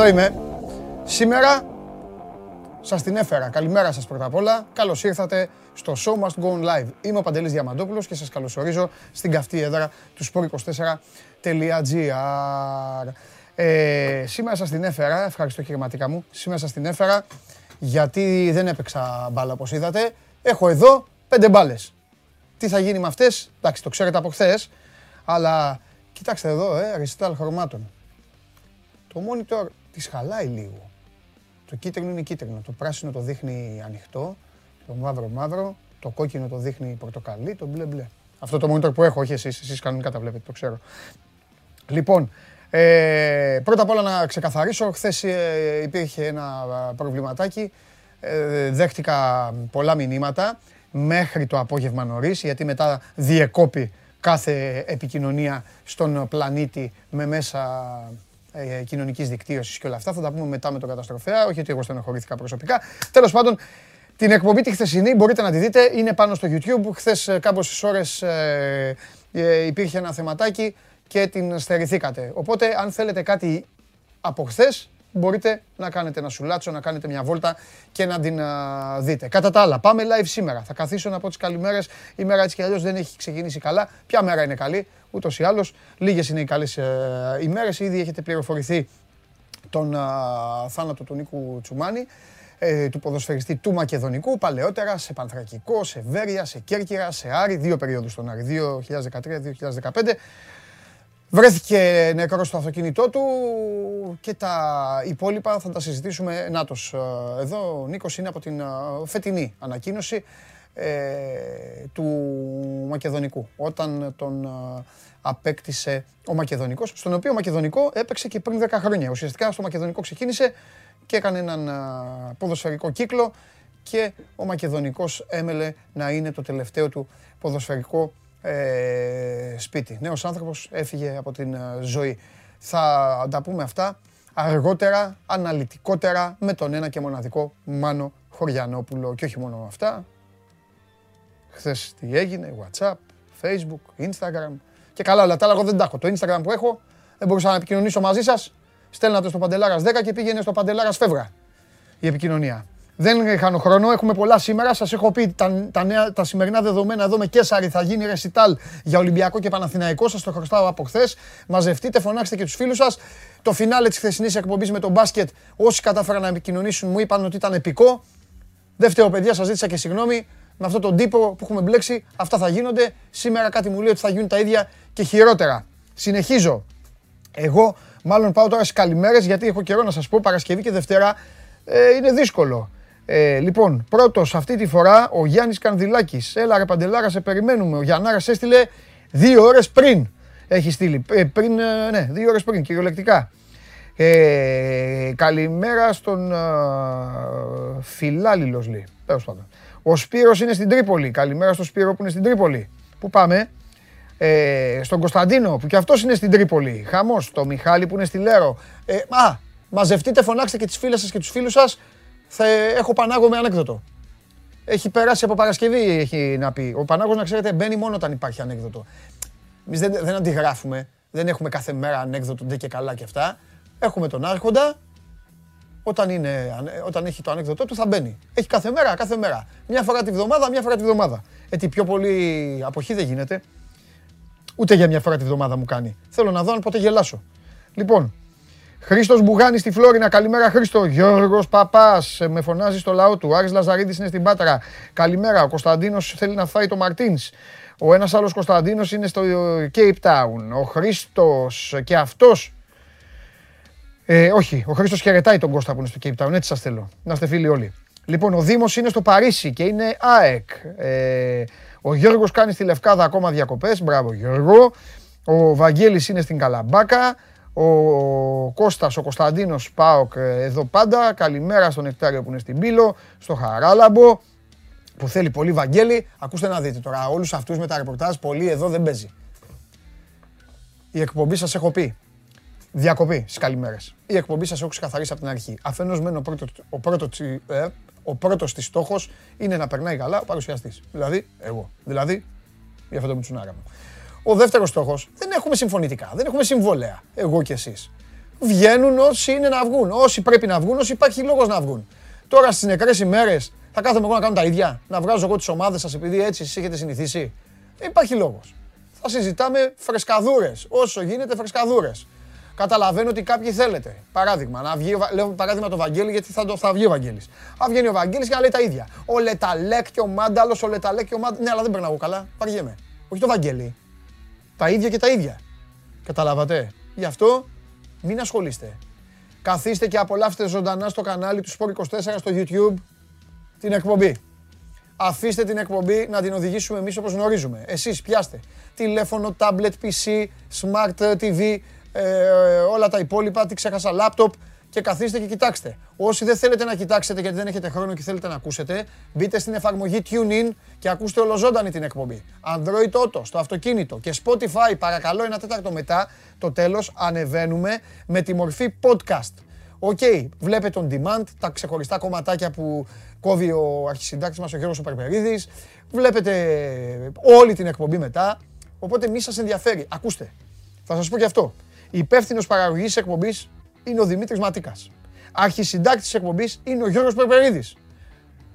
Εδώ είμαι. Σήμερα σας την έφερα. Καλημέρα σας πρώτα απ' όλα. Καλώς ήρθατε στο Show Must Go On Live. Είμαι ο Παντελής Διαμαντόπουλος και σας καλωσορίζω στην καυτή έδρα του sport24.gr. Ε, σήμερα σας την έφερα, ευχαριστώ χειρηματικά μου. Σήμερα σας την έφερα γιατί δεν έπαιξα μπάλα όπως είδατε. Έχω εδώ πέντε μπάλες. Τι θα γίνει με αυτές, εντάξει το ξέρετε από χθες, αλλά κοιτάξτε εδώ, ε, αριστάλ χρωμάτων. Το monitor τις χαλάει λίγο. Το κίτρινο είναι κίτρινο, το πράσινο το δείχνει ανοιχτό, το μαύρο μαύρο, το κόκκινο το δείχνει πορτοκαλί, το μπλε μπλε. Αυτό το monitor που έχω, όχι εσείς, εσείς κανονικά τα βλέπετε, το ξέρω. Λοιπόν, ε, πρώτα απ' όλα να ξεκαθαρίσω, χθες ε, υπήρχε ένα προβληματάκι, ε, δέχτηκα πολλά μηνύματα μέχρι το απόγευμα νωρίς, γιατί μετά διεκόπη κάθε επικοινωνία στον πλανήτη με μέσα ε, κοινωνικής δικτύωσης και όλα αυτά. Θα τα πούμε μετά με τον καταστροφέα, όχι ότι εγώ στενοχωρήθηκα προσωπικά. Τέλος πάντων, την εκπομπή τη χθεσινή μπορείτε να τη δείτε, είναι πάνω στο YouTube. Χθες κάποιες ώρες ε, ε, υπήρχε ένα θεματάκι και την στερηθήκατε. Οπότε αν θέλετε κάτι από χθες, μπορείτε να κάνετε ένα σουλάτσο, να κάνετε μια βόλτα και να την δείτε. Κατά τα άλλα, πάμε live σήμερα. Θα καθίσω να πω τις καλημέρες. Η μέρα έτσι κι αλλιώς δεν έχει ξεκινήσει καλά. Ποια μέρα είναι καλή, ούτως ή άλλως. Λίγες είναι οι καλές ε, ημέρες. Ήδη έχετε πληροφορηθεί τον θάνατο του Νίκου Τσουμάνη, ε, του ποδοσφαιριστή του Μακεδονικού, παλαιότερα σε Πανθρακικό, σε Βέρεια, σε Κέρκυρα, σε Άρη, δύο περίοδους στον Άρη, 2013-2015. Βρέθηκε νεκρός στο αυτοκίνητό του και τα υπόλοιπα θα τα συζητήσουμε. Νάτος, ε, εδώ ο Νίκος είναι από την ε, φετινή ανακοίνωση ε, του Μακεδονικού. Όταν τον απέκτησε ο Μακεδονικός, στον οποίο ο Μακεδονικό έπαιξε και πριν 10 χρόνια. Ουσιαστικά στο Μακεδονικό ξεκίνησε και έκανε έναν ποδοσφαιρικό κύκλο και ο Μακεδονικός έμελε να είναι το τελευταίο του ποδοσφαιρικό ε, σπίτι. Νέος άνθρωπος έφυγε από την ε, ζωή. Θα τα πούμε αυτά αργότερα, αναλυτικότερα με τον ένα και μοναδικό Μάνο Χωριανόπουλο. Και όχι μόνο αυτά. Χθες τι έγινε, WhatsApp, Facebook, Instagram. Και καλά όλα τα άλλα, εγώ δεν τα έχω. Το Instagram που έχω, δεν μπορούσα να επικοινωνήσω μαζί σας. Στέλνατε στο Παντελάρας 10 και πήγαινε στο Παντελάρας Φεύγα η επικοινωνία. Δεν χάνω χρόνο, έχουμε πολλά σήμερα. Σας έχω πει τα, τα, νέα, τα σημερινά δεδομένα εδώ με Κέσσαρη θα γίνει ρεσιτάλ για Ολυμπιακό και Παναθηναϊκό. Σας το χρωστάω από χθες. Μαζευτείτε, φωνάξτε και τους φίλους σας. Το φινάλε της χθεσινής εκπομπής με τον μπάσκετ, όσοι κατάφεραν να επικοινωνήσουν, μου είπαν ότι ήταν επικό. Δεν φταίω, παιδιά, σας ζήτησα και συγγνώμη. Με αυτόν τον τύπο που έχουμε μπλέξει, αυτά θα γίνονται. Σήμερα κάτι μου λέει ότι θα γίνουν τα ίδια και χειρότερα. Συνεχίζω. Εγώ μάλλον πάω τώρα στις καλημέρες γιατί έχω καιρό να σας πω Παρασκευή και Δευτέρα ε, είναι δύσκολο. Ε, λοιπόν, πρώτος αυτή τη φορά ο Γιάννης Κανδυλάκης. Έλα ρε Παντελάρα, σε περιμένουμε. Ο Γιαννάρας έστειλε δύο ώρες πριν. Έχει στείλει. Ε, πριν, ε, ναι, δύο ώρες πριν, κυριολεκτικά. Ε, καλημέρα στον uh, Φιλάλιλος λέει. Τέλος πάντων. Ο Σπύρος είναι στην Τρίπολη. Καλημέρα στον Σπύρο που είναι στην Τρίπολη. Πού πάμε; Ε, στον Κωνσταντίνο που και αυτός είναι στην Τρίπολη. Χαμός. Το Μιχάλη που είναι στη Λέρο. Ε, α, μαζευτείτε, φωνάξτε και τις φίλες σας και τους φίλους σας θα έχω Πανάγο με ανέκδοτο. Έχει περάσει από Παρασκευή, έχει να πει. Ο Πανάγος, να ξέρετε, μπαίνει μόνο όταν υπάρχει ανέκδοτο. Εμείς δεν, δεν αντιγράφουμε, δεν έχουμε κάθε μέρα ανέκδοτο ντε και καλά και αυτά. Έχουμε τον Άρχοντα, όταν, είναι, όταν έχει το ανέκδοτό του θα μπαίνει. Έχει κάθε μέρα, κάθε μέρα. Μια φορά τη βδομάδα, μια φορά τη βδομάδα. Έτσι πιο πολύ αποχή δεν γίνεται. Ούτε για μια φορά τη βδομάδα μου κάνει. Θέλω να δω αν ποτέ γελάσω. Λοιπόν, Χρήστος Μπουγάνη στη Φλόρινα. Καλημέρα, Χρήστο. Γιώργος Παπάς ε, με φωνάζει στο λαό του. Άρης Λαζαρίδης είναι στην Πάτρα. Καλημέρα. Ο Κωνσταντίνος θέλει να φάει το Μαρτίνς. Ο ένας άλλος Κωνσταντίνος είναι στο Cape Town. Ο Χρήστος και αυτό. Ε, όχι, ο Χρήστος χαιρετάει τον Κώστα που είναι στο Cape Town. Έτσι σας θέλω. Να είστε φίλοι όλοι. Λοιπόν, ο Δήμος είναι στο Παρίσι και είναι ΑΕΚ. Ε, ο Γιώργος κάνει στη Λευκάδα ακόμα διακοπές. Μπράβο, Γιώργο. Ο Βαγγέλης είναι στην Καλαμπάκα. Ο Κώστας, ο Κωνσταντίνος Πάοκ ε, εδώ πάντα. Καλημέρα στον Νεκτάριο που είναι στην Πύλο, στο Χαράλαμπο που θέλει πολύ Βαγγέλη. Ακούστε να δείτε τώρα όλους αυτούς με τα ρεπορτάζ, πολύ εδώ δεν παίζει. Η εκπομπή σας έχω πει. Διακοπή στις καλημέρες. Η εκπομπή σας έχω ξεκαθαρίσει από την αρχή. Αφενός μεν ο, πρώτος, ο, πρώτος, ε, ο πρώτος της στόχος είναι να περνάει καλά ο παρουσιαστής. Δηλαδή εγώ. Δηλαδή για αυτό το μουτσουνάρα μου. Ο δεύτερος στόχος δεν έχουμε συμφωνητικά, δεν έχουμε συμβόλαια. Εγώ και εσείς. βγαίνουν όσοι είναι να βγουν. Όσοι πρέπει να βγουν, όσοι υπάρχει λόγος να βγουν. Τώρα στις νεκρές ημέρες θα κάθομαι εγώ να κάνω τα ίδια. Να βγάζω εγώ τις ομάδες σας επειδή έτσι εσείς έχετε συνηθίσει. Δεν υπάρχει λόγος. Θα συζητάμε φρεσκαδούρες. Όσο γίνεται φρεσκαδούρες. Καταλαβαίνω ότι κάποιοι θέλετε. Παράδειγμα, να βγει, λέω παράδειγμα το Βαγγέλη γιατί θα, το, θα βγει ο Βαγγέλης. Θα βγαίνει ο Βαγγέλης και να λέει τα ίδια. Ο Λεταλέκ και ο Μάνταλος, ο Λεταλέκ και ο Μάνταλος. Ναι, αλλά δεν περνάω καλά. Βαριέμαι. Όχι το Βαγγέλη. Τα ίδια και τα ίδια. Καταλάβατε; Γι' αυτό μην ασχολείστε. Καθίστε και απολαύστε ζωντανά στο κανάλι του Sport 24 στο YouTube την εκπομπή. Αφήστε την εκπομπή να την οδηγήσουμε εμείς όπως γνωρίζουμε. Εσείς πιάστε τηλέφωνο, tablet, PC, smart TV, ε, όλα τα υπόλοιπα, τι ξέχασα, laptop και καθίστε και κοιτάξτε. Όσοι δεν θέλετε να κοιτάξετε γιατί δεν έχετε χρόνο και θέλετε να ακούσετε, μπείτε στην εφαρμογή TuneIn και ακούστε ολοζώντανη την εκπομπή. Android Auto, στο αυτοκίνητο και Spotify, παρακαλώ, ένα τέταρτο μετά, το τέλος, ανεβαίνουμε με τη μορφή podcast. Ok, okay, βλέπετε on demand τα ξεχωριστά κομματάκια που κόβει ο αρχισυντάκτης μας ο Γιώργος Περπερίδης. Βλέπετε όλη την εκπομπή μετά. Οπότε μη σας ενδιαφέρει. Ακούστε, θα σας πω και αυτό. Υπεύθυνος παραγωγής εκπομπής είναι ο Δημήτρης Ματίκας. Αρχισυντάκτης τη εκπομπής είναι ο Γιώργος Περπερίδης.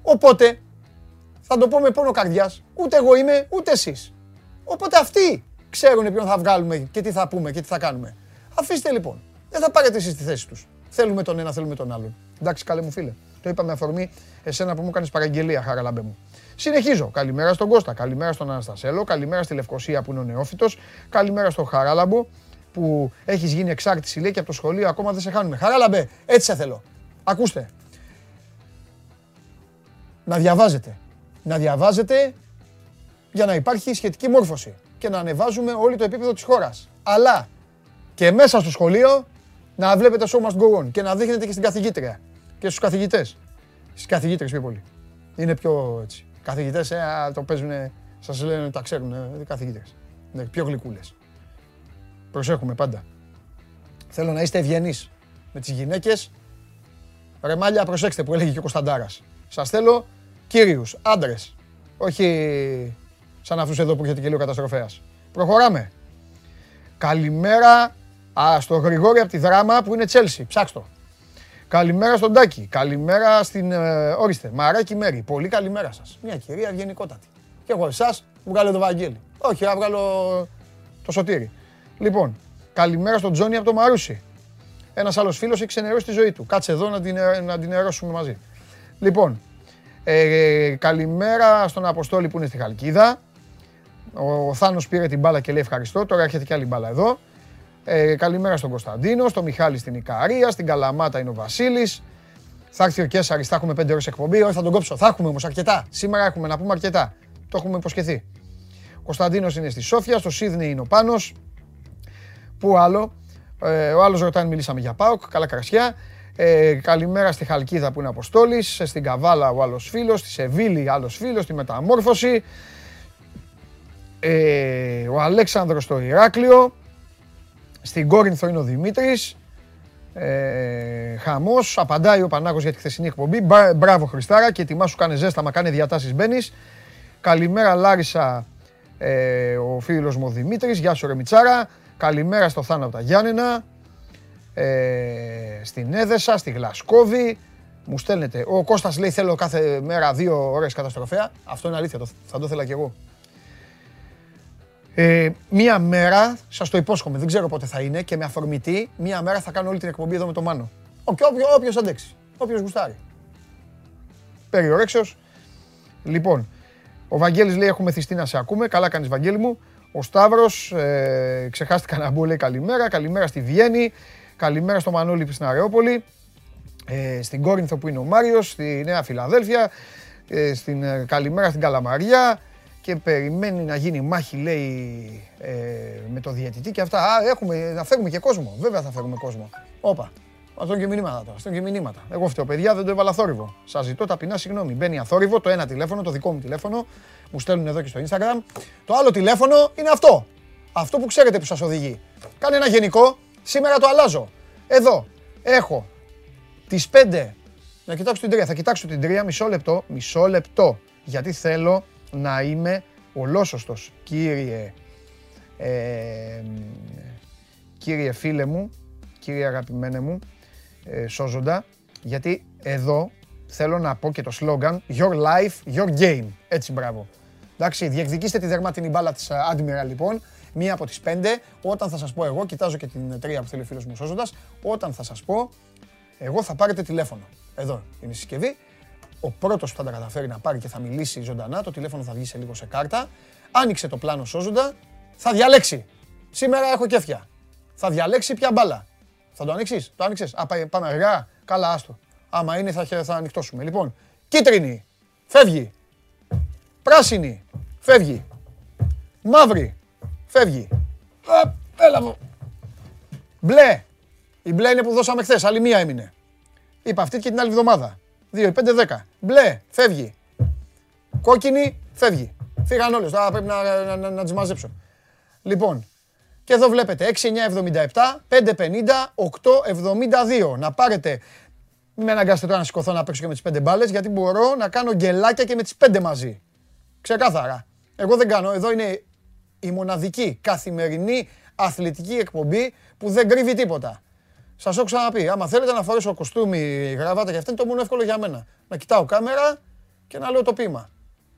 Οπότε θα το πω με πόνο καρδιάς. Ούτε εγώ είμαι, ούτε εσείς. Οπότε αυτοί ξέρουν ποιον θα βγάλουμε και τι θα πούμε και τι θα κάνουμε. Αφήστε λοιπόν. Δεν θα πάρετε εσείς τη θέση τους. Θέλουμε τον ένα, θέλουμε τον άλλον. Εντάξει, καλέ μου φίλε. Το είπαμε αφορμή εσένα που μου κάνει παραγγελία, χαραλαμπέ μου. Συνεχίζω. Καλημέρα στον Κώστα, καλημέρα στον Αναστασέλο, καλημέρα στη Λευκοσία που είναι ο νεόφυτος, καλημέρα στον Χαράλαμπο, που έχεις γίνει εξάρτηση λέει και από το σχολείο ακόμα δεν σε χάνουμε. Χαρά λαμπέ, έτσι σε θέλω. Ακούστε. Να διαβάζετε. Να διαβάζετε για να υπάρχει σχετική μόρφωση και να ανεβάζουμε όλο το επίπεδο της χώρας. Αλλά και μέσα στο σχολείο να βλέπετε show must go on και να δείχνετε και στην καθηγήτρια και στους καθηγητές. Στις καθηγήτρες πιο πολύ. Είναι πιο έτσι. Καθηγητές ε, το παίζουν, σας λένε τα ξέρουν, ε, καθηγήτρες. Είναι πιο γλυκούλες. Προσέχουμε πάντα. Θέλω να είστε ευγενείς με τις γυναίκες. Ρε μάλια, προσέξτε που έλεγε και ο Κωνσταντάρας. Σας θέλω κύριους, άντρες. Όχι σαν αυτούς εδώ που έχετε και λίγο καταστροφέας. Προχωράμε. Καλημέρα α, στο Γρηγόρη από τη Δράμα που είναι Τσέλσι. Ψάξτε Καλημέρα στον Τάκη. Καλημέρα στην. Ε, ορίστε, Μαράκι Μέρη. Πολύ καλημέρα σας. Μια κυρία ευγενικότατη. Και εγώ εσάς βγάλω το Βαγγέλη. Όχι, να βγάλω το σωτήρι. Λοιπόν, καλημέρα στον Τζόνι από το Μαρούσι. Ένας άλλος φίλος έχει ξενερώσει τη ζωή του. Κάτσε εδώ να την, να την ερώσουμε μαζί. Λοιπόν, ε, καλημέρα στον Αποστόλη που είναι στη Χαλκίδα. Ο, ο Θάνος πήρε την μπάλα και λέει ευχαριστώ. Τώρα έρχεται και άλλη μπάλα εδώ. Ε, καλημέρα στον Κωνσταντίνο, στον Μιχάλη στην Ικαρία, στην Καλαμάτα είναι ο Βασίλης. Θα έρθει ο Κέσσαρη, θα έχουμε 5 ώρες εκπομπή. Όχι, θα τον κόψω. Θα έχουμε όμως αρκετά. Σήμερα έχουμε να πούμε αρκετά. Το έχουμε υποσχεθεί. Ο Κωνσταντίνος είναι στη Σόφια, στο Σίδνεϊ είναι ο Πάνος. Πού άλλο; Ε, ο άλλος ρωτάει, μιλήσαμε για ΠΑΟΚ, καλά κρασιά. Ε, καλημέρα στη Χαλκίδα που είναι Αποστόλης, στην Καβάλα ο άλλος φίλος, στη Σεβίλη άλλος φίλος, στη Μεταμόρφωση. Ε, ο Αλέξανδρος στο Ηράκλειο. Στην Κόρινθο είναι ο Δημήτρης. Ε, χαμός, απαντάει ο Πανάγος για τη χθεσινή εκπομπή. Μπράβο Χριστάρα και ετοιμάσου κάνε ζέστα, μα κάνε διατάσεις μπαίνεις. Καλημέρα Λάρισα, ε, ο φίλος μου ο Δημήτρης. Γεια σου ρε Μιτσάρα. Καλημέρα στο Θάνο τα Γιάννενα, ε, στην Έδεσα, στη Γλασκόβη. Μου στέλνετε. Ο Κώστας λέει θέλω κάθε μέρα δύο ώρες καταστροφέα. Αυτό είναι αλήθεια, θα το ήθελα κι εγώ. Ε, μία μέρα, σας το υπόσχομαι, δεν ξέρω πότε θα είναι και με αφορμητή, μία μέρα θα κάνω όλη την εκπομπή εδώ με το Μάνο. Όποιο, όποιος αντέξει, όποιος γουστάρει. Περιορέξεως. Λοιπόν, ο Βαγγέλης λέει έχουμε θυστεί να σε ακούμε. Καλά κάνεις Βαγγέλη μου. Ο Σταύρος, ε, ξεχάστηκα να μπω, λέει καλημέρα. Καλημέρα στη Βιέννη. Καλημέρα στο Μανώλη στην Αρεόπολη. Ε, στην Κόρινθο που είναι ο Μάριος, στη Νέα Φιλαδέλφια. Ε, στην, ε, καλημέρα στην Καλαμαριά. Και περιμένει να γίνει μάχη, λέει, ε, με το διαιτητή και αυτά. Α, έχουμε, θα φέρουμε και κόσμο. Βέβαια θα φέρουμε κόσμο. Όπα. Μα και μηνύματα τώρα. Στέλνουν και μηνύματα. Εγώ φταίω, παιδιά, δεν το έβαλα θόρυβο. Σας ζητώ ταπεινά συγγνώμη. Μπαίνει αθόρυβο το ένα τηλέφωνο, το δικό μου τηλέφωνο. Μου στέλνουν εδώ και στο Instagram. Το άλλο τηλέφωνο είναι αυτό. Αυτό που ξέρετε που σας οδηγεί. Κάνε ένα γενικό. Σήμερα το αλλάζω. Εδώ έχω τις 5. Να κοιτάξω την τρία. Θα κοιτάξω την τρία μισό λεπτό. Μισό λεπτό. Γιατί θέλω να είμαι ολόσωστος, κύριε, ε, κύριε φίλε μου, κύριε αγαπημένε μου, ε, Σώζοντα, γιατί εδώ θέλω να πω και το σλόγκαν Your life, your game. Έτσι, μπράβο. Εντάξει, διεκδικήστε τη δερμάτινη μπάλα της ε, Admiral λοιπόν, μία από τις πέντε. Όταν θα σας πω εγώ, κοιτάζω και την τρία που θέλει ο φίλος μου Σώζοντας, όταν θα σας πω, εγώ θα πάρετε τηλέφωνο. Εδώ είναι η συσκευή. Ο πρώτος που θα τα καταφέρει να πάρει και θα μιλήσει ζωντανά, το τηλέφωνο θα βγει σε λίγο σε κάρτα. Άνοιξε το πλάνο σώζοντα, θα διαλέξει. Σήμερα έχω κέφια. Θα διαλέξει ποια μπάλα. Θα το ανοίξει, το άνοιξες. Α, πάμε αργά. Καλά, άστο. Άμα είναι, θα, θα ανοιχτώσουμε. Λοιπόν, κίτρινη, φεύγει. Πράσινη, φεύγει. Μαύρη, φεύγει. Α, έλα μου. Μπλε. Η μπλε είναι που δώσαμε χθες. Άλλη μία έμεινε. Είπα αυτή και την άλλη εβδομάδα. 2, 5, 10. Μπλε, φεύγει. Κόκκινη, φεύγει. Φύγαν όλες. Τώρα πρέπει να, να, να, να τις μαζέψω. Λοιπόν, και εδώ βλέπετε 6,977, 5,50, 8,72. Να πάρετε, μην με αναγκάσετε τώρα να σηκωθώ να παίξω και με τις 5 μπάλες, γιατί μπορώ να κάνω γκελάκια και με τις 5 μαζί. Ξεκάθαρα. Εγώ δεν κάνω. Εδώ είναι η μοναδική καθημερινή αθλητική εκπομπή που δεν κρύβει τίποτα. Σας έχω ξαναπεί, άμα θέλετε να φορέσω κοστούμι, γραβάτα και αυτό είναι το μόνο εύκολο για μένα. Να κοιτάω κάμερα και να λέω το ποίημα.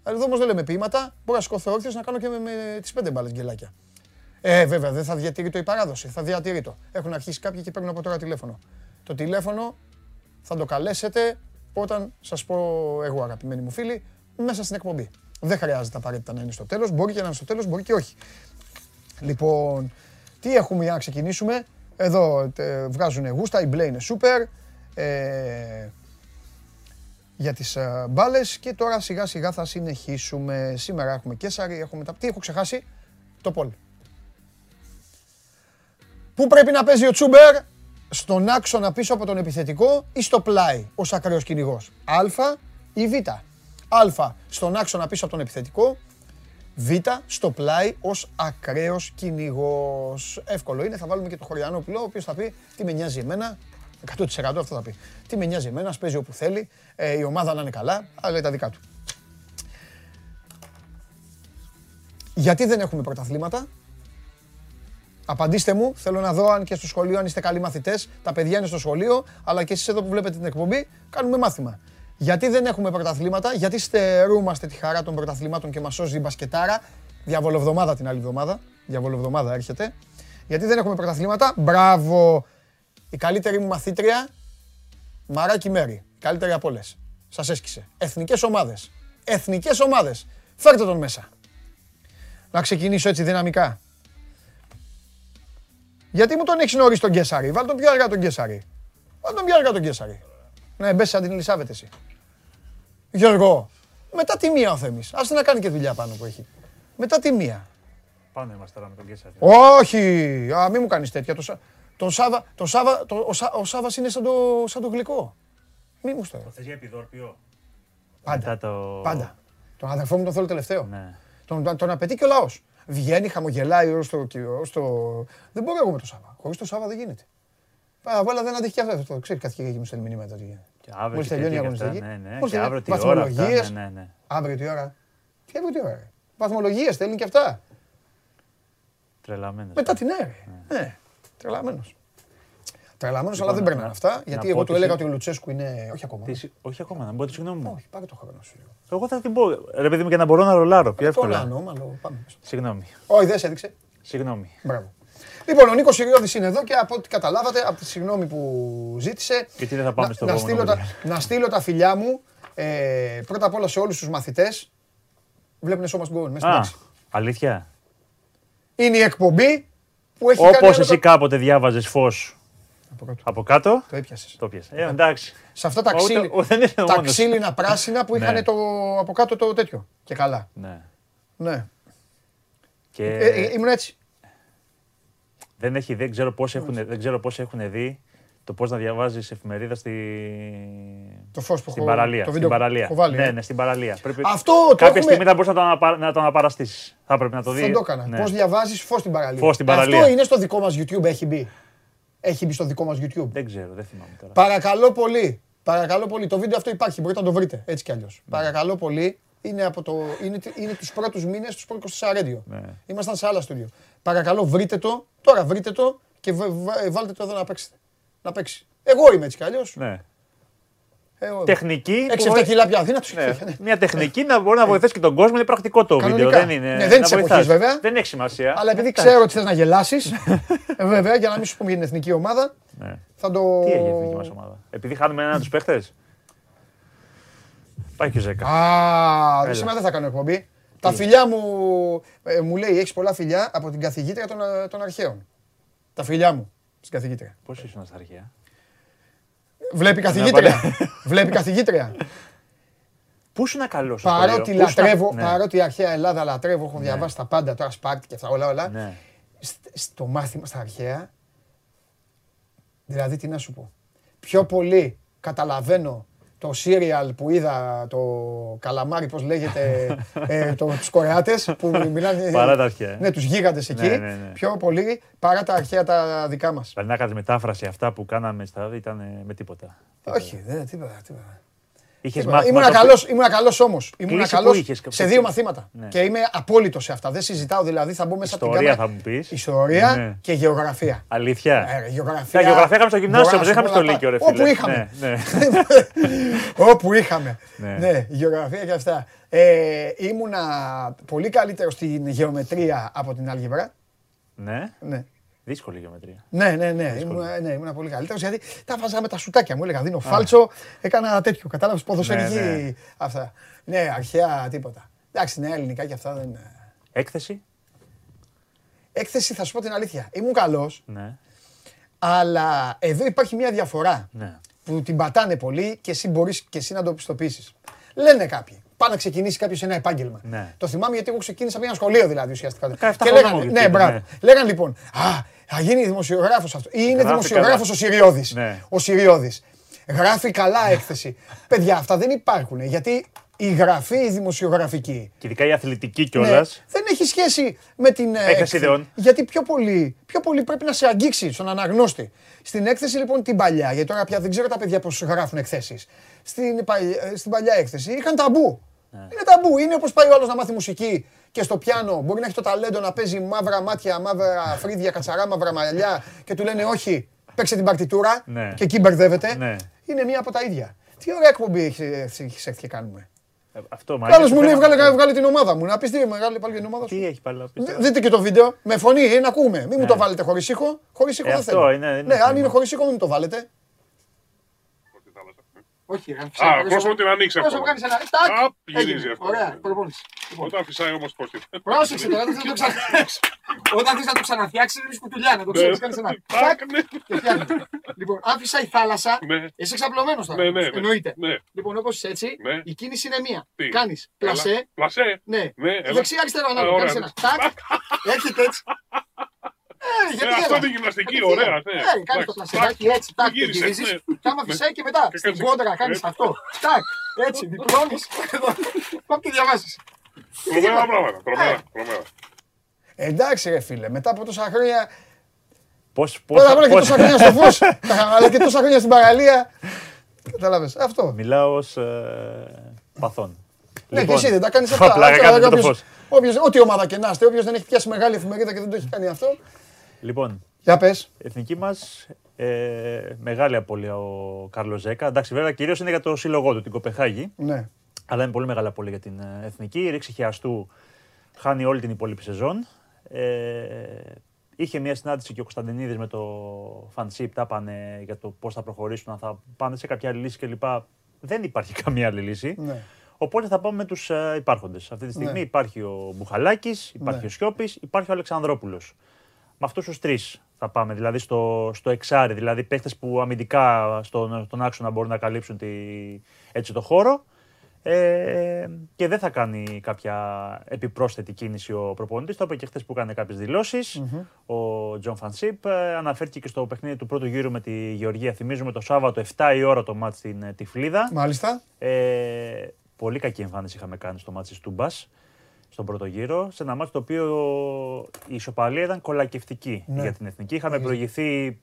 Εδώ όμως δεν λέμε ποίηματα. Μπορώ να σηκωθώ όρθιο να κάνω και με, με τις πέντε μπάλες γκελάκια. Ε, βέβαια, δεν θα διατηρεί το η παράδοση. Θα διατηρεί το. Έχουν αρχίσει κάποιοι και παίρνουν από τώρα τηλέφωνο. Το τηλέφωνο θα το καλέσετε όταν σας πω εγώ, αγαπημένοι μου φίλοι, μέσα στην εκπομπή. Δεν χρειάζεται απαραίτητα να είναι στο τέλος. Μπορεί και να είναι στο τέλος, μπορεί και όχι. Λοιπόν, τι έχουμε για να ξεκινήσουμε; Εδώ βγάζουν γούστα, η μπλε είναι σούπερ. Ε, για τις ε, μπάλες και τώρα σιγά σιγά θα συνεχίσουμε. Σήμερα έχουμε Κέσαρι, έχουμε τα... Τι έχω ξεχάσει, το Πολ. Πού πρέπει να παίζει ο Τσούμπερ, στον άξονα πίσω από τον επιθετικό ή στο πλάι ως ακραίος κυνηγός. Α ή Β. Α στον άξονα πίσω από τον επιθετικό, Β στο πλάι ως ακραίος κυνηγός. Εύκολο είναι, θα βάλουμε και το Χωριανόπουλο, ο οποίος θα πει τι με νοιάζει εμένα, 100% αυτό θα πει. Τι με νοιάζει εμένα, παίζει όπου θέλει, ε, η ομάδα να είναι καλά, αλλά τα δικά του. Γιατί δεν έχουμε πρωταθλήματα, Απαντήστε μου, θέλω να δω αν και στο σχολείο αν είστε καλοί μαθητές. Τα παιδιά είναι στο σχολείο, αλλά και εσείς εδώ που βλέπετε την εκπομπή, κάνουμε μάθημα. Γιατί δεν έχουμε πρωταθλήματα, γιατί στερούμαστε τη χαρά των πρωταθλημάτων και μας σώζει η μπασκετάρα. Διαβολοβδομάδα την άλλη εβδομάδα. Διαβολοβδομάδα έρχεται. Γιατί δεν έχουμε πρωταθλήματα. Μπράβο! Η καλύτερη μου μαθήτρια, Μαράκι Μέρη. Καλύτερη από όλες. Σας έσκησε. Εθνικές ομάδες. Εθνικές ομάδες. Φέρτε τον μέσα. Να ξεκινήσω έτσι δυναμικά. Γιατί μου τον έχει νωρίς τον Κέσσαρη. Βάλ τον πιο αργά τον Κέσσαρη. Βάλ τον πιο αργά τον Κέσσαρη. Ναι, μπες σαν την Ελισάβετ εσύ. Γιώργο, μετά τη μία ο Θέμης. Άστε να κάνει και δουλειά πάνω που έχει. Μετά τη μία. Πάνω είμαστε τώρα με τον Κέσσαρη. Όχι, α, μην μου κάνεις τέτοια. Το, τον Σάβα, το Σάβα, το, ο, Σά, ο Σάβας είναι σαν το, σαν το γλυκό. Μη μου στο. Το θες για επιδόρπιο; Πάντα, το... πάντα. Τον αδερφό μου τον θέλω τελευταίο. Ναι. Τον, τον απαιτεί και ο λαός. Βγαίνει, χαμογελάει ως το, ως το... Δεν μπορώ εγώ με το Σάβα. Χωρίς το Σάβα δεν γίνεται. Αλλά δεν αντέχει και αυτό. Ξέρει κάθε και μου στέλνει μηνύματα. Και αύριο Μόλις τελειώνει η αγωνιστική. Ναι, ναι. Και αύριο τι ώρα αυτά. Ναι, ναι, ναι. Αύριο τι ώρα. Τι αύριο τι ώρα. Βαθμολογίες στέλνει και αυτά. Τρελαμένος. Μετά την αίρε. Ναι, τρελαμένος. Τρελαμένος, αλλά δεν παίρνουν αυτά. Γιατί εγώ του έλεγα ότι ο Λουτσέσκου είναι. Όχι ακόμα. Όχι ακόμα, να μπω τη συγγνώμη μου. Όχι, πάρε το χρόνο σου. Εγώ θα την πω. Ρε παιδί μου και να μπορώ να ρολάρω. Πιο εύκολα. ανώμαλο, πάμε. Συγγνώμη. Όχι, δεν σε έδειξε. Συγγνώμη. Μπράβο. Λοιπόν, ο Νίκος Σιριώδη είναι εδώ και από ό,τι καταλάβατε, από τη συγγνώμη που ζήτησε. Και τι δεν θα πάμε στο να, στείλω τα, να στείλω τα φιλιά μου ε, πρώτα απ' όλα σε όλους τους μαθητές. Βλέπουν σώμα στην μέσα στην Αλήθεια; Είναι η εκπομπή που έχει Όπως εσύ κάποτε διάβαζες φως από κάτω. Από κάτω; Το έπιασες. Το έπιασε. Ε, εντάξει. Σε αυτά τα, ξύλι, τα ξύλινα πράσινα που είχαν ναι. το, από κάτω το τέτοιο. Και καλά. Ναι. ναι. Και... Ε, ε, ήμουν έτσι. Δεν, έχει, δεν, ξέρω πώς έχουν, δεν ξέρω πώς έχουν δει το πώς να διαβάζεις εφημερίδα στη... το φως που στην παραλία. Το στην παραλία. Βάλει, ναι, ε. ναι, στην παραλία. Πρέπει... Αυτό το Κάποια έχουμε... στιγμή θα μπορείς να το, αναπα... να το αναπαραστήσεις. Θα πρέπει να το δεις. Δεν το έκανα. Ναι. Πώς διαβάζεις φως στην παραλία. Φως στην παραλία. Αυτό είναι στο δικό μας YouTube, έχει μπει. Έχει μπει στο δικό μας YouTube. Δεν ξέρω, δεν θυμάμαι τώρα. Παρακαλώ πολύ. Παρακαλώ πολύ. Το βίντεο αυτό υπάρχει, μπορείτε να το βρείτε έτσι κι αλλιώς. Ναι. Παρακαλώ πολύ. Είναι, από το, είναι, είναι τους πρώτους μήνες τους Sport 24 Radio. Ναι. Ήμασταν σε άλλα στούντιο. Παρακαλώ βρείτε το, τώρα βρείτε το και βα- βα- βάλτε το εδώ να παίξετε. Να παίξει. Εγώ είμαι έτσι κι αλλιώς. Ναι. Τεχνική. που 6-7 βοη- κιλά πια αδύνατο. Ναι. Μια τεχνική να μπορεί να βοηθήσει και τον κόσμο. Είναι πρακτικό το βίντεο. Κανονικά. Δεν είναι. Ναι, δεν να της εποχής, βοηθάς. βέβαια. Δεν έχει σημασία. Αλλά επειδή ξέρω ότι θες να γελάσεις, βέβαια για να μην σου πούμε για την εθνική ομάδα, Ναι. θα το. Τι έγινε η εθνική μας ομάδα; Επειδή χάνουμε έναν από τους παίχτε. Πάει και ο Ζέκα. Α, Έλα. σήμερα δεν θα κάνω εκπομπή. Τα φιλιά μου, ε, μου λέει, έχεις πολλά φιλιά από την καθηγήτρια των, ε, των αρχαίων. Τα φιλιά μου στην καθηγήτρια. Πώς ήσουν στα αρχαία; Βλέπει καθηγήτρια. Βλέπει καθηγήτρια. Πού ήσουν καλό. Παρότι λατρεύω, Ναι. παρότι η αρχαία Ελλάδα λατρεύω, έχω διαβάσει τα πάντα τώρα, Σπάρτη και αυτά όλα, όλα. Ναι. Σ- Στο μάθημα στα αρχαία, δηλαδή τι να σου πω, πιο πολύ καταλαβαίνω το σύριαλ που είδα, το καλαμάρι, πώς λέγεται, ε, το, τους Κορεάτες που μιλάνε... Παρά τα αρχαία. Ναι, τους γίγαντες εκεί, Ναι, ναι, ναι. πιο πολύ παρά τα αρχαία τα δικά μας. Δηλαδή να κάνει μετάφραση αυτά που κάναμε στα ήταν ε, με τίποτα. Όχι, δεν, τίποτα, τίποτα. Είχες Τίποτα. μάθει. Ήμουνα καλός, ήμουνα καλός όμως. Ήμουνα Κλίση καλός που είχες, σε από δύο τι- μαθήματα. Ναι. Και είμαι απόλυτος σε αυτά. Δεν συζητάω δηλαδή, θα μπω μέσα από την Ιστορία κάμερα. θα μου πεις. Ιστορία Ναι. και γεωγραφία. Αλήθεια. Ε, ρε, γεωγραφία. Τα γεωγραφία είχαμε στο γυμνάσιο, μπορώ δεν να είχαμε σου στο πω να Λύκειο, ρε πάω. φίλε. Όπου είχαμε. Ναι, ναι. Όπου είχαμε. Ναι. Ναι, γεωγραφία και αυτά. Ε, ήμουνα πολύ καλύτερος στην γεωμετρία από την άλγευρα. Ναι, Ναι. Δύσκολη γεωμετρία. Ναι, ναι, ναι. Ήμουνα, ναι, ήμουνα πολύ καλύτερος γιατί τα βάζα με τα σουτάκια μου. Έλεγα δίνω φάλτσο, έκανα τέτοιο. Κατάλαβες ποδοσφαιρική Ναι, ναι. αυτά. Ναι, αρχαία τίποτα. Εντάξει, νέα ελληνικά και αυτά δεν. Έκθεση; Έκθεση θα σου πω την αλήθεια. Ήμουν καλός, Ναι, αλλά εδώ υπάρχει μια διαφορά. ναι. που την πατάνε πολύ και εσύ μπορείς και εσύ να το πιστοποιήσεις. Λένε κάποιοι. Πάει να ξεκινήσει κάποιος ένα επάγγελμα. Ναι. Το θυμάμαι γιατί εγώ ξεκίνησα από ένα σχολείο δηλαδή ουσιαστικά. 17 Και χρονών λέγανε, μου ναι, είπε, μπράβο. ναι. Λέγανε λοιπόν, Α, θα γίνει δημοσιογράφος αυτός. Ή είναι Γράφει δημοσιογράφος καλά. ο Σιριώδης. Ναι. Ο Σιριώδης. Γράφει καλά έκθεση. Παιδιά, αυτά δεν υπάρχουν. Γιατί η γραφή η δημοσιογραφική Και ειδικά η αθλητική ναι, κιόλας. δεν έχει σχέση με την ε, έκθεση. ιδεών. Γιατί πιο πολύ, πιο πολύ πρέπει να σε αγγίξει στον αναγνώστη. Στην έκθεση λοιπόν την παλιά, γιατί τώρα πια δεν ξέρω τα παιδιά πώς γράφουν εκθέσεις. Στην, παλιά- ε, στην παλιά έκθεση είχαν ταμπού. Ναι. Είναι ταμπού. Είναι όπως πάει ο άλλος να μάθει μουσική και στο πιάνο μπορεί να έχει το ταλέντο να παίζει μαύρα μάτια, μαύρα φρύδια, κατσαρά, μαύρα μαλλιά και του λένε όχι, παίξε την παρτιτούρα Ναι. και εκεί μπερδεύεται. Ναι. Είναι μία από τα ίδια. Τι ωραία εκπομπή έχεις έχεις έρθει και κάνουμε. Αυτό μα Άλλο μου λέει βγάλε, βγάλε την ομάδα μου. Να πεις τι μεγάλη πάλι την ομάδα σου. Τι έχει πάλι να πεις. Δ- Δείτε και το βίντεο. Με φωνή, ε, να ακούμε. Μην μου το βάλετε χωρίς ήχο. Χωρίς ήχο Ε, δεν αυτό θέλω. είναι- είναι ναι, αν θέμα. είναι χωρίς ήχο, μην μου το βάλετε. Όχι, Α, ο κόσμο την ανοίξει αυτό. κάνεις ένα. Απ, γυρίζει αυτό. Ωραία, προπόνηση. Όταν φυσάει όμως πώς τη. Πρόσεξε τώρα, δεν θα το ξαναφτιάξει. Όταν θες να το ξαναφτιάξεις, είναι κουτουλιά να το Ναι. ξέρεις. Κάνεις ένα. Τάκ, ναι. Και φτιάχνει. Λοιπόν, αν φυσάει η θάλασσα, Ναι. είσαι ξαπλωμένος τώρα. Ναι, ναι, ναι. Εννοείται. Ναι. Λοιπόν, όπως είσαι έτσι, Ναι. η κίνηση είναι μία. Τι; Κάνεις Έλα. πλασέ, Πλασέ. ναι. Ναι, έλα. Δεξιά αριστερά Α, ανάλογα. ωραία. Κάνεις ένα. Τάκ. Έρχεται έτσι. Ε, Ε, γιατί αυτό γέλα. είναι γυμναστική, Γιατί ωραία. γέλα. ναι. Ε, κάνεις το Εντάξει, πλασεδάκι τάκ. έτσι, τάκ, το Γύρισες, γυρίζεις. ναι. Και άμα φυσάει και μετά, Και στην κάνεις- κόντρα κάνεις έτσι. αυτό. Τάκ, έτσι, διπλώνεις. Εδώ. Πάμε και διαβάζεις. Τρομερά πράγματα. Ε. Τρομερά. τρομερά. Εντάξει ρε φίλε, μετά από τόσα χρόνια, Πώς. πρώτα απ' όλα και τόσα χρόνια στο φως, αλλά και τόσα χρόνια στην παραλία. Κατάλαβες, αυτό. Μιλάω ως παθών. Ναι, και εσύ δεν τα κάνεις αυτά. Λοιπόν, Πλάκα Άρα, κάνετε το όποιος- φως. όποιος- Ό,τι ομάδα και να είστε, όποιος δεν έχει πιάσει μεγάλη εφημερίδα και δεν το έχει κάνει αυτό. Λοιπόν, Για πες. η εθνική μας ε, μεγάλη απώλεια ο Κάρλος Ζέκα. Εντάξει, βέβαια κυρίως είναι για το σύλλογό του, την Κοπεχάγη. Ναι. Αλλά είναι πολύ μεγάλη απώλεια για την ε, εθνική. Η ρήξη χιαστού χάνει όλη την υπόλοιπη σεζόν. Ε, είχε μια συνάντηση και ο Κωνσταντινίδης με το Φανσίπ. Τα πάνε για το πώς θα προχωρήσουν, αν θα πάνε σε κάποια άλλη λύση κλπ. Δεν υπάρχει καμία άλλη λύση. Ναι. Οπότε θα πάμε με τους ε, υπάρχοντες. Αυτή τη στιγμή Ναι. υπάρχει ο Μπουχαλάκης, υπάρχει Ναι. ο Σιώπης, υπάρχει ο Αλεξανδρόπουλος. Με αυτούς τους τρεις θα πάμε, δηλαδή στο, στο εξάρι, δηλαδή παίχτες που αμυντικά στον, στον άξονα μπορούν να καλύψουν τη, έτσι το χώρο. Ε, και δεν θα κάνει κάποια επιπρόσθετη κίνηση ο προπονητής. Το είπε και χθες που έκανε κάποιες δηλώσεις. Ο Τζον Φαν'τ Σιπ ε, αναφέρθηκε και στο παιχνίδι του πρώτου γύρου με τη Γεωργία. Θυμίζουμε το Σάββατο 7 η ώρα το ματς στην ε, Τιφλίδα. Μάλιστα. Ε, πολύ κακή εμφάνιση είχαμε κάνει στο ματς της Τούμπας στον πρώτο γύρο. Σε ένα ματς το οποίο η ισοπαλία ήταν κολακευτική Ναι. για την εθνική. Είχαμε προηγηθεί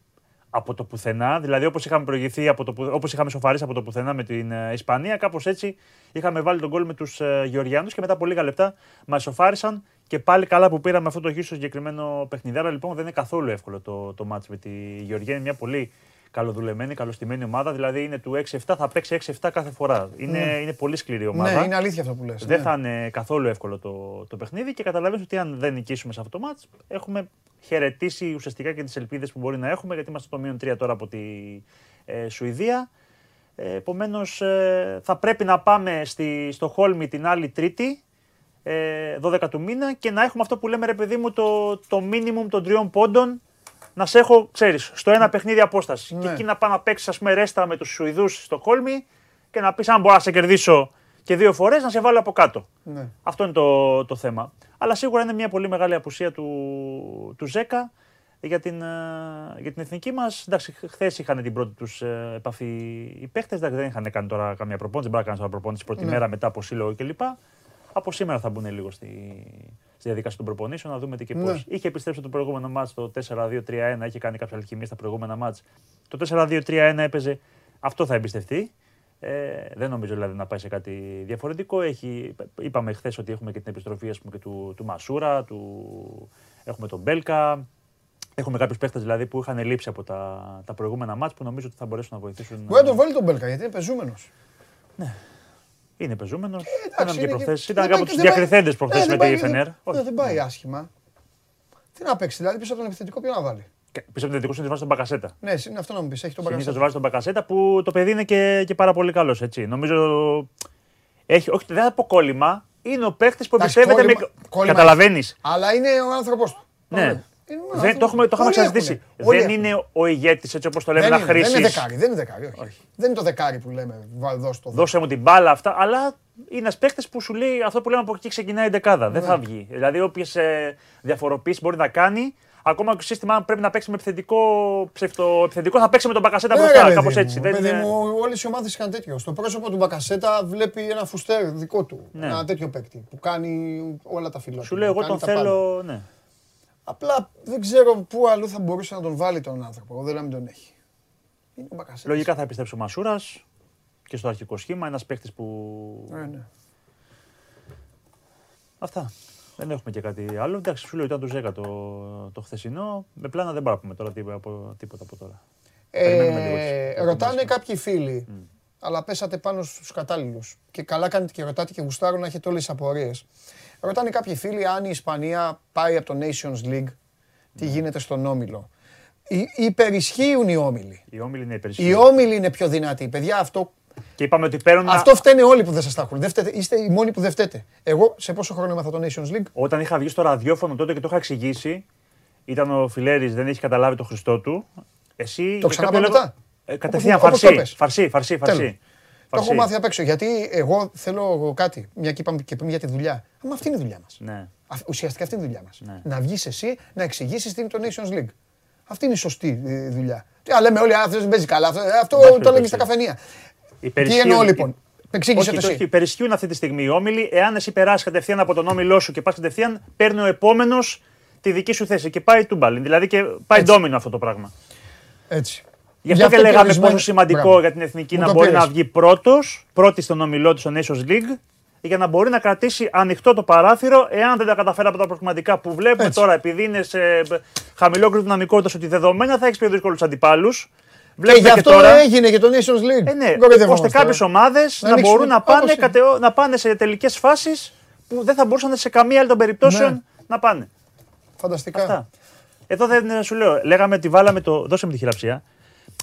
από το πουθενά, δηλαδή όπως είχαμε προηγηθεί, από το, που- όπως είχαμε σοφαρίσει από το πουθενά με την ε, Ισπανία, κάπως έτσι είχαμε βάλει τον γκολ με τους ε, Γεωργιάνους και μετά από λίγα λεπτά μας σοφάρισαν Και πάλι καλά που πήραμε αυτό το γύρο στο συγκεκριμένο παιχνίδι. Άρα λοιπόν δεν είναι καθόλου εύκολο το, το μάτς με τη Γεωργία. Είναι μια πολύ καλοδουλεμένη, καλοστημένη ομάδα. Δηλαδή είναι του 6-7, θα παίξει 6-7 κάθε φορά. Είναι, είναι πολύ σκληρή ομάδα. Ναι, είναι αλήθεια αυτό που λες. Δεν ναι. θα είναι καθόλου εύκολο το, το παιχνίδι και καταλαβαίνεις ότι αν δεν νικήσουμε σε αυτό το μάτς, έχουμε χαιρετήσει ουσιαστικά και τις ελπίδες που μπορεί να έχουμε, γιατί είμαστε στο μείον 3 τώρα από τη ε, Σουηδία. Ε, Επομένως, θα πρέπει να πάμε στη, στο Χόλμη την άλλη Τρίτη, ε, 12 του μήνα, και να έχουμε αυτό που λέμε ρε παιδί μου το, το minimum των τριών πόντων. Να σε έχω, ξέρεις, στο ένα παιχνίδι απόστασης. Και Ναι. εκεί να πάω να παίξεις, ας πούμε, ρέστα με τους Σουηδούς στο Χόλμη και να πεις: Αν μπορώ να σε κερδίσω και δύο φορές, να σε βάλω από κάτω. Ναι. Αυτό είναι το, το θέμα. Αλλά σίγουρα είναι μια πολύ μεγάλη απουσία του, του Ζέκα για την, ε, για την εθνική μας. Εντάξει, χθες είχαν την πρώτη τους επαφή οι παίχτε. Δεν είχαν κάνει τώρα καμία προπόνηση. Δεν μπορεί να κάνεις τώρα προπόνηση πρώτη Ναι. μέρα μετά από σύλλογο κλπ. Από σήμερα θα μπουν λίγο στη, στη διαδικασία των προπονήσεων να δούμε τι και πώς. Ναι. Είχε επιστρέψει το προηγούμενο μάτς το 4-2-3-1, είχε κάνει κάποια αλχημία στα προηγούμενα μάτς. Το 4-2-3-1 έπαιζε. Αυτό θα εμπιστευτεί. Ε, δεν νομίζω δηλαδή να πάει σε κάτι διαφορετικό. Έχει, είπαμε χθες ότι έχουμε και την επιστροφή ας πούμε, και του, του Μασούρα, του, έχουμε τον Μπέλκα. Έχουμε κάποιους παίχτες δηλαδή που είχαν λείψει από τα, τα προηγούμενα μάτς που νομίζω ότι θα μπορέσουν να βοηθήσουν. Μπορεί να τον βάλει τον Μπέλκα γιατί είναι πεζούμενος. Είναι πεζούμενο. εντάξει, Ήταν και είναι και- προχθές. δεν Ήταν πάει από και- τους δεν πάει- διακριθέντες Ναι, προχθέ δεν με πάει- τη Φενέρ. δεν- Δεν πάει άσχημα. Τι να παίξει, δηλαδή πίσω από τον επιθετικό ποιο να βάλει; Πίσω από την δικό σου βάζει τον Μπακασέτα. Ναι, είναι αυτό να μου πεις. Έχει τον Συνήθως Μπακασέτα. βάζει τον Μπακασέτα που το παιδί είναι και, και πάρα πολύ καλός. Νομίζω. Έχει, όχι, δεν θα πω κόλλημα. Είναι ο παίχτη που Εντάξει, εμπιστεύεται με. κόλλημα- κόλλημα Καταλαβαίνεις. Αλλά είναι ο άνθρωπό του. Ναι. Είναι ο Δεν, το έχουμε, το είχαμε Όλοι ξαναζητήσει. έχουνε. Όλοι Δεν έχουνε. είναι ο ηγέτης έτσι όπως το λέμε Δεν να είναι, δεν είναι χρήσεις. δεκάρι, δεν είναι δεκάρι, όχι. Δεν είναι το δεκάρι που λέμε, βα- δώσ' το. Δώσε μου την μπάλα αυτά, αλλά είναι ένας παίχτη που σου λέει αυτό που λέμε από εκεί ξεκινάει η δεκάδα. Δεν Ναι. θα βγει. Δηλαδή, όποιες διαφοροποιήσει μπορεί να κάνει, ακόμα και το σύστημα αν πρέπει να παίξει με επιθετικό, ψευτο, επιθετικό θα παίξει με τον Μπακασέτα Ναι, μπροστά. ρε, Κάπως παιδί έτσι. μου, Δεν παιδί είναι- μου, όλες οι ομάδες είχαν τέτοιο. Στο πρόσωπο του Μπακασέτα βλέπει ένα φουστέρ δικό του. Ναι. Ένα τέτοιο παίκτη που κάνει όλα τα φιλότιμα. Σου λέω, εγώ κάνει τον τα πάντα. θέλω. Ναι. Απλά δεν ξέρω πού αλλού θα μπορούσε να τον βάλει τον άνθρωπο. Εγώ δεν να μην τον έχει. Είναι ο Μπακασέτας. Λογικά θα επιστρέψει ο Μασούρας και στο αρχικό σχήμα. Ένας παίχτη που. Ναι, ναι. Αυτά. Δεν έχουμε και κάτι άλλο. Εντάξει, σου λέω ήταν του 10 το, το χθεσινό. Με πλάνα δεν μπορούμε να πούμε τώρα τίποτα από, τίποτα από τώρα. Περιμένουμε λίγο Ε, τις- ρωτάνε τις- κάποιοι φίλοι, αλλά πέσατε πάνω στους κατάλληλους. Και καλά κάνετε και ρωτάτε και γουστάρουν να έχετε όλες τις απορίες. Ρωτάνε κάποιοι φίλοι αν η Ισπανία πάει από το Nations League, τι γίνεται στον Όμιλο. Υ- Υπερισχύουν οι Όμιλοι. Η όμιλη είναι Οι υπερισχύει. Όμιλοι είναι πιο δυνατοί. Παιδιά, αυτό, Και είπαμε ότι παίρνουν. αυτό φταίνε όλοι που δεν σας τα έχουν. Δεν φταίτε, είστε οι μόνοι που δεν φταίτε. Εγώ σε πόσο χρόνο έμαθα το Nations League; Όταν είχα βγει στο ραδιόφωνο τότε και το είχα εξηγήσει, ήταν ο Φιλέρης, δεν έχει καταλάβει το Χριστό του. Εσύ. Το και ξαναπά κάποιο μετά; λόγο- Ε, κατευθείαν Όπως- όπως το φαρσί. πες. Φαρσί, φαρσί, Τέλος. φαρσί. Το έχω Φαρσί. μάθει απ' έξω. Γιατί εγώ θέλω κάτι. Μια και είπαμε και πριν για τη δουλειά. Μα αυτή είναι η δουλειά μας. Ναι. Ουσιαστικά αυτή είναι η δουλειά μας. Ναι. Να βγεις εσύ να εξηγήσεις τι είναι το Nations League. Αυτή είναι η σωστή ε, δουλειά. Τι α, λέμε όλοι, αυτός δεν παίζει καλά. Αυτό, ε, αυτό Εντάξει, το λένε εντάξει. στα καφενεία. Τι Υπερισχύουν- εννοώ λοιπόν; Εξήγησε Όχι, το το εσύ. όχι, υπερισχύουν αυτή τη στιγμή οι όμιλοι. Εάν εσύ περάσει κατευθείαν από τον όμιλό σου και πας κατευθείαν, παίρνει ο επόμενος τη δική σου θέση και πάει τούμπαλιν. Δηλαδή και πάει Έτσι. ντόμινο αυτό το πράγμα. Έτσι. Γι' αυτό και λέγαμε ορισμένοι- πόσο σημαντικό Μπράβο. για την εθνική Μου να το μπορεί πήρες. να βγει πρώτος, πρώτη στον ομιλό της στο Nations League, για να μπορεί να κρατήσει ανοιχτό το παράθυρο εάν δεν τα καταφέρει από τα προκριματικά που βλέπουμε Έτσι. τώρα, επειδή είναι σε χαμηλό κρύο δυναμικότητα, ότι δεδομένα θα έχεις πιο δύσκολους αντιπάλους. Και Βλέπουμε γι' και, αυτό τώρα. έγινε και το Nations League. Ε, ναι, Κοροϊδευόμαστε ώστε τώρα. κάποιες ομάδες να, ανοίξουν- μπορούν να πάνε, όπως είναι. κατεω- να πάνε σε τελικές φάσεις που δεν θα μπορούσαν σε καμία άλλη των περιπτώσεων Ναι. να πάνε. Φανταστικά. Αυτά. Εδώ δεν σου λέω. Λέγαμε ότι βάλαμε το. Δώσε μου τη χειραψία.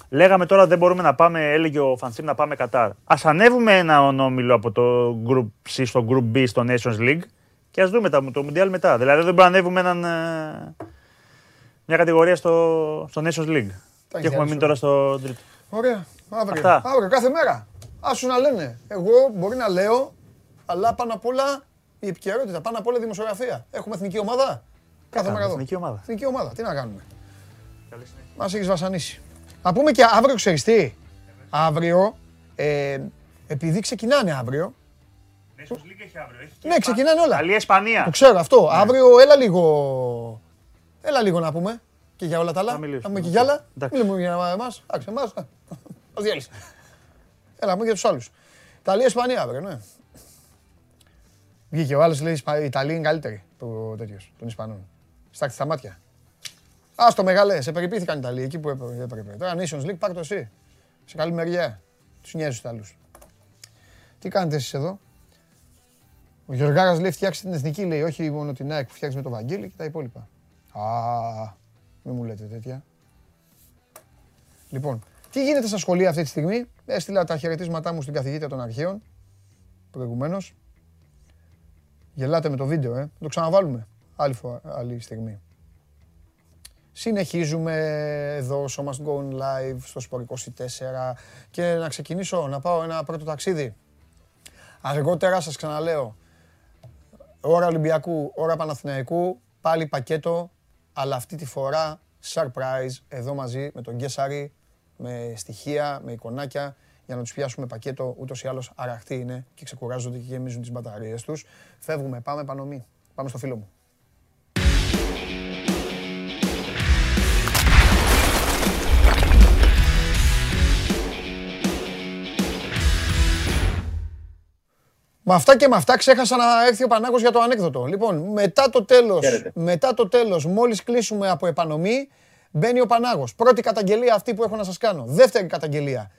Λέγαμε τώρα δεν μπορούμε να πάμε, έλεγε ο Φανσίμ, να πάμε Κατάρ. Α ανέβουμε ένα ονόμιλο από το Group C στο Group B στο Nations League και ας δούμε τα- το Mundial μετά. Δηλαδή δεν μπορούμε να ανέβουμε έναν, ε, μια κατηγορία στο, στο Nations League. Τα Και έχουμε έχεις μείνει τώρα στο τρίτο. Ωραία. Αύριο. Αυτά. Αύριο, κάθε μέρα. Άσου να λένε. Εγώ μπορεί να λέω, αλλά πάνω απ' όλα η επικαιρότητα, πάνω απ' όλα η δημοσιογραφία. Έχουμε εθνική ομάδα; Κάθε μέρα εδώ. Εθνική ομάδα. Εθνική ομάδα. Τι να κάνουμε; Μας έχεις βασανίσει. Να πούμε και αύριο, ξέρεις τι; Αύριο, ε, επειδή ξεκινάνε αύριο. Nations League έχει αύριο. Έχεις και Ναι, ξεκινάνε όλα. Γαλλία, Ισπανία. Το ξέρω αυτό. Αύριο, έλα λίγο. Έλα λίγο να πούμε. Και για όλα τα άλλα. Να μιλήσουμε. πούμε και για άλλα. Εντάξει. Μιλούμε για εμάς. Εντάξει, εμάς. Μα διέλυσε. Έλα, να πούμε για τους άλλους. Ιταλία, Ισπανία αύριο, ναι. Βγήκε ο άλλος λέει: «Ισπα- Η Ιταλία είναι καλύτερη. το τέτοιος των Ισπανών. Στάκτη στα μάτια. Α το μεγάλε, σε περιποιήθηκαν οι Ιταλοί εκεί που έπρεπε. έπρεπε. Τώρα Nations League, πάρ το εσύ. Σε καλή μεριά. Τους νοιάζει τους Ιταλούς. Τι κάνετε εσείς εδώ; Ο Γιωργάρας λέει φτιάξει την εθνική, λέει, όχι μόνο την ΑΕΚ που φτιάξει με το Βαγγέλη και τα υπόλοιπα. Α, μην μου λέτε τέτοια. Λοιπόν, τι γίνεται στα σχολεία αυτή τη στιγμή; Έστειλα τα χαιρετίσματά μου στην καθηγήτρια των αρχαίων προηγουμένως. Γελάτε με το βίντεο, ε. Το ξαναβάλουμε άλλη, φορά, άλλη στιγμή. Συνεχίζουμε εδώ στο Must Go Live στο Sport 24 και να ξεκινήσω να πάω ένα πρώτο ταξίδι. Αργότερα σας ξαναλέω, ώρα Ολυμπιακού, ώρα Παναθηναϊκού, πάλι πακέτο, αλλά αυτή τη φορά surprise εδώ μαζί με τον Γκέσαρη, με στοιχεία, με εικονάκια για να τους πιάσουμε πακέτο, ούτως ή άλλως αραχτοί είναι και ξεκουράζονται και γεμίζουν τις μπαταρίες τους. Φεύγουμε, πάμε πανομή. Πάμε στο φίλο μου. Με αυτά και με αυτά ξέχασα να έρθει ο Πανάγος για το ανέκδοτο. Λοιπόν, μετά το τέλος, Χαίρετε. μετά το τέλος, μόλις κλείσουμε από επανομή, μπαίνει ο Πανάγος. Πρώτη καταγγελία αυτή που έχω να σας κάνω. Δεύτερη καταγγελία.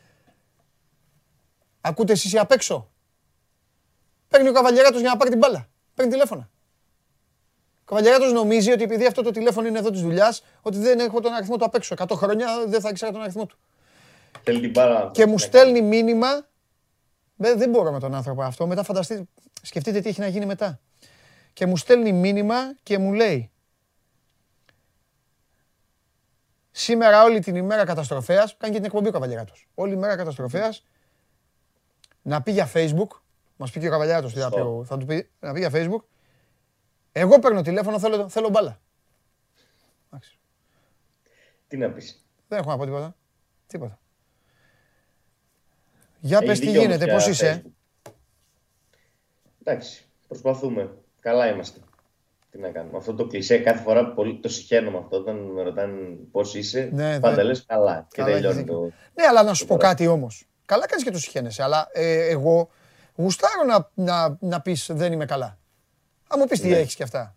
Ακούτε εσείς οι απ' έξω; Παίρνει ο Καβαλιεράτος για να πάρει την μπάλα. Παίρνει τηλέφωνα. Ο Καβαλιεράτος νομίζει ότι επειδή αυτό το τηλέφωνο είναι εδώ της δουλειάς, ότι δεν έχω τον αριθμό του απ' έξω. 100 χρόνια δεν θα ήξερα τον αριθμό του. Θέλει την μπάλα. Και μου στέλνει μήνυμα. Δεν, δεν μπορώ με τον άνθρωπο αυτό. Μετά φανταστείτε, σκεφτείτε τι έχει να γίνει μετά. Και μου στέλνει μήνυμα και μου λέει Σήμερα όλη την ημέρα καταστροφέας, κάνει και την εκπομπή ο Καβαλιεράτος. Όλη η μέρα καταστροφέας, να πει για Facebook, μας πει και ο Καβαλιεράτος τι θα, πει, Σωστό. ο- θα του πει, να πει για Facebook. Εγώ παίρνω τηλέφωνο, θέλω, θέλω μπάλα. Εντάξει. Τι να πεις. Δεν έχω να πω τίποτα. Τίποτα. Για Έχει πες τι δίκιο όμως γίνεται, για πώς είσαι. Facebook. Εντάξει, προσπαθούμε. Καλά είμαστε. Τι να κάνουμε. Αυτό το κλισέ κάθε φορά πολύ το συχαίνω αυτό. Όταν με ρωτάνε πώς είσαι, Ναι, πάντα ναι. λες καλά. Και Καλά, έχεις τελειώνει δίκιο. το. Ναι, αλλά να σου πω Τώρα. κάτι όμως. Καλά κάνεις και το συχαίνεσαι, αλλά ε, εγώ γουστάρω να, να, να πεις δεν είμαι καλά. Αν μου πεις τι Ναι. έχεις και αυτά.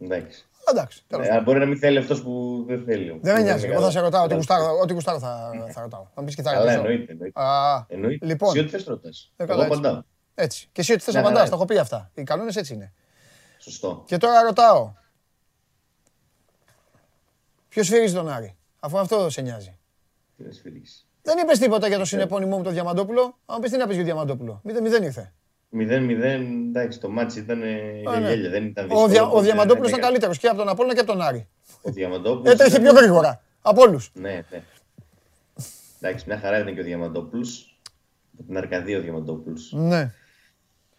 Εντάξει. Αλλά Εντάξει, τέλος Ε, πάντων. αν μπορεί να μην θέλει αυτός που δεν θέλει. Δεν με νοιάζει. είναι Εγώ θα σε καλά. ρωτάω. Ό,τι Καλά. γουστάρω, ό,τι γουστάρω θα, θα ρωτάω. Θα μου πεις και θα Καλά, ρωτήσω. εννοείται. εννοείται. Α, εννοείται. λοιπόν. Εσύ ό,τι θες ρωτάς. Ε, καλά, Εγώ έτσι. απαντάω. έτσι. Και εσύ ό,τι θες Ναι, απαντάς, ναι. τα έχω πει αυτά. Οι κανόνες έτσι είναι. Σωστό. Και τώρα ρωτάω. Ποιος φυρίζει τον Άρη, αφού αυτό σε νοιάζει. Τι να σφυρίξει. Δεν είπες τίποτα για το συνεπώνυμό μου το Διαμαντόπουλο. Αν πεις τι να πεις για το Διαμαντόπουλο. Μηδέν, μηδέν ήρθε. 0-0, εντάξει, το μάτσι ήταν ε, για ναι. γέλια, δεν ήταν Ο, δύσκολο. Δια, ο οπότε Διαμαντόπουλος δεν ήταν καλύτερος και από τον Απόλλωνα και από τον Άρη. Ο Διαμαντόπουλος Έτρεχε ήταν- πιο γρήγορα από όλους. Ναι, ναι. Εντάξει, μια χαρά ήταν και ο Διαμαντόπουλος. Από την Αρκαδία ο Διαμαντόπουλος. Ναι,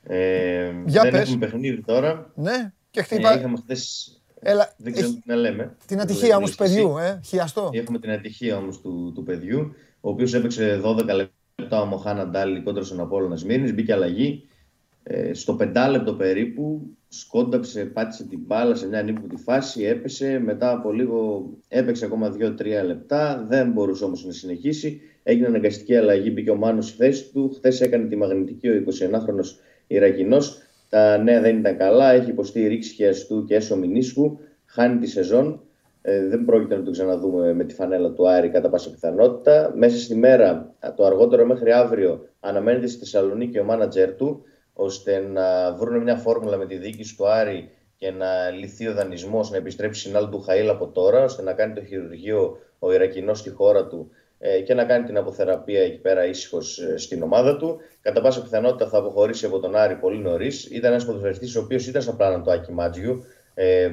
Ε, Για δεν πες. έχουμε παιχνίδι τώρα. ναι. Και Ε, χτύπα. είχαμε χθες, Έλα, δεν ξέρω έχει τι να λέμε. την Το ατυχία όμως του λέτε εσύ. παιδιού, ε. Χιαστό. Έχουμε την ατυχία όμως του, του παιδιού, ο οποίος έπαιξε 12 λεπτά ο Μοχάνα Ντάλι κόντρα στον Απόλλωνας Σμύρνης, μπήκε αλλαγή. Ε, στο πεντάλεπτο περίπου σκόνταψε, πάτησε την μπάλα σε μια ανύποπτη φάση, έπεσε, μετά από λίγο έπαιξε ακόμα 2-3 λεπτά, δεν μπορούσε όμως να συνεχίσει, έγινε αναγκαστική αλλαγή, μπήκε ο Μάνος στη θέση του, χθες έκανε τη μαγνητική ο 21χρονος Ιρακινός, τα νέα δεν ήταν καλά, έχει υποστεί ρήξη χιαστού και έσω μηνίσκου, χάνει τη σεζόν, ε, δεν πρόκειται να τον ξαναδούμε με τη φανέλα του Άρη κατά πάσα πιθανότητα. Μέσα στη μέρα, το αργότερο μέχρι αύριο, αναμένεται στη Θεσσαλονίκη ο μάνατζερ του, ώστε να βρουν μια φόρμουλα με τη διοίκηση του Άρη και να λυθεί ο δανεισμός, να επιστρέψει συνάλλου του Χαήλ από τώρα, ώστε να κάνει το χειρουργείο ο Ιρακινός στη χώρα του ε, και να κάνει την αποθεραπεία εκεί πέρα ήσυχος στην ομάδα του. Κατά πάσα πιθανότητα θα αποχωρήσει από τον Άρη πολύ νωρίς. Ήταν ένας ποδοσφαιριστής ο οποίος ήταν στα πλάνα του Άκη Μάτζιου. Ε,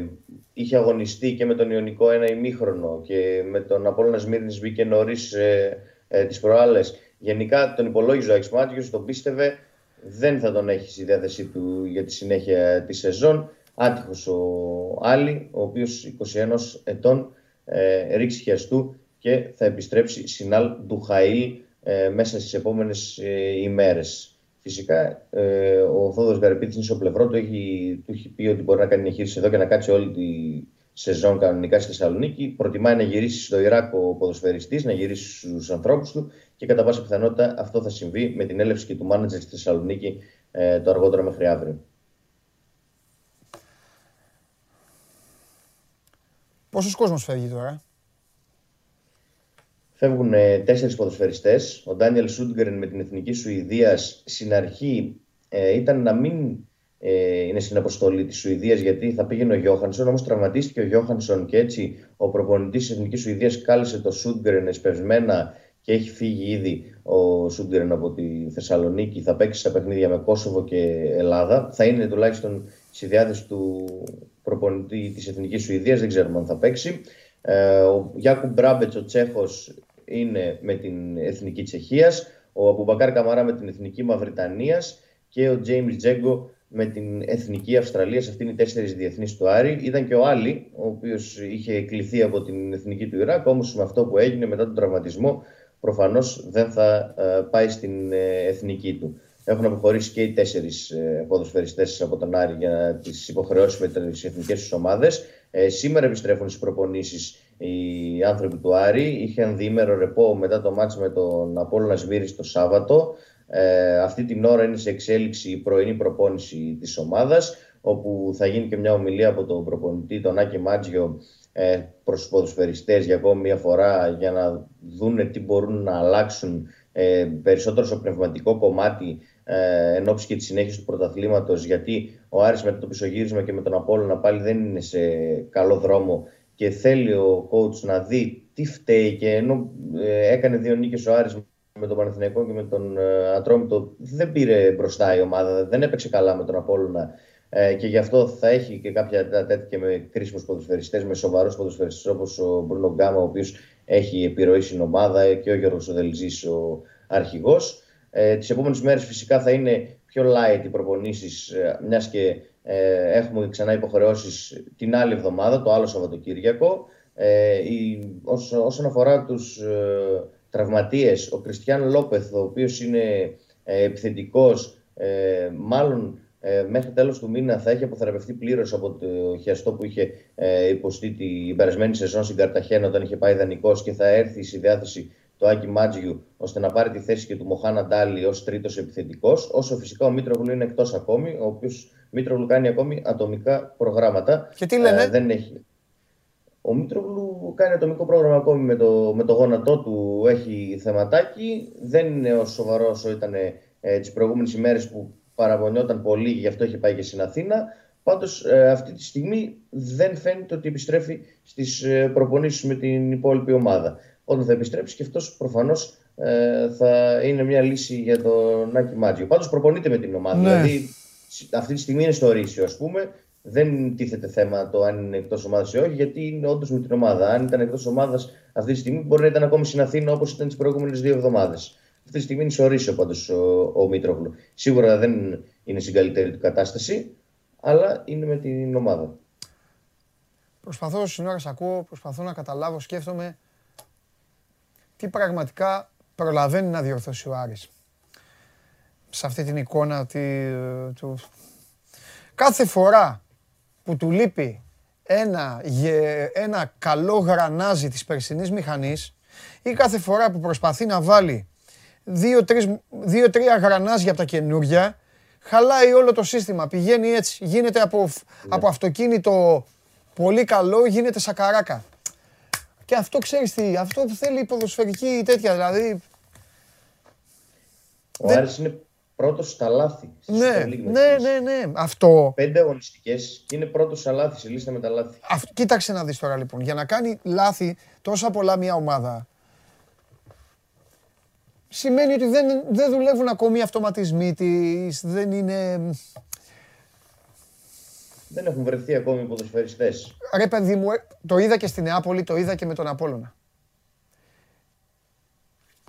είχε αγωνιστεί και με τον Ιωνικό ένα ημίχρονο και με τον Απόλλωνα Σμύρνης μπήκε νωρίς ε, ε, τις προάλλες. Γενικά τον υπολόγιζε ο Άκης Μάτζιος, τον πίστευε, δεν θα τον έχεις στη διάθεσή του για τη συνέχεια της σεζόν. Άτυχος ο Άλλη, ο οποίος 21 ετών ε, ρίξει χιαστού και θα επιστρέψει συνάλ του Χαΐλ ε, μέσα στις επόμενες ε, ημέρες. Φυσικά ε, ο Θόδωρος Γαρυπίτης είναι στο πλευρό του, έχει, του έχει πει ότι μπορεί να κάνει μια χείριση εδώ και να κάτσει όλη τη σεζόν κανονικά στη Θεσσαλονίκη. Προτιμάει να γυρίσει στο Ιράκ ο ποδοσφαιριστής, να γυρίσει στους ανθρώπους του και κατά πάσα πιθανότητα αυτό θα συμβεί με την έλευση και του μάνατζερ στη Θεσσαλονίκη ε, το αργότερο μέχρι αύριο. Πόσος κόσμος φεύγει τώρα; Φεύγουν ε, τέσσερις ποδοσφαιριστές. Ο Ντάνιελ Σούντγκρεν με την Εθνική Σουηδίας στην αρχή ε, ήταν να μην ε, είναι στην αποστολή της Σουηδίας γιατί θα πήγαινε ο Γιώχανσον, όμως τραυματίστηκε ο Γιώχανσον και έτσι ο προπονητής της Εθνικής Σουηδίας κάλεσε το Σούντγκρεν εσπευσμένα και έχει φύγει ήδη ο Σούντγκρεν από τη Θεσσαλονίκη. Θα παίξει σε παιχνίδια με Κόσοβο και Ελλάδα. Θα είναι τουλάχιστον στη διάθεση του προπονητή της Εθνικής Σουηδίας, δεν ξέρουμε αν θα παίξει. Ε, ο Γιάκου Μπράμπετς, ο Τσέχος, είναι με την Εθνική Τσεχίας. Ο Αμπουμπακάρ Καμαρά με την Εθνική Μαυριτανίας και ο Τζέιμς Τζέγκο με την Εθνική Αυστραλίας. Αυτή είναι οι τέσσερις διεθνείς του Άρη. Ήταν και ο Άλλη, ο οποίος είχε κληθεί από την Εθνική του Ιράκ. Όμως με αυτό που έγινε μετά τον τραυματισμό, προφανώς δεν θα ε, πάει στην ε, εθνική του. Έχουν αποχωρήσει και οι τέσσερις ποδοσφαιριστές από τον Άρη για τις υποχρεώσεις με τις εθνικές τους ομάδες. Ε, σήμερα επιστρέφουν στις προπονήσεις οι άνθρωποι του Άρη. Είχαν διήμερο ρεπό μετά το μάτς με τον Απόλλωνα Σμύρης το Σάββατο. Ε, αυτή την ώρα είναι σε εξέλιξη η πρωινή προπόνηση της ομάδας, όπου θα γίνει και μια ομιλία από τον προπονητή, τον Άκη Μάτζιο, ε, προς τους ποδοσφαιριστές για ακόμη μια φορά, για να δούνε τι μπορούν να αλλάξουν ε, περισσότερο στο πνευματικό κομμάτι ε, εν ώψη και της συνέχειας του πρωταθλήματος, γιατί ο Άρης με το πισωγύρισμα και με τον Απόλλωνα πάλι δεν είναι σε καλό δρόμο και θέλει ο coach να δει τι φταίει και ενώ ε, έκανε δύο νίκες ο Άρης με τον Παναθηναϊκό και με τον ε, Ατρόμητο δεν πήρε μπροστά η ομάδα, δεν έπαιξε καλά με τον Απόλλωνα ε, και γι' αυτό θα έχει και κάποια τέτοια με κρίσιμους ποδοσφαιριστές, με σοβαρούς ποδοσφαιριστές όπως ο Μπρούνο Γκάμα, ο οποίος έχει επιρροή στην ομάδα και ο Γιώργος Οδελζής, ο αρχηγός. Ε, Τις επόμενες μέρες φυσικά θα είναι πιο light οι προπονήσεις, ε, μιας και ε, έχουμε ξανά υποχρεώσεις την άλλη εβδομάδα, το άλλο Σαββατοκύριακο. Ε, η, όσον αφορά τους ε, τραυματίες, ο Κριστιαν Λόπεθ, ο οποίος είναι ε, επιθετικός, ε, μάλλον ε, μέχρι τέλος του μήνα θα έχει αποθεραπευτεί πλήρως από το χιαστό που είχε ε, υποστεί την περασμένη σεζόν στην Καρταχένα όταν είχε πάει δανεικός και θα έρθει στη διάθεση του Άκη Μάτζιου ώστε να πάρει τη θέση και του Μοχάνα Ντάλι ως τρίτος επιθετικός, όσο φυσικά ο Μήτρογλου είναι εκτός ακόμη, ο οποίος Μήτρογλου κάνει ακόμη ατομικά προγράμματα. Και τι λένε; Ε, δεν έχει. Ο Μήτρογλου κάνει ατομικό πρόγραμμα ακόμη με το, με το γόνατό του, έχει θεματάκι. Δεν είναι όσο σοβαρός όσο ήταν ε, τις προηγούμενες ημέρες που παραπονιόταν πολύ, γι' αυτό έχει πάει και στην Αθήνα. Πάντως ε, αυτή τη στιγμή δεν φαίνεται ότι επιστρέφει στις ε, προπονήσεις με την υπόλοιπη ομάδα. Όταν θα επιστρέψει και αυτός προφανώς ε, θα είναι μια λύση για τον Νάκη Μάτζιο. Πάντως προπονείται με την ομάδα. Ναι. Δηλαδή αυτή τη στιγμή είναι στο ορίσιο, ας πούμε. Δεν τίθεται θέμα το αν είναι εκτός ομάδας ή όχι, γιατί είναι όντως με την ομάδα. Αν ήταν εκτός ομάδας αυτή τη στιγμή, μπορεί να ήταν ακόμη στην Αθήνα όπως ήταν τις προηγούμενες δύο εβδομάδες. Αυτή τη στιγμή είναι σε ορίσιο πάντως ο, ο Μήτρογλου. Σίγουρα δεν είναι στην καλύτερη του κατάσταση, αλλά είναι με την ομάδα. Προσπαθώ στην ώρα ακούω, προσπαθώ να καταλάβω, σκέφτομαι τι πραγματικά προλαβαίνει να διορθώσει ο Άρης. Σε αυτή την εικόνα τη, του... Κάθε φορά που του λείπει ένα, γε- ένα καλό γρανάζι της περσινής μηχανής ή κάθε φορά που προσπαθεί να βάλει δύο-τρεις- δύο-τρία γρανάζια από τα καινούργια, χαλάει όλο το σύστημα. Πηγαίνει έτσι, γίνεται από, από αυτοκίνητο πολύ καλό, γίνεται σακαράκα. Και αυτό ξέρεις τι, αυτό θέλει ποδοσφαιρική τέτοια, δηλαδή Ο Δεν- Άρης είναι πρώτος στα λάθη. στη ναι, Super League με ναι, τις ναι, ναι, αυτό, Πέντε αγωνιστικές και είναι πρώτος στα λάθη, σε λίστα με τα λάθη. αυτό, κοίταξε να δεις τώρα λοιπόν, για να κάνει λάθη τόσα πολλά μια ομάδα, σημαίνει ότι δεν, δεν δουλεύουν ακόμη οι αυτοματισμοί της, δεν είναι... Δεν έχουν βρεθεί ακόμη οι ποδοσφαιριστές. Ρε παιδί μου, ε, το είδα και στην Νεάπολη, το είδα και με τον Απόλλωνα.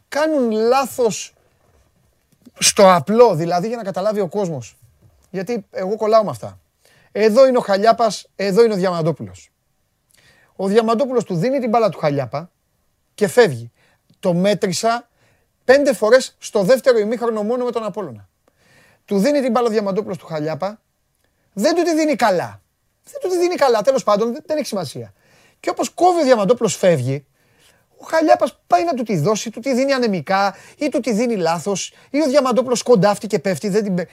Κάνουν λάθος στο απλό, δηλαδή για να καταλάβει ο κόσμος. Γιατί εγώ κολλάω με αυτά. Εδώ είναι ο Χαλιάπας, εδώ είναι ο Διαμαντόπουλος. Ο Διαμαντόπουλος του δίνει την μπάλα του Χαλιάπα και φεύγει. Το μέτρησα πέντε φορές στο δεύτερο ημίχρονο μόνο με τον Απόλλωνα. Του δίνει την μπάλα ο Διαμαντόπουλος του Χαλιάπα, δεν του τη δίνει καλά. Δεν του τη δίνει καλά, τέλος πάντων, δεν, δεν έχει σημασία. Και όπως κόβει ο Διαμαντόπουλος φεύγει, ο Χαλιάπας πάει να του τη δώσει, του τη δίνει ανεμικά ή του τη δίνει λάθος ή ο Διαμαντόπουλος κοντάφτει και πέφτει, δεν την... πε-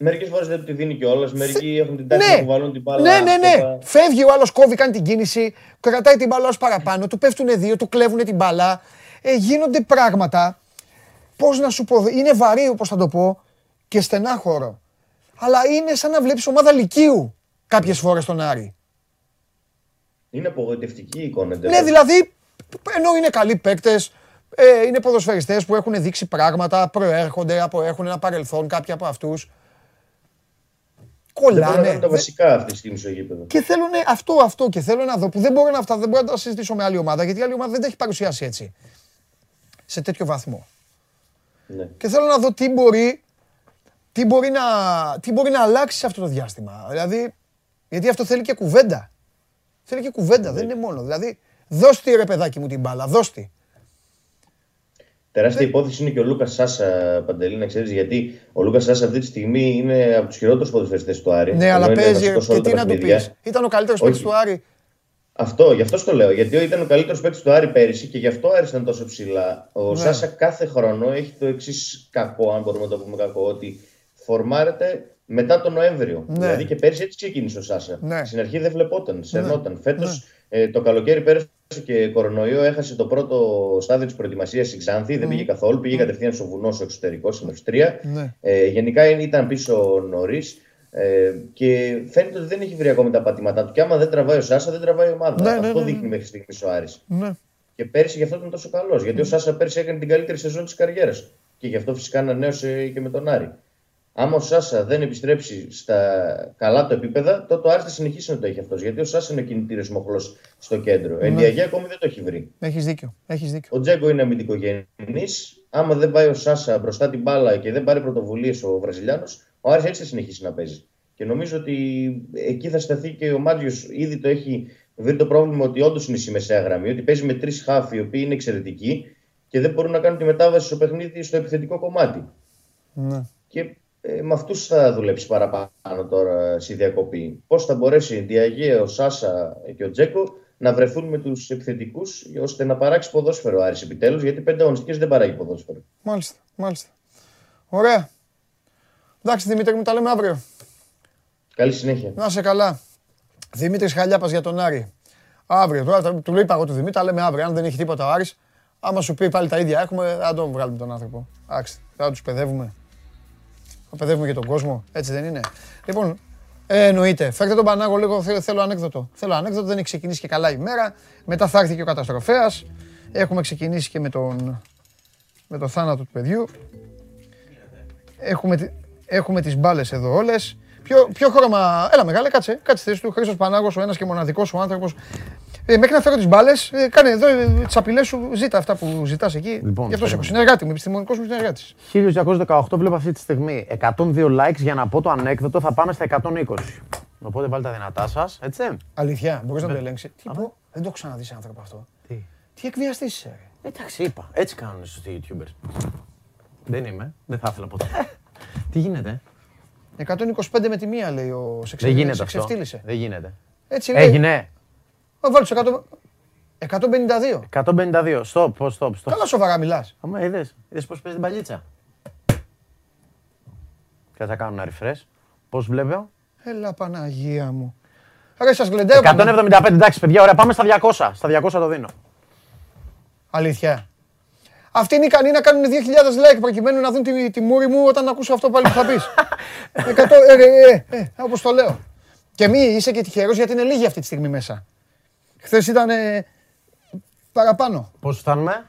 Μερικές φορές δεν του τη δίνει κιόλας. Μερικοί έχουν την τάση Ναι. να κουβαλούν την μπάλα. Ναι, ναι, ναι. στο- Φεύγει ο άλλος, κόβει, κάνει την κίνηση, κρατάει την μπάλα ως παραπάνω, του πέφτουν δύο, του κλέβουν την μπάλα. Ε, γίνονται πράγματα. Πώς να σου πω, είναι βαρύ, όπως θα το πω, και στενάχωρο. Αλλά είναι σαν να βλέπεις ομάδα λυκείου κάποιες φορές τον Άρη. Είναι απογοητευτική η εικόνα. Ναι, εντελώς. δηλαδή, ενώ είναι καλοί παίκτες, ε, είναι ποδοσφαιριστές που έχουν δείξει πράγματα, προέρχονται από, έχουν ένα παρελθόν κάποιοι από αυτούς. Δεν μπορούν να Κολλάνε. κάνουν τα Δεν- βασικά αυτή τη στιγμή στο γήπεδο. Και θέλουν αυτό, αυτό και θέλω να δω που δεν μπορώ να αυτά, δεν μπορώ να τα συζητήσω με άλλη ομάδα γιατί η άλλη ομάδα δεν τα έχει παρουσιάσει έτσι. Σε τέτοιο βαθμό. Ναι. Και θέλω να δω τι μπορεί, τι μπορεί, να, τι μπορεί να αλλάξει σε αυτό το διάστημα. Δηλαδή, γιατί αυτό θέλει και κουβέντα. Θέλει και κουβέντα, δεν είναι μόνο. Δηλαδή, δώσ' τη ρε παιδάκι μου την μπάλα, δώσ' τη. Τεράστια υπόθεση είναι και ο Λούκας Σάσα Παντελή, να ξέρεις γιατί. Ο Λούκας Σάσα αυτή τη στιγμή είναι από τους χειρότερους ποδοσφαιριστές του Άρη. Ναι, ενώ αλλά είναι παίζει βασικός σε και όλα τα τι να του παιχνίδια. πεις. Ήταν ο καλύτερος Όχι. παίκτης του Άρη. Αυτό, γι' αυτό το λέω. Γιατί ήταν ο καλύτερος παίκτης του Άρη πέρυσι και γι' αυτό ο Άρης ήταν τόσο ψηλά. Ο Ναι. Σάσα κάθε χρόνο έχει το εξής κακό, αν μπορούμε να το πούμε κακό, ότι φορμάρεται μετά τον Νοέμβριο. Ναι. Δηλαδή και πέρυσι έτσι ξεκίνησε ο Σάσα. Ναι. Στην αρχή δεν βλεπόταν, σερνόταν. Ναι. Φέτος Ναι. ε, το καλοκαίρι πέρασε και κορονοϊό, έχασε το πρώτο στάδιο της προετοιμασίας στην Ξάνθη, δεν πήγε καθόλου, πήγε κατευθείαν στο βουνό, στο εξωτερικό, στην Αυστρία. Ναι. Ε, γενικά είναι- ήταν πίσω νωρίς. Ε, και φαίνεται ότι δεν έχει βρει ακόμη τα πατήματά του. Και άμα δεν τραβάει ο Σάσα, δεν τραβάει η ομάδα. Ναι, ναι, Αυτό ναι, ναι. δείχνει μέχρι στιγμής ο Άρης. Ναι. Και πέρυσι γι' αυτό ήταν τόσο καλός. Γιατί ο Σάσα πέρυσι έκανε την καλύτερη σεζόν της καριέρας. Και γι' αυτό φυσικά ανανέωσε και με τον Άρη. Άμα ο Σάσα δεν επιστρέψει στα καλά του επίπεδα, τότε ο Άρης θα συνεχίσει να το έχει αυτός. Γιατί ο Σάσα είναι ο κινητήριος μοχλός στο κέντρο. Ναι. Ενδιαγέ ακόμη δεν το έχει βρει. Έχεις δίκιο. Έχεις δίκιο. Ο Τζέγκο είναι αμυντικογενής. Άμα δεν πάει ο Σάσα μπροστά την μπάλα και δεν πάρει πρωτοβουλίες ο Βραζιλιάνος, ο Άρης έτσι θα συνεχίσει να παίζει. Και νομίζω ότι εκεί θα σταθεί και ο Μάτζιο ήδη το έχει βρει το πρόβλημα ότι όντως είναι στη μεσαία γραμμή, ότι παίζει με τρεις χάφοι οι οποίοι είναι εξαιρετικοί και δεν μπορούν να κάνουν τη μετάβαση στο παιχνίδι στο επιθετικό κομμάτι. Ναι. Και ε, με αυτούς θα δουλέψει παραπάνω τώρα στη διακοπή. Πώς θα μπορέσει η Διαγέ, ο Σάσα και ο Τζέκο να βρεθούν με τους επιθετικού ώστε να παράξει ποδόσφαιρο ο Άρης επιτέλους, γιατί πέντε αγωνιστικές δεν παράγει ποδόσφαιρο. Μάλιστα, μάλιστα. Ωραία. Εντάξει, Δημήτρη μου, τα λέμε αύριο. Καλή συνέχεια. Να είσαι καλά. Δημήτρης Χαλιάπας για τον Άρη. Αύριο, τώρα το- του λέω είπα εγώ του Δημήτρη, τα λέμε αύριο. Αν δεν έχει τίποτα ο Άρης, άμα σου πει πάλι τα ίδια έχουμε, δεν τον βγάλουμε τον άνθρωπο. Εντάξει, θα τους παιδεύουμε. Θα παιδεύουμε και τον κόσμο, έτσι δεν είναι. Λοιπόν, ε, εννοείται. Φέρτε τον Πανάγο λίγο, θέλω, θέλω ανέκδοτο. Θέλω ανέκδοτο, δεν έχει ξεκινήσει και καλά η μέρα. Μετά θα έρθει και ο καταστροφέας. Έχουμε ξεκινήσει και με τον, με το θάνατο του παιδιού. Έχουμε, τη- έχουμε τις μπάλες εδώ όλες. Ποιο, ποιο χρώμα. Έλα, μεγάλε, κάτσε. Κάτσε στη θέση του. Χρήστος Πανάγος, ο ένας και μοναδικός ο άνθρωπος. Ε, μέχρι να φέρω τις μπάλες, ε, κάνε εδώ ε, τις απειλές σου, ζήτα αυτά που ζητάς εκεί. Λοιπόν, Γι' αυτό σε έχω. περίμενε. Συνεργάτη μου, επιστημονικός μου συνεργάτης. 1218 βλέπω αυτή τη στιγμή. 102 likes για να πω το ανέκδοτο θα πάμε στα 120. Οπότε βάλτε τα δυνατά σας, έτσι. Αλήθεια, μπορείς να το ελέγξεις. Τι πω, δεν το έχω ξαναδείς σε άνθρωπο αυτό. Τι; Τι εκβιαστής είσαι, ρε. Εντάξει, είπα. Έτσι κάνουν οι σωστοί YouTubers. Δεν είμαι. Δεν θα ήθελα ποτέ. Τι γίνεται. 125 με τη μία λέει ο σε Δεν γίνεται σε αυτό. ξεφτύλισε. Δεν γίνεται. Έτσι λέει. Έγινε. Α, βάλεις 100... 152. 152. Stop, stop, stop. stop. Καλά σοβαρά μιλάς. Άμα είδες, είδες πώς παίζει την παλίτσα. Και θα κάνω ένα refresh. Πώς βλέπω; Έλα Παναγία μου. Ρε σας γλεντάω. κανένα. 175, εντάξει παιδιά, ωραία, πάμε στα 200. Στα 200 το δίνω. Αλήθεια. Αυτοί είναι ικανοί να κάνουν 2.000 like προκειμένου να δουν τη, τη μούρη μου όταν ακούσω αυτό πάλι που θα πεις. Εκατό, ε, ε, ε, ε, όπως το λέω. Και μη είσαι και τυχερός γιατί είναι λίγοι αυτή τη στιγμή μέσα. Χθες ήταν ε, παραπάνω. Πώς φτάνουμε;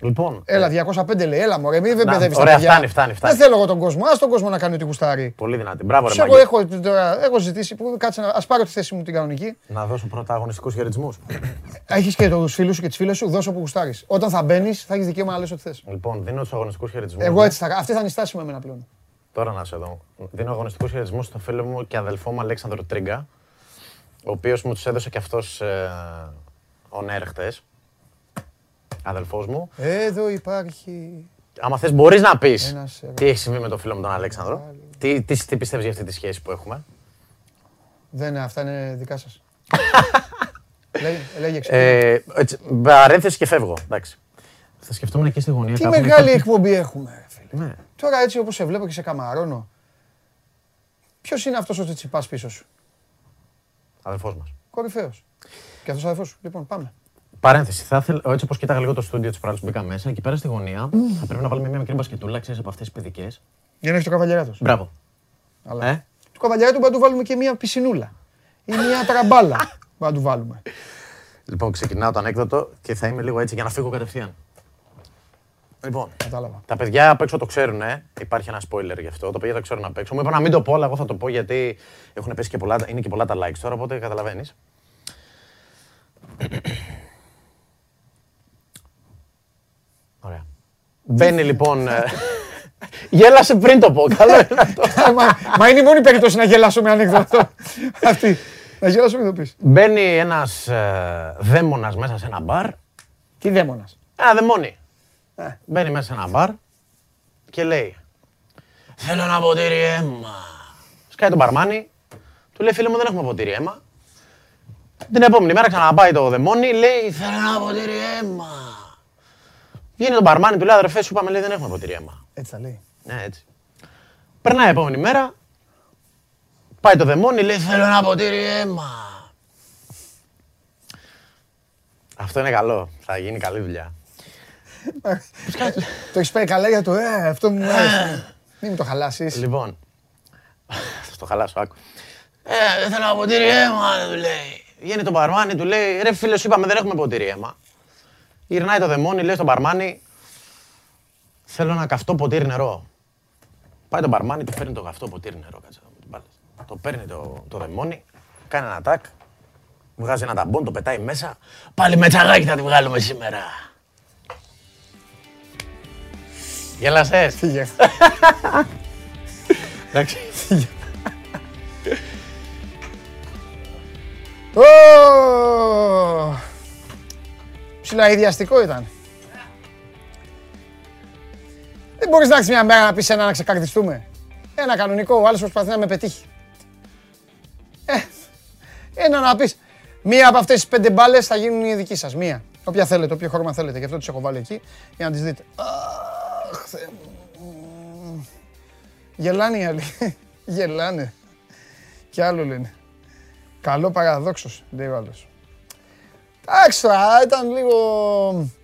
Λοιπόν, Έλα, 205 λέει. Έλα, μωρέ, μην δεν Να, παιδεύεις τα ωραία, παιδιά. φτάνει, φτάνει, φτάνει. Δεν θέλω εγώ τον κόσμο. Ας τον κόσμο να κάνει ό,τι γουστάρει. πολύ δυνατή. Μπράβο ρε Σε εγώ Μάγκη. έχω, τώρα, έχω ζητήσει, που, κάτσε να, ας πάρω τη θέση μου την κανονική. Να δώσω πρώτα αγωνιστικούς χαιρετισμούς. Έχεις και τους φίλους σου και τις φίλες σου, δώσω που γουστάρεις. Όταν θα μπαίνεις, θα έχεις δικαίωμα να λες ό,τι θες. λοιπόν, δίνω τους αγωνιστικούς χαιρετισμούς. Εγώ μου. έτσι θα Αυτή θα είναι η στάση μου εμένα πλέον. Τώρα να σε δω. Δίνω αγωνιστικούς χαιρετισμούς στο φίλο μου και αδελφό μου Αλέξανδρο Τρίγκα, ο οποίος μου τους έδωσε και αυτός ε, on air χτες. Αδελφός μου. Εδώ υπάρχει. Άμα θες μπορείς να πεις Ένας ερωτής. τι έχει συμβεί με τον φίλο μου τον Αλέξανδρο. Τι, τι, τι πιστεύεις για αυτή τη σχέση που έχουμε; Δεν είναι, αυτά είναι δικά σας. Λέγε, λέγε εξή. Ε, έτσι, παρένθεση και φεύγω. Εντάξει. Θα σκεφτόμουν εκεί στη γωνία. Τι κάθομαι μεγάλη κάτι- εκπομπή έχουμε, ρε φίλε. Ναι. Τώρα έτσι όπως σε βλέπω και σε καμαρώνω, ποιος είναι αυτός ο Τσιτσιπάς πίσω σου; Αδερφός μας. Κορυφαίος. Και αυτός ο αδερφός σου. Λοιπόν, πάμε. Παρένθεση, θα ήθελα, έτσι όπως κοίταγα λίγο το στούντιο της προάλλης που μπήκα μέσα, εκεί πέρα στη γωνία, θα πρέπει να βάλουμε μια μικρή μπασκετούλα, ξέρεις, από αυτές τις παιδικές. Για να έχεις το καβαλιαράτος. Μπράβο. Αλλά Ε, του καβαλιαράτου μπορούμε να του βάλουμε και μια πισινούλα. Ή μια τραμπάλα. Μπορούμε να του βάλουμε. λοιπόν, ξεκινάω το ανέκδοτο και θα είμαι λίγο έτσι για να φύγω κατευθείαν. Λοιπόν, Κατάλαβα. τα παιδιά απ' έξω το ξέρουν, ε. υπάρχει ένα spoiler γι' αυτό. Τα παιδιά το ξέρουν απ' έξω. Μου είπαν να μην το πω, αλλά εγώ θα το πω γιατί έχουν πέσει και πολλά, είναι και πολλά τα likes τώρα, οπότε καταλαβαίνεις. Ωραία. Μπαίνει λοιπόν. ε, Γέλασε πριν το πω. Καλό είναι αυτό. μα, μα είναι η μόνη περίπτωση να γελάσω με ανέκδοτο. Αυτή. Να γελάσω με το πεις. Μπαίνει ένας δαίμονας μέσα σε ένα μπαρ. Τι δαίμονας; Ένα δαιμόνι. Ε. Μπαίνει μέσα σε ένα μπαρ και λέει Θέλω ένα ποτήρι αίμα. Σκάει τον μπαρμάνι, του λέει φίλε μου δεν έχουμε ποτήρι αίμα. Την επόμενη μέρα ξαναπάει το δαιμόνι, λέει Θέλω ένα ποτήρι αίμα. Βγαίνει τον μπαρμάνι, του λέει αδερφέ σου είπαμε λέει δεν έχουμε ποτήρι αίμα. Έτσι θα λέει. Ναι, έτσι. Περνάει η επόμενη μέρα, πάει το δαιμόνι, λέει θέλω ένα ποτήρι αίμα. Αυτό είναι καλό, θα γίνει καλή δουλειά. Το έχεις πάει καλά για το ε, αυτό μου άρεσε. Μην μου το χαλάσεις. Λοιπόν, θα το χαλάσω, άκου. Ε, δεν θέλω ένα ποτήρι αίμα, του λέει. Βγαίνει το μπαρμάνι, του λέει, ρε φίλε σου είπαμε δεν έχουμε ποτήρι αίμα. Γυρνάει το δαιμόνι, λέει στον μπαρμάνι, θέλω ένα καυτό ποτήρι νερό. Πάει το μπαρμάνι, του φέρνει το καυτό ποτήρι νερό, κάτσε να μου την πάρεις. Το παίρνει το, το δαιμόνι, κάνει ένα τάκ, βγάζει ένα ταμπον, το πετάει μέσα. Πάλι με τσαγάκι θα τη βγάλουμε σήμερα. Γέλασες. Φύγε. Εντάξει. Ω! Ψηλά ιδιαστικό ήταν. Δεν μπορείς να έχεις μια μέρα να πεις ένα να ξεκαρδιστούμε. Ένα κανονικό, ο άλλος προσπαθεί να με πετύχει. Ε, ένα να πεις. Μία από αυτές τις πέντε μπάλες θα γίνουν οι δική σας. Μία. Όποια θέλετε, όποιο χρώμα θέλετε. Γι' αυτό τις έχω βάλει εκεί για να τις δείτε. Αχ, Θεέ μου. Γελάνε οι άλλοι. Γελάνε. Κι άλλο λένε. Καλό παραδόξος, λέει ο άλλος. Εντάξει τώρα, ήταν λίγο...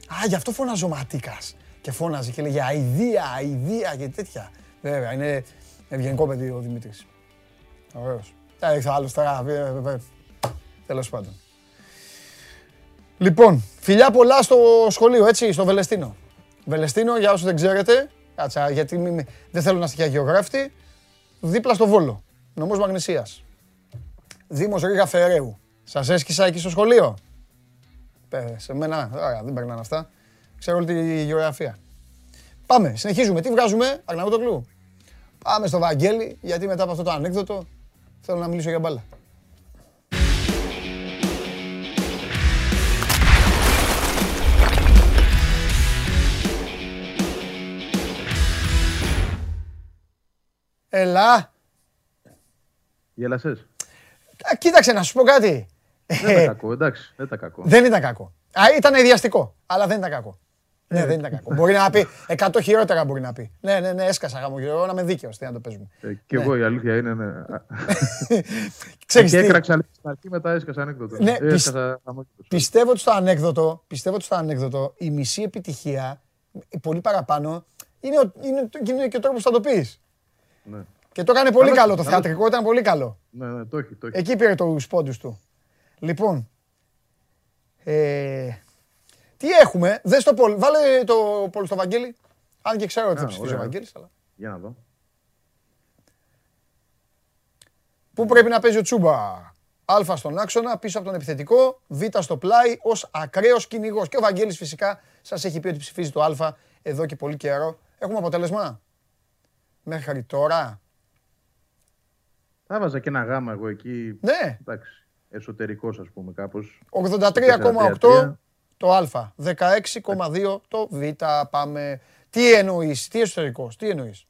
Α, γι' αυτό φώναζε ο Ματίκας. Και φώναζε και λέγε αηδία, αηδία και τέτοια. Βέβαια, είναι ευγενικό παιδί ο Δημήτρης. Ωραίος. Εντάξει, ο άλλος τώρα, ε, ε, ε, τέλος πάντων. Λοιπόν, φιλιά πολλά στο σχολείο, έτσι, στο Βελεστίνο. Βελεστίνο, για όσους δεν ξέρετε, κάτσα, γιατί μη- μη- δεν θέλω να είστε και αγιογράφτη, δίπλα στο Βόλο, νομός Μαγνησίας. Δήμος Ρίγα Φεραίου. Σας έσκησα εκεί στο σχολείο. Πε, σε μένα, ωραία, δεν περνάνε αυτά. Ξέρω όλη τη γεωγραφία. Πάμε, συνεχίζουμε. Τι βγάζουμε, Αγναούτοκλου; Πάμε στο Βαγγέλη, γιατί μετά από αυτό το ανέκδοτο θέλω να μιλήσω για μπάλα. Ελά. Γέλασες; Α, Κοίταξε να σου πω κάτι. Δεν Ε, ήταν κακό, εντάξει, δεν ήταν κακό. Δεν ήταν κακό. Α, ήταν ιδιαστικό, αλλά δεν ήταν κακό. Ναι, δεν ήταν κακό. Μπορεί να πει 100 χειρότερα μπορεί να πει. Ναι, ναι, ναι, έσκασα γαμογυρό, να είμαι δίκαιος. Τι να το παίζουμε. Ε, Κι εγώ η αλήθεια είναι. Ναι. Ξέρεις Και τι, έκραξα λίγο στην αρχή, μετά έσκασα ανέκδοτο. Ναι, Ε, πισ- έσκασα αμόκητος. πιστεύω ότι στο ανέκδοτο, πιστεύω ότι στο ανέκδοτο η μισή επιτυχία, η πολύ παραπάνω, είναι, ο- είναι, το- είναι και ο τρόπος που θα το πεις. Ναι. Και το έκανε πολύ Αλλά- καλό το αλλά- θεατρικό, ήταν πολύ καλό. Ναι, ναι, το έχει, το έχει. Εκεί πήρε τους πόντους του. Λοιπόν, ε, τι έχουμε, δες το πόλ, βάλε το πόλ στο Βαγγέλη. Αν και ξέρω ότι θα Α, ψηφίσει ο ωραία. Βαγγέλης, αλλά... Για να δω. Πού πρέπει να παίζει ο Τσούμπα; Α στον άξονα, πίσω από τον επιθετικό, Β στο πλάι, ως ακραίος κυνηγός. Και ο Βαγγέλης φυσικά σας έχει πει ότι ψηφίζει το Α εδώ και πολύ καιρό. Έχουμε αποτέλεσμα; Μέχρι τώρα. Θα βάζα και ένα γάμα εγώ εκεί. Ναι, Εντάξει, εσωτερικός ας πούμε κάπως. 83,8 το Α. 16,2 το Β. Πάμε. Τι εννοείς, τι εσωτερικός, τι εννοείς;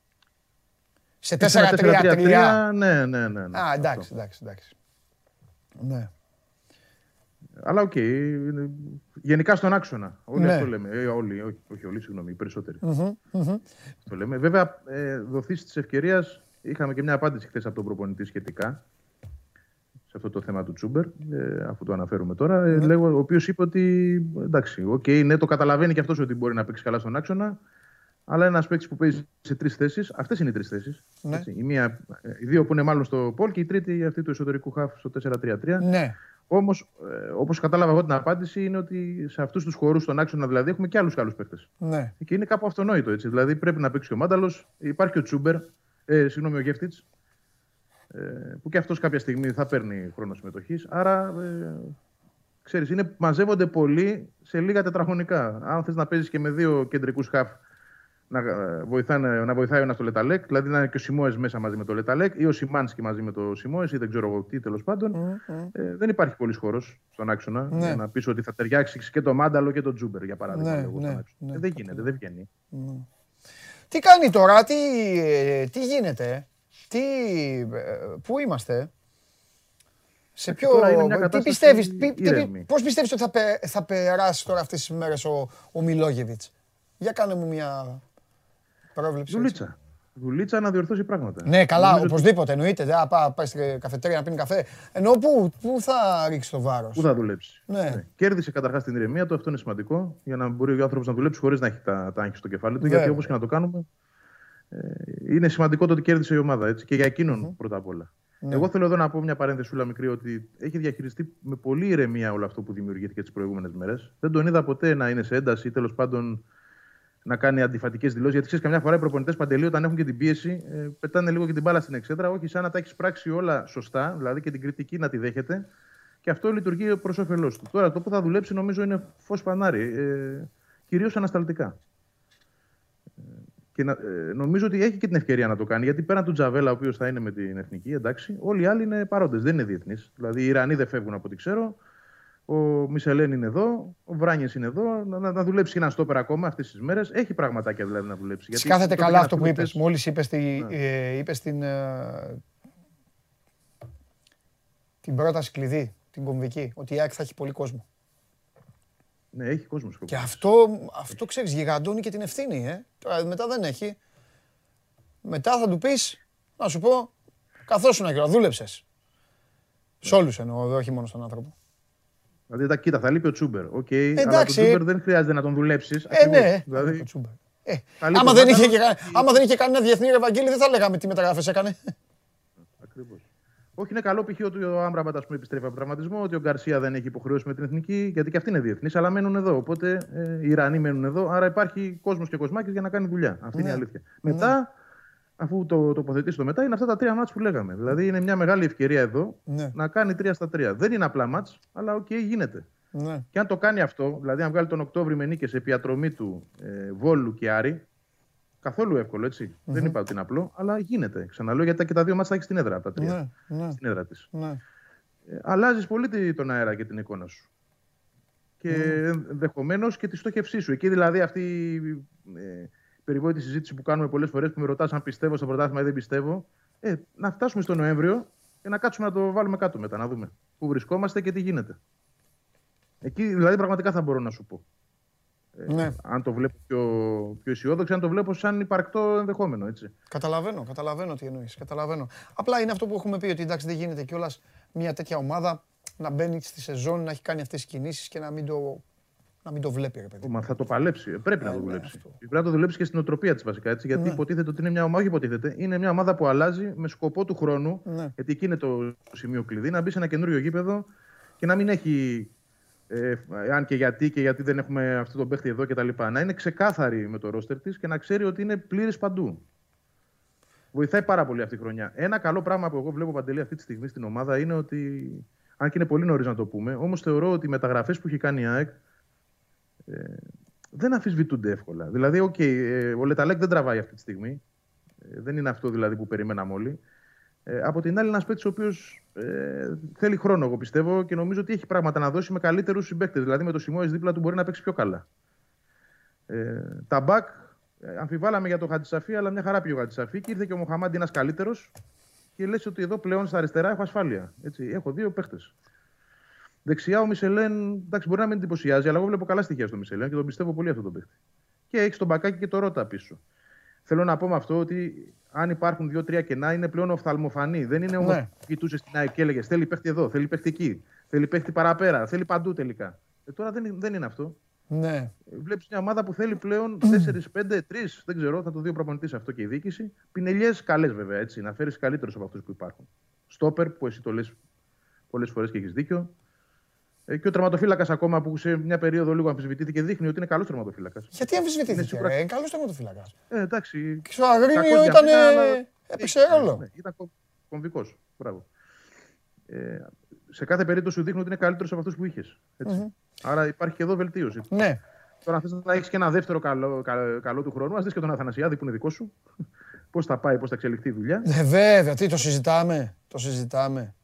Σε 4-3-3. Ναι, ναι, ναι. ναι. Α, εντάξει, Αυτό. εντάξει, εντάξει. Ναι. Αλλά οκ. είναι- γενικά στον άξονα. Όλοι Ναι. αυτό λέμε. Ε, όλοι, όχι, όχι όλοι, συγγνώμη, οι περισσότεροι. Μμμ, μμμ. Αυτό λέμε. Βέβαια, ε, δοθείς της ευκαιρίας, είχαμε και μια απάντηση χθες από τον προπονητή σχετικά σε αυτό το θέμα του Τσούμπερ, ε, αφού το αναφέρουμε τώρα. Ε, λέγω, ο οποίος είπε ότι εντάξει, οκ, ναι, το καταλαβαίνει και αυτός ότι μπορεί να παίξει καλά στον άξονα, αλλά ένας παίκτης που παίζει σε τρεις θέσεις, αυτές είναι οι τρεις θέσεις. Ναι. Οι, μία, ε, οι δύο που είναι μάλλον στο Πολ και η τρίτη αυτή του εσωτερικού χαφ στο 4-3-3. Ναι. Όμως, ε, όπως κατάλαβα εγώ την απάντηση, είναι ότι σε αυτούς τους χώρους, στον άξονα δηλαδή, έχουμε και άλλους καλούς παίκτες. Ναι. Και είναι κάπου αυτονόητο έτσι. Δηλαδή πρέπει να παίξει και ο Μάνταλος. Υπάρχει και ο Τσούμπερ, ε, συγγνώμη, ο Γέφτιτς, ε, που και αυτός κάποια στιγμή θα παίρνει χρόνο συμμετοχής. Άρα, ε, ξέρεις, είναι, μαζεύονται πολλοί σε λίγα τετραγωνικά. Αν θες να παίζεις και με δύο κεντρικούς χαφ να, ε, βοηθάνε, να βοηθάει ο ένας το Λε Ταλέκ, δηλαδή να είναι και ο Σιμόε μέσα μαζί με το Λε Ταλέκ ή ο Σιμάνσκι μαζί με το Σιμόε ή δεν ξέρω εγώ τι τέλος πάντων. Μμ, μμ. Ε, δεν υπάρχει πολύ χώρος στον άξονα Ναι. για να πεις ότι θα ταιριάξει και το Μάνταλο και το Τσούμπερ, για παράδειγμα. Ναι, εγώ, στον ναι, άξονα. ναι, Ε, δεν γίνεται, δεν βγαίνει. Τι κάνει τώρα, τι, ε, τι γίνεται, τι, ε, πού είμαστε, σε ποιο, τώρα είναι μια τι κατάσταση πιστεύεις, πι- τι- ήρεμη. πώς πιστεύεις ότι θα, πε- θα περάσει τώρα αυτές τις μέρες ο, ο Μιλόγεβιτς; Για κάνε μου μια πρόβλεψη. έτσι. Δουλίτσα. Δουλίτσα να διορθώσει πράγματα. Ναι, καλά, Νομίζω ότι οπωσδήποτε εννοείται. Δεν θα πά- πάει στην καφετέρια να πίνει καφέ. Ενώ πού, πού θα ρίξει το βάρος; Πού θα δουλέψει. Ναι. Κέρδισε καταρχάς την ηρεμία του, αυτό είναι σημαντικό, για να μπορεί ο άνθρωπος να δουλέψει χωρίς να έχει τα, τα άγχη στο κεφάλι του. Βέβαια. Γιατί όπως και να το κάνουμε, ε, είναι σημαντικό το ότι κέρδισε η ομάδα. Έτσι, και για εκείνον πρώτα απ' όλα. Ναι. Εγώ θέλω εδώ να πω μια παρένθεσούλα μικρή ότι έχει διαχειριστεί με πολύ ηρεμία όλο αυτό που δημιουργήθηκε τις προηγούμενες μέρες. Δεν τον είδα ποτέ να είναι σε ένταση ή τέλος πάντων να κάνει αντιφατικές δηλώσεις. Γιατί ξέρεις, καμιά φορά οι προπονητές παντελή, όταν έχουν και την πίεση, ε, πετάνε λίγο και την μπάλα στην εξέδρα. Όχι σαν να τα έχεις πράξει όλα σωστά, δηλαδή και την κριτική να τη δέχεται. Και αυτό λειτουργεί προς όφελός του. Τώρα το που θα δουλέψει νομίζω είναι φως πανάρι. Ε, Κυρίως ανασταλτικά. Ε, Και να, ε, νομίζω ότι έχει και την ευκαιρία να το κάνει. Γιατί πέραν του Τζαβέλα, ο οποίος θα είναι με την εθνική, εντάξει, όλοι οι άλλοι είναι παρόντες. Δεν είναι διεθνείς. Δηλαδή οι Ιρανοί δεν φεύγουν από ό,τι ξέρω. Ο Μισελέν είναι εδώ. Ο Βράνιες είναι εδώ. Να, να, να δουλέψει και ένα στόπερ ακόμα αυτές τις μέρες. Έχει πραγματάκια δηλαδή να δουλέψει. Γιατί Σκάθεται τότε καλά και να αυτό που φύγει είπες. χθες- Μόλις είπες, τη, Ναι. ε, είπες την, ε, την πρόταση κλειδί, την κομβική, ότι η ΑΕΚ θα έχει πολύ κόσμο. Ναι, έχει κόσμο. Και αυτό, αυτό ξέρεις, γιγαντώνει και την ευθύνη, ε. Τώρα μετά δεν έχει. Μετά θα του πεις, να σου πω, καθώς σου να δούλεψες. Σε όλους εννοώ, όχι μόνο στον άνθρωπο. Δηλαδή, τα, κοίτα, θα λείπει ο Τσούμπερ. Okay, αλλά τον Εντάξει. Τσούμπερ δεν χρειάζεται να τον δουλέψεις. Ε, ναι. Δηλαδή, Ο Τσούμπερ. Ε, Θα λείπει άμα, ο δεν είχε, Μάταλος. και κα- άμα δεν είχε κανένα διεθνή Ευαγγέλη, δεν θα λέγαμε τι μεταγραφές έκανε. Ακριβώς. Όχι, είναι καλό π.χ. ότι ο Άμπραμπατ ας πούμε, επιστρέφει από τραυματισμό, ότι ο Γκαρσία δεν έχει υποχρεώσει με την εθνική, γιατί και αυτοί είναι διεθνείς, αλλά μένουν εδώ. Οπότε ε, οι Ιρανοί μένουν εδώ, άρα υπάρχει κόσμος και κοσμάκι για να κάνει δουλειά. Αυτή είναι η Ναι. αλήθεια. Μετά, αφού το τοποθετήσει το μετά, είναι αυτά τα τρία ματς που λέγαμε. Δηλαδή είναι μια μεγάλη ευκαιρία εδώ Ναι. να κάνει τρία στα τρία. Δεν είναι απλά ματς, αλλά οκ, γίνεται. Ναι. Και αν το κάνει αυτό, δηλαδή αν βγάλει τον Οκτώβρη με νίκες επί Ατρομήτου, ε, Βόλου και Άρη, καθόλου εύκολο έτσι. Δεν είπα ότι είναι απλό, αλλά γίνεται. Ξαναλέω γιατί και τα δύο ματς θα έχεις στην έδρα από τα τρία. Ναι, ναι, Στην έδρα της. ναι. Ε, αλλάζεις πολύ τη- τον αέρα και την εικόνα σου. Και ενδεχομένως και τη στόχευσή σου. Εκεί δηλαδή αυτή η ε, περιβόητη συζήτηση που κάνουμε πολλές φορές που με ρωτάς αν πιστεύω στο πρωτάθλημα ή δεν πιστεύω. Ε, να φτάσουμε στο Νοέμβριο και να κάτσουμε να το βάλουμε κάτω μετά, να δούμε πού βρισκόμαστε και τι γίνεται. Εκεί δηλαδή πραγματικά θα μπορώ να σου πω. Ε, Ναι. Αν το βλέπω πιο, πιο αισιόδοξο, αν το βλέπω σαν υπαρκτό ενδεχόμενο. Έτσι. Καταλαβαίνω, καταλαβαίνω τι εννοείς. Καταλαβαίνω. Απλά είναι αυτό που έχουμε πει ότι εντάξει δεν γίνεται κιόλας μια τέτοια ομάδα να μπαίνει στη σεζόν, να έχει κάνει αυτές τις κινήσεις και να μην το, να μην το βλέπει, ρε παιδί. Μα θα το παλέψει. Ε, Πρέπει να Ε, το ναι, δουλέψει. αυτό. Πρέπει να το δουλέψει και στην οτροπία της βασικά. Έτσι, γιατί Ναι. υποτίθεται ότι είναι μια ομάδα. Όχι υποτίθεται. Είναι μια ομάδα που αλλάζει με σκοπό του χρόνου. Ναι. Γιατί εκεί είναι το σημείο κλειδί. Να μπει σε ένα καινούριο γήπεδο και να μην έχει. Ε, αν και γιατί και γιατί δεν έχουμε αυτό το παίχτη εδώ κτλ. Να είναι ξεκάθαρη με το ρόστερ της και να ξέρει ότι είναι πλήρης παντού. Βοηθάει πάρα πολύ αυτή η χρονιά. Ένα καλό πράγμα που εγώ βλέπω παντελή αυτή τη στιγμή στην ομάδα είναι ότι. Αν και είναι πολύ νωρίς να το πούμε, όμως θεωρώ ότι οι μεταγραφές που έχει κάνει η ΑΕΚ ε, δεν αμφισβητούνται εύκολα. Δηλαδή, οκ, ε, ο Λε Ταλέκ δεν τραβάει αυτή τη στιγμή. Ε, δεν είναι αυτό δηλαδή που περιμέναμε όλοι. Ε, από την άλλη, ένας παίκτης ο οποίος ε, θέλει χρόνο, εγώ πιστεύω, και νομίζω ότι έχει πράγματα να δώσει με καλύτερους συμπαίκτες. Δηλαδή, με το Σιμόε δίπλα του μπορεί να παίξει πιο καλά. Ε, τα μπακ, ε, αμφιβάλαμε για το Χατζησαφή, αλλά μια χαρά πήγε ο Χατζησαφή και ήρθε και ο Μοχαμαντί ένας καλύτερος. Και λες ότι εδώ πλέον στα αριστερά έχω ασφάλεια. Έτσι, έχω δύο παίχτε. Δεξιά ο Μισελέν, εντάξει, μπορεί να μην εντυπωσιάζει, αλλά εγώ βλέπω καλά στοιχεία στο Μισελέν και τον πιστεύω πολύ αυτό τον παίχτη. Και έχει τον μπακάκι και το ρότα πίσω. Θέλω να πω με αυτό ότι αν υπάρχουν δύο-τρία κενά είναι πλέον οφθαλμοφανή. Δεν είναι όμως Ναι. που κοιτούσε στην ΑΕΚ και έλεγες Θέλει παίχτη εδώ, θέλει παίχτη εκεί, θέλει παίχτη παραπέρα, θέλει παντού τελικά. Ε, τώρα δεν, δεν είναι αυτό. Ναι. Βλέπεις μια ομάδα που θέλει πλέον 4-5-3, δεν ξέρω, θα το δει ο προπονητής αυτό και η διοίκηση. Πινελιές καλές βέβαια, έτσι, να φέρεις καλύτερους από αυτούς που υπάρχουν. Στόπερ, που εσύ το λες πολλές φορές και έχεις δίκιο. Ε, και ο τερματοφύλακας ακόμα που σε μια περίοδο λίγο αμφισβητήθηκε δείχνει ότι είναι καλός τερματοφύλακας. Γιατί αμφισβητήθηκε, σίγουρα- ρε, είναι καλός τερματοφύλακας. Ε, εντάξει. Και στο Αγρίνιο κακός για ήταν, μένα, αλλά- έπαιξε Ναι, ρόλο. ναι, ήταν κομβικός. Μπράβο. Ε, σε κάθε περίπτωση σου δείχνει ότι είναι καλύτερος από αυτούς που είχες. Άρα υπάρχει και εδώ βελτίωση. Ναι. Τώρα, αν θες να έχεις και ένα δεύτερο καλό, καλό, καλό του χρόνου, ας δεις και τον Αθανασιάδη που είναι δικό σου. πώς θα πάει, πώς θα εξελιχθεί η δουλειά. Ε, βέβαια, τι το συζητάμε. Το συζητάμε.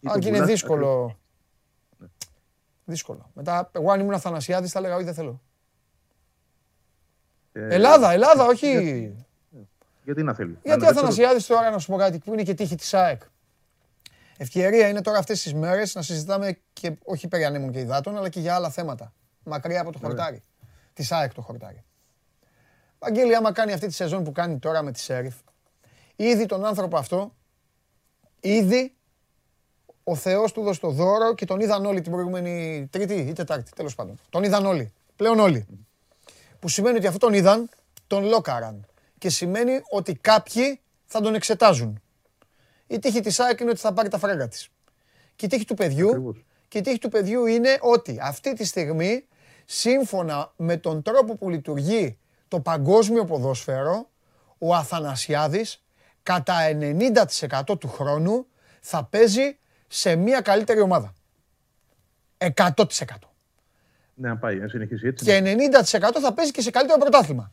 Ή Αν τον και είναι πουλάς, δύσκολο. Δύσκολο. Μετά, εγώ αν ήμουν Αθανασιάδης θα έλεγα όχι δεν θέλω. Ε, Ελλάδα, Ελλάδα, όχι. Γιατί να θέλει. Γιατί Να είναι δεύτερο. Αθανασιάδης τώρα να σου πω κάτι που είναι και τύχη της ΑΕΚ. Ευκαιρία είναι τώρα αυτές τις μέρες να συζητάμε και όχι περί ανέμων και υδάτων, αλλά και για άλλα θέματα. Μακριά από το χορτάρι. Της ΑΕΚ το χορτάρι. Βαγγέλη, άμα κάνει αυτή τη σεζόν που κάνει τώρα με τη Σέριφ, ήδη τον άνθρωπο αυτό, ήδη ο Θεός του δώσει το δώρο και τον είδαν όλοι την προηγούμενη Τρίτη ή Τετάρτη, τέλος πάντων. Τον είδαν όλοι. Πλέον όλοι. Που σημαίνει ότι αυτό τον είδαν, τον λόκαραν. Και σημαίνει ότι κάποιοι θα τον εξετάζουν. Η τύχη της ΑΕΚ είναι ότι θα πάρει τα φράγκα της. Και η τύχη του παιδιού, Ακριβώς. και η τύχη του παιδιού είναι ότι αυτή τη στιγμή, σύμφωνα με τον τρόπο που λειτουργεί το παγκόσμιο ποδόσφαιρο, ο Αθανασιάδης κατά 90% του χρόνου θα παίζει σε μια καλύτερη ομάδα. 100%. Ναι, αν πάει, αν συνεχίσει έτσι. Και 90% θα παίζει και σε καλύτερο πρωτάθλημα.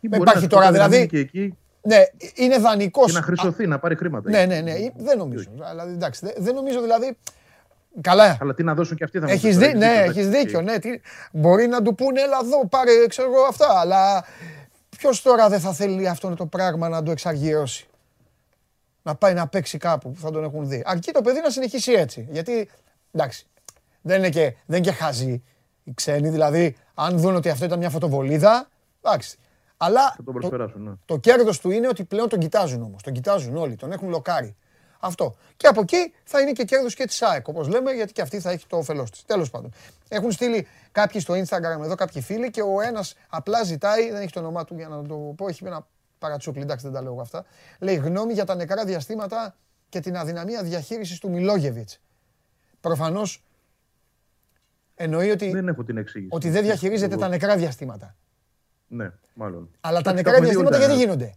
Ή με μπορεί υπάρχει να τώρα, σκοτώνει, να δηλαδή, μείνει Και εκεί Ναι, είναι δανεικός. και να χρυσωθεί, να πάρει χρήματα. Ναι, ναι, ναι. Δεν νομίζω. Δηλαδή, εντάξει, δεν- δεν νομίζω δηλαδή. Καλά. Αλλά τι να δώσουν και αυτοί θα μου Έχεις πεις δει, τώρα, ναι, έχεις έχεις δίκιο. δίκιο. Ναι. Τι- μπορεί να του πούνε, έλα εδώ, πάρε, ξέρω εγώ αυτά. Αλλά ποιος τώρα δεν θα θέλει αυτό το πράγμα να το εξαργυρώσει; Να πάει να παίξει κάπου που θα τον έχουν δει. Αρκεί το παιδί να συνεχίσει έτσι. Γιατί, εντάξει, δεν είναι και, δεν είναι και χαζοί οι ξένοι. Δηλαδή, αν δουν ότι αυτό ήταν μια φωτοβολίδα, εντάξει. Αλλά Θα τον το, προσπεράσουν. Ναι. το κέρδος του είναι ότι πλέον τον κοιτάζουν όμως. Τον κοιτάζουν όλοι, τον έχουν λοκάρει. Αυτό. Και από εκεί θα είναι και κέρδος και της ΑΕΚ, όπως λέμε, γιατί και αυτή θα έχει το όφελός της. Τέλος πάντων. Έχουν στείλει κάποιοι στο Instagram εδώ, κάποιοι φίλοι, και ο ένας απλά ζητάει, δεν έχει το όνομά του για να το πω, έχει ένα παρατσούκλι, εντάξει δεν τα λέω εγώ αυτά. Λέει γνώμη για τα νεκρά διαστήματα και την αδυναμία διαχείρισης του Μιλόγεβιτς. Προφανώς εννοεί ότι, Δεν έχω την εξήγηση. ότι δεν διαχειρίζεται Εγώ- τα νεκρά διαστήματα. Ναι, μάλλον. Αλλά τα Εντάξει, νεκρά έχουμε δει διαστήματα όλα. γιατί γίνονται;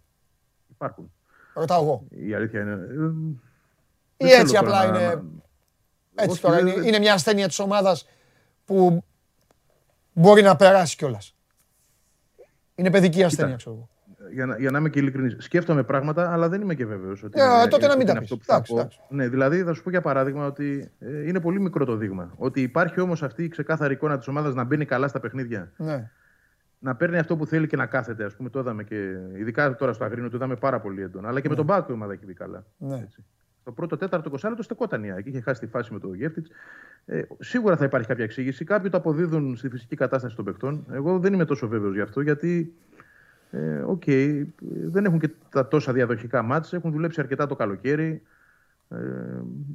Υπάρχουν. Ρωτάω εγώ. Η αλήθεια είναι. ε, Ή δεν έτσι θέλω απλά τώρα να- είναι. να- Έτσι Όχι, τώρα δεν- είναι, είναι μια ασθένεια της ομάδας που μπορεί να περάσει κιόλας. Είναι παιδική ασθένεια, ξέρω εγώ. Για να, για να είμαι και ειλικρινής, σκέφτομαι πράγματα, αλλά δεν είμαι και βέβαιος. Ότι Ε, είναι- τότε να μην ότι τα είναι πεις. αυτό που θα Εντάξει, πω. εντάξει. Ναι, δηλαδή θα σου πω για παράδειγμα ότι ε, είναι πολύ μικρό το δείγμα. Ότι υπάρχει όμως αυτή η ξεκάθαρη εικόνα της ομάδας να μπαίνει καλά στα παιχνίδια. Ναι. Να παίρνει αυτό που θέλει και να κάθεται. Α πούμε, το είδαμε και. Ειδικά τώρα στο Αγρίνιο το είδαμε πάρα πολύ έντονα. Αλλά και με τον ΠΑΟΚ η ομάδα έχει μπει καλά. Ναι. Έτσι. Το πρώτο τέταρτο 20 λεπτό στεκόταν η ΑΕΚ. Είχε χάσει τη φάση με το Γέφτιτς. Ε, σίγουρα θα υπάρχει κάποια εξήγηση. Κάποιοι το αποδίδουν στη φυσική κατάσταση των παιχτών. Εγώ δεν είμαι τόσο βέβαιος γι' αυτό γιατί. Ε, οκ, ε, δεν έχουν και τα τόσα διαδοχικά ματς, έχουν δουλέψει αρκετά το καλοκαίρι. Ε,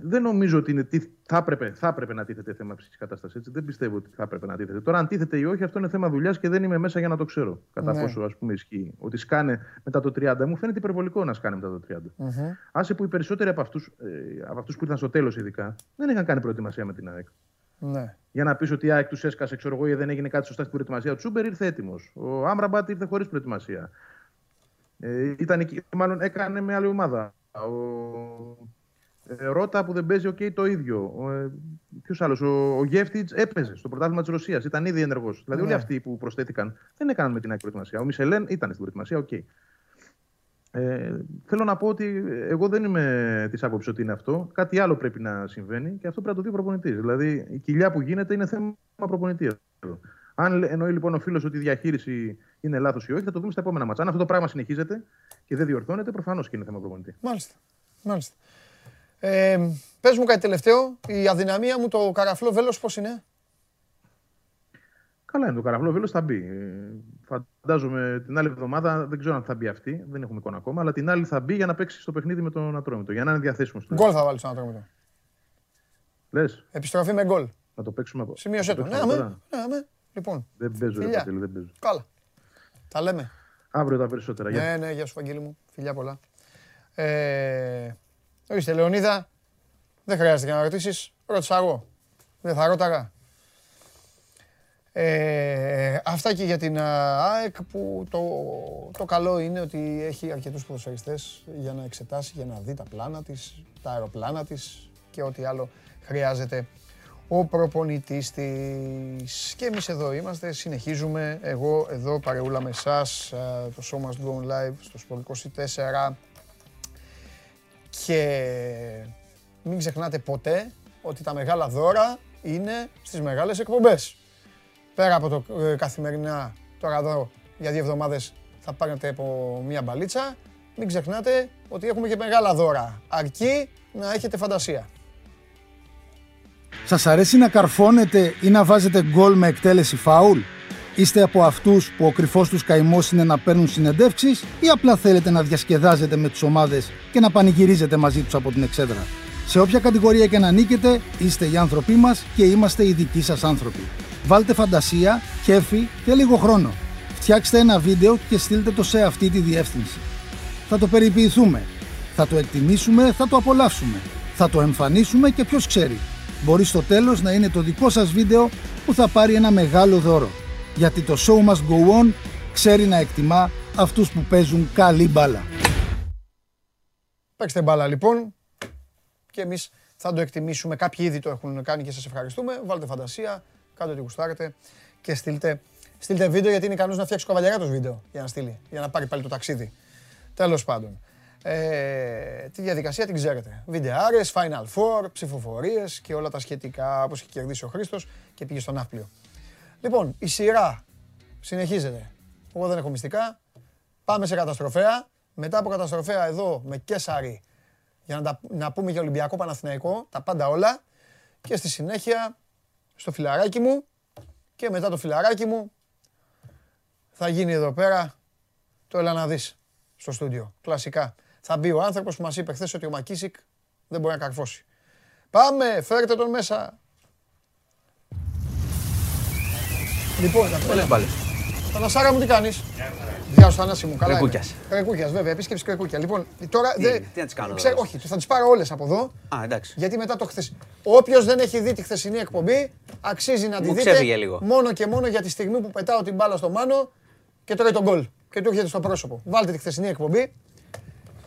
δεν νομίζω ότι είναι, τι, θα, έπρεπε, θα έπρεπε να τίθεται θέμα φυσικής κατάστασης. Έτσι. Δεν πιστεύω ότι θα έπρεπε να τίθεται. Τώρα, αν τίθεται ή όχι, αυτό είναι θέμα δουλειάς και δεν είμαι μέσα για να το ξέρω. Κατά Ναι. πόσο ας πούμε, ισχύει. Ότι σκάνε μετά το 30. Μου φαίνεται υπερβολικό να σκάνε μετά το 30. Μμμ. Άσε που οι περισσότεροι από αυτούς ε, από αυτούς που ήρθαν στο τέλος, ειδικά, δεν είχαν κάνει προετοιμασία με την ΑΕΚ. Ναι. Για να πεις ότι η ΑΕΚ τους έσκασε, ξέρω εγώ, ή δεν έγινε κάτι σωστά στην προετοιμασία. Ο Τσούμπερ ήρθε έτοιμος. Ο Άμραμπατ ήρθε χωρίς προετοιμασία. Ε, ήταν εκεί, μάλλον έκανε με άλλη ομάδα. Ο ε, Ρότα που δεν παίζει, οκ, το ίδιο. Ε, Ποιος άλλος, ο, ο Γέφτιτς έπαιζε στο πρωτάθλημα της Ρωσίας. Ήταν ήδη ενεργός. Δηλαδή, όλοι Ναι. αυτοί που προσθέθηκαν δεν έκαναν με την ΑΕΚ προετοιμασία. Ο Μισελέν ήταν στην προετοιμασία, οκ. Ε, θέλω να πω ότι εγώ δεν είμαι της άποψης ότι είναι αυτό. Κάτι άλλο πρέπει να συμβαίνει και αυτό πρέπει να το δει ο προπονητής. Δηλαδή η κοιλιά που γίνεται είναι θέμα προπονητής. εδώ. Αν λέ- εννοεί λοιπόν ο φίλος ότι η διαχείριση είναι λάθος ή όχι, θα το δούμε στα επόμενα μάτσα. Αν αυτό το πράγμα συνεχίζεται και δεν διορθώνεται, προφανώς και είναι θέμα προπονητή. Μάλιστα. Μάλιστα. Ε, πες μου κάτι τελευταίο. Η αδυναμία μου, το καραφλό βέλος πώς είναι; Καλά είναι το καραφλό βέλος, θα μπει. Ε, Φαντάζομαι την άλλη εβδομάδα, δεν ξέρω αν θα μπει αυτή, δεν έχουμε εικόνα ακόμα, αλλά την άλλη θα μπει για να παίξει στο παιχνίδι με τον Ατρόμητο. Για να είναι διαθέσιμος. Γκολ θα βάλεις στον Ατρόμητο. Λες, Επιστροφή με γκολ. να το παίξουμε από. Σημείωσέ το. να Ναι, παίξουμε αμέ. τώρα. Ναι, αμέ. Λοιπόν, Δεν παίζω, ρε Φιλιά. Παντελή, δεν παίζω. καλά. Τα λέμε. Αύριο τα περισσότερα. Γεια. Ναι, ναι, γεια σου Βαγγέλη μου. Φιλιά πολλά. Ε, ορίστε, Λεωνίδα, δεν χρειάζεται να ρωτήσεις. Ρώτησα εγώ. Δεν θα ρώταγα. Ε, αυτά και για την α, ΑΕΚ που το, το καλό είναι ότι έχει αρκετούς ποδοσφαιριστές για να εξετάσει, για να δει τα πλάνα της, τα αεροπλάνα της και ό,τι άλλο χρειάζεται ο προπονητής της. Και εμείς εδώ είμαστε, συνεχίζουμε. Εγώ εδώ παρεούλα με εσάς, ε, το Show Must Go On Live στο Sport 24. Και μην ξεχνάτε ποτέ ότι τα μεγάλα δώρα είναι στις μεγάλες εκπομπές. Πέρα από το ε, καθημερινά, τώρα εδώ για δύο εβδομάδες θα πάρετε από μία μπαλίτσα, μην ξεχνάτε ότι έχουμε και μεγάλα δώρα. Αρκεί να έχετε φαντασία. Σας αρέσει να καρφώνετε ή να βάζετε γκολ με εκτέλεση φάουλ; Είστε από αυτούς που ο κρυφός τους καημός είναι να παίρνουν συνεντεύξεις ή απλά θέλετε να διασκεδάζετε με τις ομάδες και να πανηγυρίζετε μαζί τους από την εξέδρα; Σε όποια κατηγορία και να νίκετε, είστε οι άνθρωποι μας και είμαστε οι δικοί σας άνθρωποι. Βάλτε φαντασία, κέφι και λίγο χρόνο. Φτιάξτε ένα βίντεο και στείλτε το σε αυτή τη διεύθυνση. Θα το περιποιηθούμε. Θα το εκτιμήσουμε, θα το απολαύσουμε. Θα το εμφανίσουμε και ποιος ξέρει. Μπορεί στο τέλος να είναι το δικό σας βίντεο που θα πάρει ένα μεγάλο δώρο. Γιατί το show must go on ξέρει να εκτιμά αυτούς που παίζουν καλή μπάλα. Παίξτε μπάλα λοιπόν και εμείς θα το εκτιμήσουμε. Κάποιοι ήδη το έχουν κάνει και σας ευχαριστούμε. Βάλτε φαντασία, κάντε ό,τι γουστάρετε και στείλτε, στείλτε βίντεο γιατί είναι ικανός να φτιάξει καβαλιαράτος βίντεο για να στείλει, για να πάρει πάλι το ταξίδι. Τέλος πάντων. Ε, τη διαδικασία την ξέρετε. Βιντεάρες, Final Four, ψηφοφορίες και όλα τα σχετικά όπως έχει κερδίσει ο Χρήστος και πήγε στον Ναύπλιο. Λοιπόν, η σειρά συνεχίζεται. Εγώ δεν έχω μυστικά. Πάμε σε καταστροφέα. Μετά από καταστροφέα εδώ με Κέσαρη για να, τα, να πούμε για Ολυμπιακό Παναθηναϊκό, τα πάντα όλα. Και στη συνέχεια στο φιλαράκι μου και μετά το φιλαράκι μου θα γίνει εδώ πέρα το έλα να δεις στο στούντιο. Κλασικά. Θα μπει ο άνθρωπος που μας είπε χθες ότι ο Μακίσικ δεν μπορεί να καρφώσει. Πάμε, φέρτε τον μέσα. Λοιπόν, Πολλές μπάλες; Θανασάρα μου τι κάνεις; Γεια σου Θανάση μου, καλά Κρεκούκιας. είναι. Κρεκούκιας, βέβαια, επίσκεψη Κρεκούκια. Λοιπόν, τώρα Τι- δεν... τι να τις κάνω ξέρω- τώρα. Όχι, θα τις πάρω όλες από εδώ. Α, εντάξει. Γιατί μετά το χθες... Όποιος δεν έχει δει τη χθεσινή εκπομπή, αξίζει να τη Μου δείτε. ξέφυγε λίγο. Μόνο και μόνο για τη στιγμή που πετάω την μπάλα στο Μάνο και τρώει τον γκολ. Και του έρχεται στο πρόσωπο. Βάλτε τη χθεσινή εκπομπή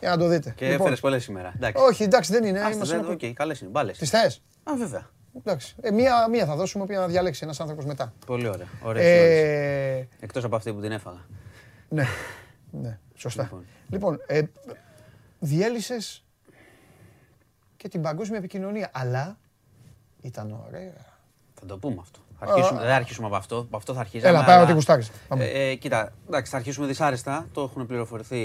για να το δείτε. Και έφερες πολλές σήμερα. Εντάξει. Όχι, εντάξει, δεν είναι. Άστα, είμαστε δεν- να- Οκ, καλές είναι. Μπάλες. Τις θες; Α, βέβαια. Εντάξει. Ε, μία, μία θα δώσουμε, οποία να διαλέξει ένας άνθρωπος μετά. Πολύ ωραία. Ωραία. Ε... Ε, Εκτός από αυτή που την έφαγα. Ναι, ναι, σωστά. Λοιπόν. Λοιπόν, ε, διέλυσες και την παγκόσμια επικοινωνία, αλλά ήταν ωραία. Θα το πούμε αυτό. Θα αρχίσουμε, δεν θα αρχίσουμε από αυτό. Από αυτό θα αρχίσουμε. Έλα, πάρε ό,τι γουστάρεις. Πάμε. Ε, ε, κοίτα, εντάξει, θα αρχίσουμε δυσάρεστα. Το έχουν πληροφορηθεί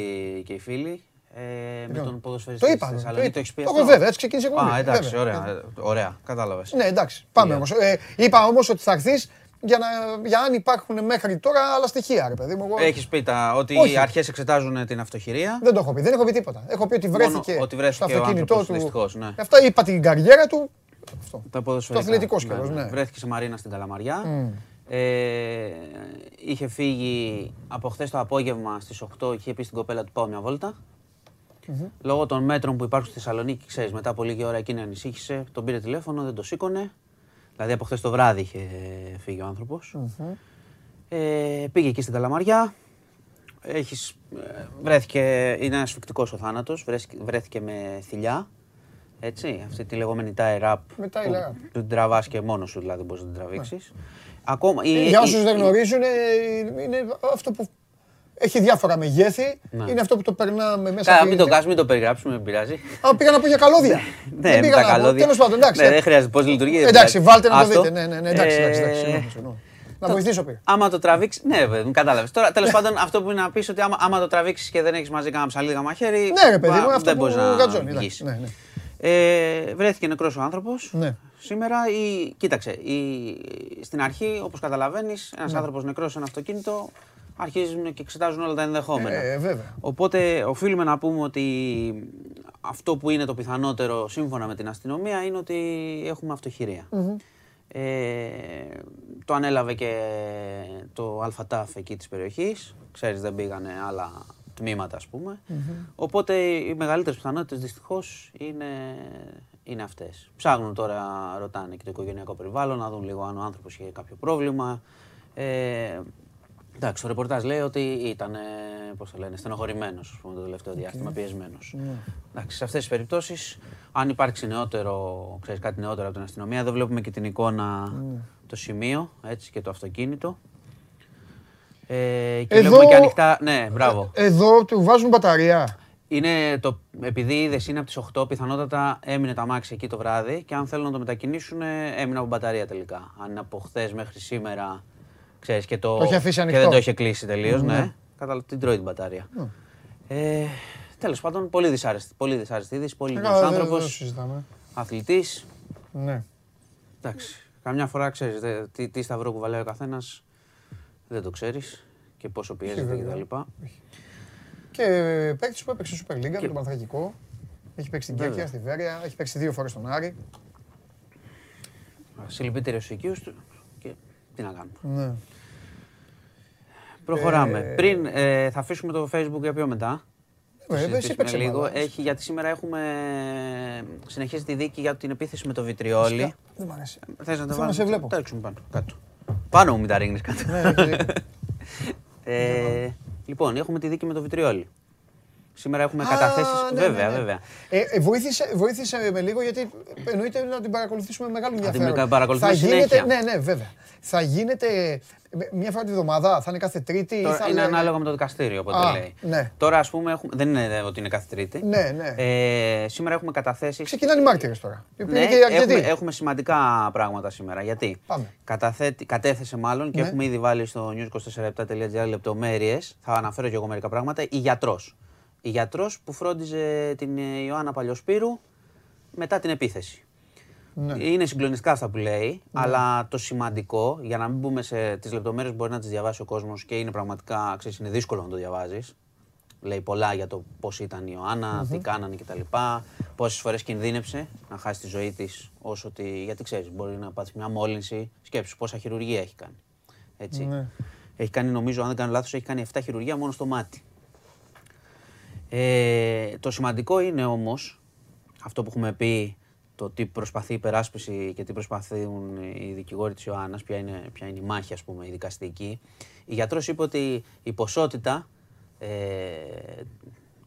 και οι φίλοι. Ε, με τον ποδοσφαιριστή Το της είπα, το Θεσσαλονίκη. είπα. Το έχεις πει Το αυτό; έχω βέβαια, έτσι ξεκίνησε η εκπομπή, Α, εντάξει, βέβαια, ωραία. βέβαια. ε, Ωραία, κατάλαβες. Ναι, εντάξει, πάμε Ωραία. όμως. Ε, είπα όμως ότι θα έρθεις για, να, για αν υπάρχουν μέχρι τώρα άλλα στοιχεία, ρε παιδί μου. Εγώ Έχεις πει τα, ότι Όχι. οι αρχές εξετάζουν την αυτοχειρία; Δεν το έχω πει, δεν έχω πει τίποτα. Έχω πει ότι Μόνο βρέθηκε, ότι βρέθηκε στο ο αυτοκίνητό άνθρωπος, του. δυστυχώς, ναι. Αυτά είπα την καριέρα του. Αυτό. Τα ποδοσφαιρικά. Το αθλητικό σκέλος, ναι. Βρέθηκε σε Μαρίνα στην Καλαμαριά. Ε, είχε φύγει από χθες το απόγευμα στις 8, είχε πει στην κοπέλα του πάω μια βολτα Λόγω των μέτρων που υπάρχουν στη Θεσσαλονίκη, ξέρεις, μετά από λίγη ώρα εκείνη ανησύχησε, τον πήρε τηλέφωνο, δεν το σήκωνε. Δηλαδή από χθες το βράδυ είχε φύγει ο άνθρωπος. Ε, πήγε εκεί στην Καλαμαριά. Έχεις, ε, βρέθηκε, είναι ασφυκτικός ο θάνατος, βρέθηκε, βρέθηκε με θηλιά. Έτσι, αυτή τη λεγόμενη tie wrap. Με tie που wrap. Την τραβάς και μόνος σου, δηλαδή μπορείς να την τραβήξεις. Ακόμα, η- Για η- όσους δεν η- γνωρίζουν, ε, είναι αυτό που έχει διάφορα μεγέθη. Ναι. Είναι αυτό που το περνάμε μέσα. Καλά, από μην την- το κάνεις, μην το περιγράψουμε, δεν πειράζει. Α, πήγα να πω για καλώδια. Ναι, Δεν με πήγα τα να πω. καλώδια. Τέλος πάντων, εντάξει. Ναι, δεν χρειάζεται. Πώς λειτουργεί. δεν Εντάξει, πειράζει. βάλτε να το Άστο. δείτε. Ναι, ναι, ναι, εντάξει, εντάξει, εντάξει. Ε, συγγνώμη, συγγνώμη. Να βοηθήσω πήγα. Άμα το τραβήξει. Ναι, βέβαια, κατάλαβες. Τώρα, τέλος πάντων, αυτό που είναι να πεις ότι άμα, άμα το τραβήξεις και δεν έχεις μαζί κανένα ψαλίδι μαχαίρι. Ναι, ρε παιδί μου, α, αυτό δεν που μπορείς να γατζώνει. βγεις. εντάξει, Ναι, ναι. Ε, βρέθηκε νεκρός ο άνθρωπος. Ναι. Σήμερα, η... κοίταξε, η... στην αρχή, όπως καταλαβαίνεις, ένας Ναι. άνθρωπος νεκρός σε ένα αυτοκίνητο, αρχίζουν και εξετάζουν όλα τα ενδεχόμενα. Ε, βέβαια. Οπότε οφείλουμε να πούμε ότι αυτό που είναι το πιθανότερο σύμφωνα με την αστυνομία είναι ότι έχουμε αυτοχειρία. Ε, το ανέλαβε και το ΑΛΦΑΤΑΦ εκεί της περιοχής. Ξέρεις δεν πήγανε άλλα τμήματα ας πουμε Οπότε οι μεγαλύτερες πιθανότητες δυστυχώς είναι, είναι αυτές. Ψάχνουν τώρα, ρωτάνε και το οικογενειακό περιβάλλον, να δουν λίγο αν ο άνθρωπος είχε κάποιο πρόβλημα. Ε, εντάξει, το ρεπορτάζ λέει ότι ήταν, ε, πώς το λένε, στενοχωρημένος ας πούμε, το τελευταίο διάστημα, πιεσμένος. Εντάξει, σε αυτές τις περιπτώσεις, αν υπάρξει νεότερο, ξέρεις, κάτι νεότερο από την αστυνομία, εδώ βλέπουμε και την εικόνα, το σημείο, έτσι, και το αυτοκίνητο. Ε, και Εδώ- βλέπουμε και ανοιχτά, ναι, μπράβο. Εδώ του βάζουν μπαταρία. Είναι το, επειδή είδε είναι από τις 8, πιθανότατα έμεινε το αμάξι εκεί το βράδυ και αν θέλουν να το μετακινήσουν, έμεινε από μπαταρία τελικά. Αν είναι από χθες μέχρι σήμερα, ξέρεις και το. Το είχε αφήσει Και ανοιχτό. δεν το είχε κλείσει τελείως, Ναι. ναι. Κατάλαβα, την τρώει την μπαταρία. Ε, Τέλος πάντων, πολύ δυσάρεστη, πολύ δυσάρεστη είδηση. Πολύ Ε, νέο δεν- άνθρωπος, Δεν συζητάμε. αθλητής. Ναι. Εντάξει. Καμιά φορά ξέρεις τι, τι σταυρό κουβαλάει ο καθένας, δεν το ξέρεις και πόσο πιέζεται βέβαια. κτλ. Και παίκτης που έπαιξε Super League με τον Παναθρακικό. Έχει παίξει στην Βέβαια. Κέρκυρα, στη Βέρεια, έχει παίξει δύο φορές στον Άρη. Συλληπιτήρια στους οικείους του και τι να κάνουμε. Ναι. Προχωράμε. Ε, Πριν ε, θα αφήσουμε το Facebook για πιο μετά. Ε, Θα εσύ συζητήσουμε παίξε λίγο. μπάλα. Έχει, γιατί σήμερα έχουμε συνεχίσει τη δίκη για την επίθεση με το βιτριόλι. Δεν μ' αρέσει. Θες να τα Θέλω να σε βάλουμε, βλέπω. Τα ρίξουμε πάνω. Κάτω. Πάνω μου μην τα ρίχνεις κάτω. Ναι, έχεις δίκιο. ε, λοιπόν, έχουμε τη δίκη με το βιτριόλι. Σήμερα έχουμε Α, καταθέσεις. ναι, βέβαια, ναι, ναι. βέβαια. Ε, ε, βοήθησε, βοήθησε με λίγο γιατί εννοείται να την παρακολουθήσουμε με μεγάλο την ενδιαφέρον. παρακολουθούμε θα γίνεται, συνέχεια. ναι, ναι, βέβαια. Θα γίνεται ε, μία φορά τη βδομάδα, θα είναι κάθε Τρίτη ή Τώρα θα είναι λένε- ανάλογα με το δικαστήριο, οπότε Α, λέει. ναι. Τώρα, ας πούμε, έχουμε, δεν είναι ότι είναι κάθε Τρίτη. Ναι, ναι. Ε, σήμερα έχουμε καταθέσεις Ξεκινάνε οι μάρτυρες τώρα. οι οποίοι Ναι, είναι και αρκετοί. έχουμε, έχουμε σημαντικά πράγματα σήμερα. Γιατί; Πάμε. Καταθέτει, κατέθεσε μάλλον και Ναι. έχουμε ήδη βάλει στο news247.gr λεπτομέρειες. Θα αναφέρω και εγώ μερικά πράγματα. Η γιατρός. Η γιατρός που φρόντιζε την ε, Ιωάννα Παλιοσπύρου μετά την επίθεση. Ναι. Είναι συγκλονιστικά αυτά που λέει, αλλά το σημαντικό, για να μην μπούμε σε τις λεπτομέρειες, μπορεί να τις διαβάσει ο κόσμος και είναι πραγματικά, ξέρεις, είναι δύσκολο να το διαβάζεις. Λέει πολλά για το πώς ήταν η ιωαννα τι κάνανε κτλ. Πόσες φορές κινδύνεψε να χάσει τη ζωή της, όσο ότι. Γιατί ξέρεις, μπορεί να πάθεις μια μόλυνση. Σκέψου πόσα χειρουργία έχει κάνει. Έτσι. Ναι. Έχει κάνει, νομίζω, αν δεν κάνω λάθος, έχει κάνει 7 χειρουργία μόνο στο μάτι. Ε, το σημαντικό είναι όμως αυτό που έχουμε πει, το τι προσπαθεί η υπεράσπιση και τι προσπαθούν οι δικηγόροι της Ιωάννας, ποια είναι, ποια είναι η μάχη ας πούμε η δικαστική. Η γιατρός είπε ότι η ποσότητα ε,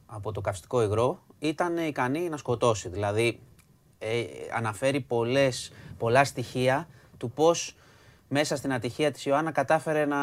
από το καυστικό υγρό ήταν ικανή να σκοτώσει. Δηλαδή ε, αναφέρει πολλές, πολλά στοιχεία του πώς μέσα στην ατυχία της Ιωάννα κατάφερε να,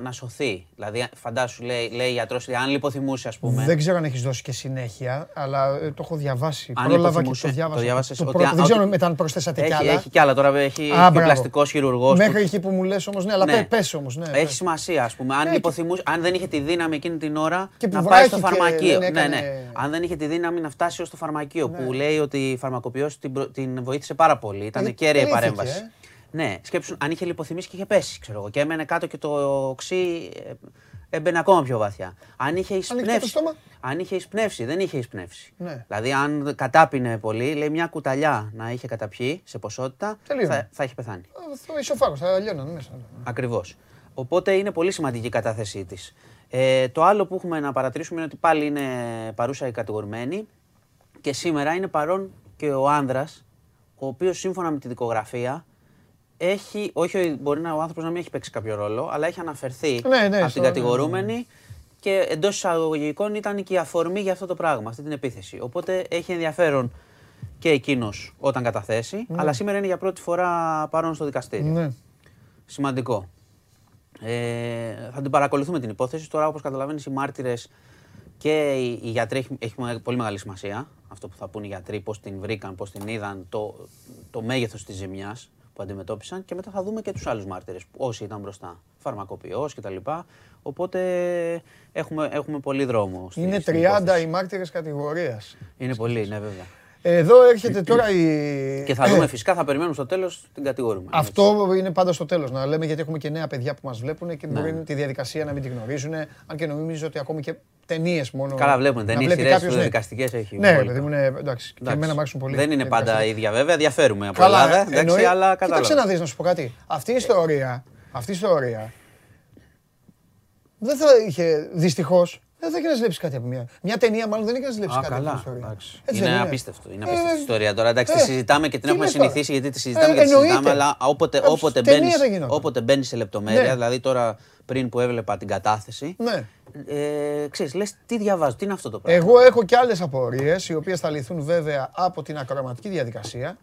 να σωθεί. Δηλαδή φαντάσου λέει, λέει η γιατρός, αν λιποθυμούσε ας πούμε. Δεν ξέρω αν έχεις δώσει και συνέχεια, αλλά ε, το έχω διαβάσει. Αν Πρόλαβα και υποθυμούσε, το διάβασα. το διάβασες, Το ότι πρώτο- αν- δεν ξέρω ότι- μετά αν προσθέσατε κι Έχει, άλλα. έχει κι άλλα τώρα, έχει, έχει Α, και μπράβο. πλαστικός χειρουργός. Μέχρι που- εκεί που μου λες όμως, ναι, αλλά Ναι. πέ- πες όμως. Ναι, Έχει πες. σημασία, ας πούμε. Αν, Ναι, και- υποθυμούσε, αν δεν είχε τη δύναμη εκείνη την ώρα Και που να πάει στο βράχηκε, φαρμακείο. δεν Ναι, έκανε- ναι. Αν δεν είχε τη δύναμη να φτάσει ως το φαρμακείο, Ναι. που λέει ότι η φαρμακοποιός την, προ- την βοήθησε πάρα πολύ. Ήταν Ε, κέρια η λύθηκε, παρέμβαση. Ε. Ναι, σκέψου αν είχε λιποθυμήσει και είχε πέσει, ξέρω εγώ, και έμενε κάτω και το οξύ ε, έμπαινε ακόμα πιο βαθιά. Αν είχε Ανοιχτό το εισπνεύσει. στόμα. Αν είχε εισπνεύσει, δεν είχε εισπνεύσει. Ναι. Δηλαδή, αν κατάπινε πολύ, λέει μια κουταλιά να είχε καταπιεί σε ποσότητα, Τελείωνε. θα, θα είχε πεθάνει. Α, Το ισοφάγος, θα λιώνανε μέσα. Ακριβώς. Οπότε είναι πολύ σημαντική η κατάθεσή της. Ε, το άλλο που έχουμε να παρατηρήσουμε είναι ότι πάλι είναι παρούσα η κατηγορημένη και σήμερα είναι παρόν και ο άνδρας, ο οποίος σύμφωνα με τη δικογραφία έχει, όχι μπορεί να, ο άνθρωπος να μην έχει παίξει κάποιο ρόλο, αλλά έχει αναφερθεί Ναι, ναι, από στο- την κατηγορούμενη και εντός εισαγωγικών ήταν και η αφορμή για αυτό το πράγμα, αυτή την επίθεση. Οπότε έχει ενδιαφέρον και εκείνος όταν καταθέσει, αλλά σήμερα είναι για πρώτη φορά παρόν στο δικαστήριο. Ναι. Σημαντικό. Ε, θα την παρακολουθούμε την υπόθεση. Τώρα, όπως καταλαβαίνεις, οι μάρτυρες και οι, οι γιατροί έχει, έχει με- πολύ μεγάλη σημασία. Αυτό που θα πούν οι γιατροί, πώς την βρήκαν, πώς την είδαν, το, το μέγεθος της ζημιάς που αντιμετώπισαν και μετά θα δούμε και τους άλλους μάρτυρες, όσοι ήταν μπροστά, φαρμακοποιός κτλ. Οπότε έχουμε, έχουμε πολύ δρόμο. στη- Είναι στην 30 υπόθεση. οι μάρτυρες κατηγορίας. Είναι πολύ, ναι βέβαια. Εδώ έρχεται τώρα η. Και θα δούμε φυσικά, θα περιμένουμε στο τέλος την κατηγορούμε. Ε. Αυτό είναι πάντα στο τέλος να λέμε γιατί έχουμε και νέα παιδιά που μας βλέπουν και Ναι. μπορεί τη διαδικασία να μην τη γνωρίζουν. Αν και νομίζω ότι ακόμη και ταινίες μόνο. Καλά, βλέπουμε να ταινίες, βλέπει σειρές, κάποιος, ναι. δικαστικές έχει. Ναι, πολύ. παιδί μου, είναι εντάξει. Και Εντάξει. εμένα μου αρέσουν πολύ. Δεν είναι οι πάντα δικαστικές. ίδια βέβαια, διαφέρουμε από Καλά, Ελλάδα. Εντάξει, εννοεί- αλλά Κοίταξε να κατάλαβα. δεις να σου πω κάτι. Αυτή η ιστορία, αυτή η ιστορία δεν θα είχε, δυστυχώς, δεν θα είχε να ζηλέψει κάτι από μια. Μια ταινία μάλλον δεν είχε να ζηλέψει Α, κάτι από την καλά. ιστορία. εντάξει. Έτσι Είναι δεν απίστευτο. Είναι Ε, απίστευτη ιστορία τώρα. Εντάξει, τη ε, συζητάμε και την τι έχουμε λες τώρα; συνηθίσει γιατί τη συζητάμε Ε, και τη συζητάμε. εννοείται. Αλλά όποτε, Ε, όποτε ταινία μπαίνει δεν γινόταν. όποτε μπαίνεις σε λεπτομέρεια, Ναι. δηλαδή τώρα πριν που έβλεπα την κατάθεση, Ναι. ε, ξέρεις, λες τι διαβάζω, τι είναι αυτό το πράγμα; Εγώ έχω και άλλες απορίες, οι οποίες θα λυθούν βέβαια από την ακροαματική διαδικασία.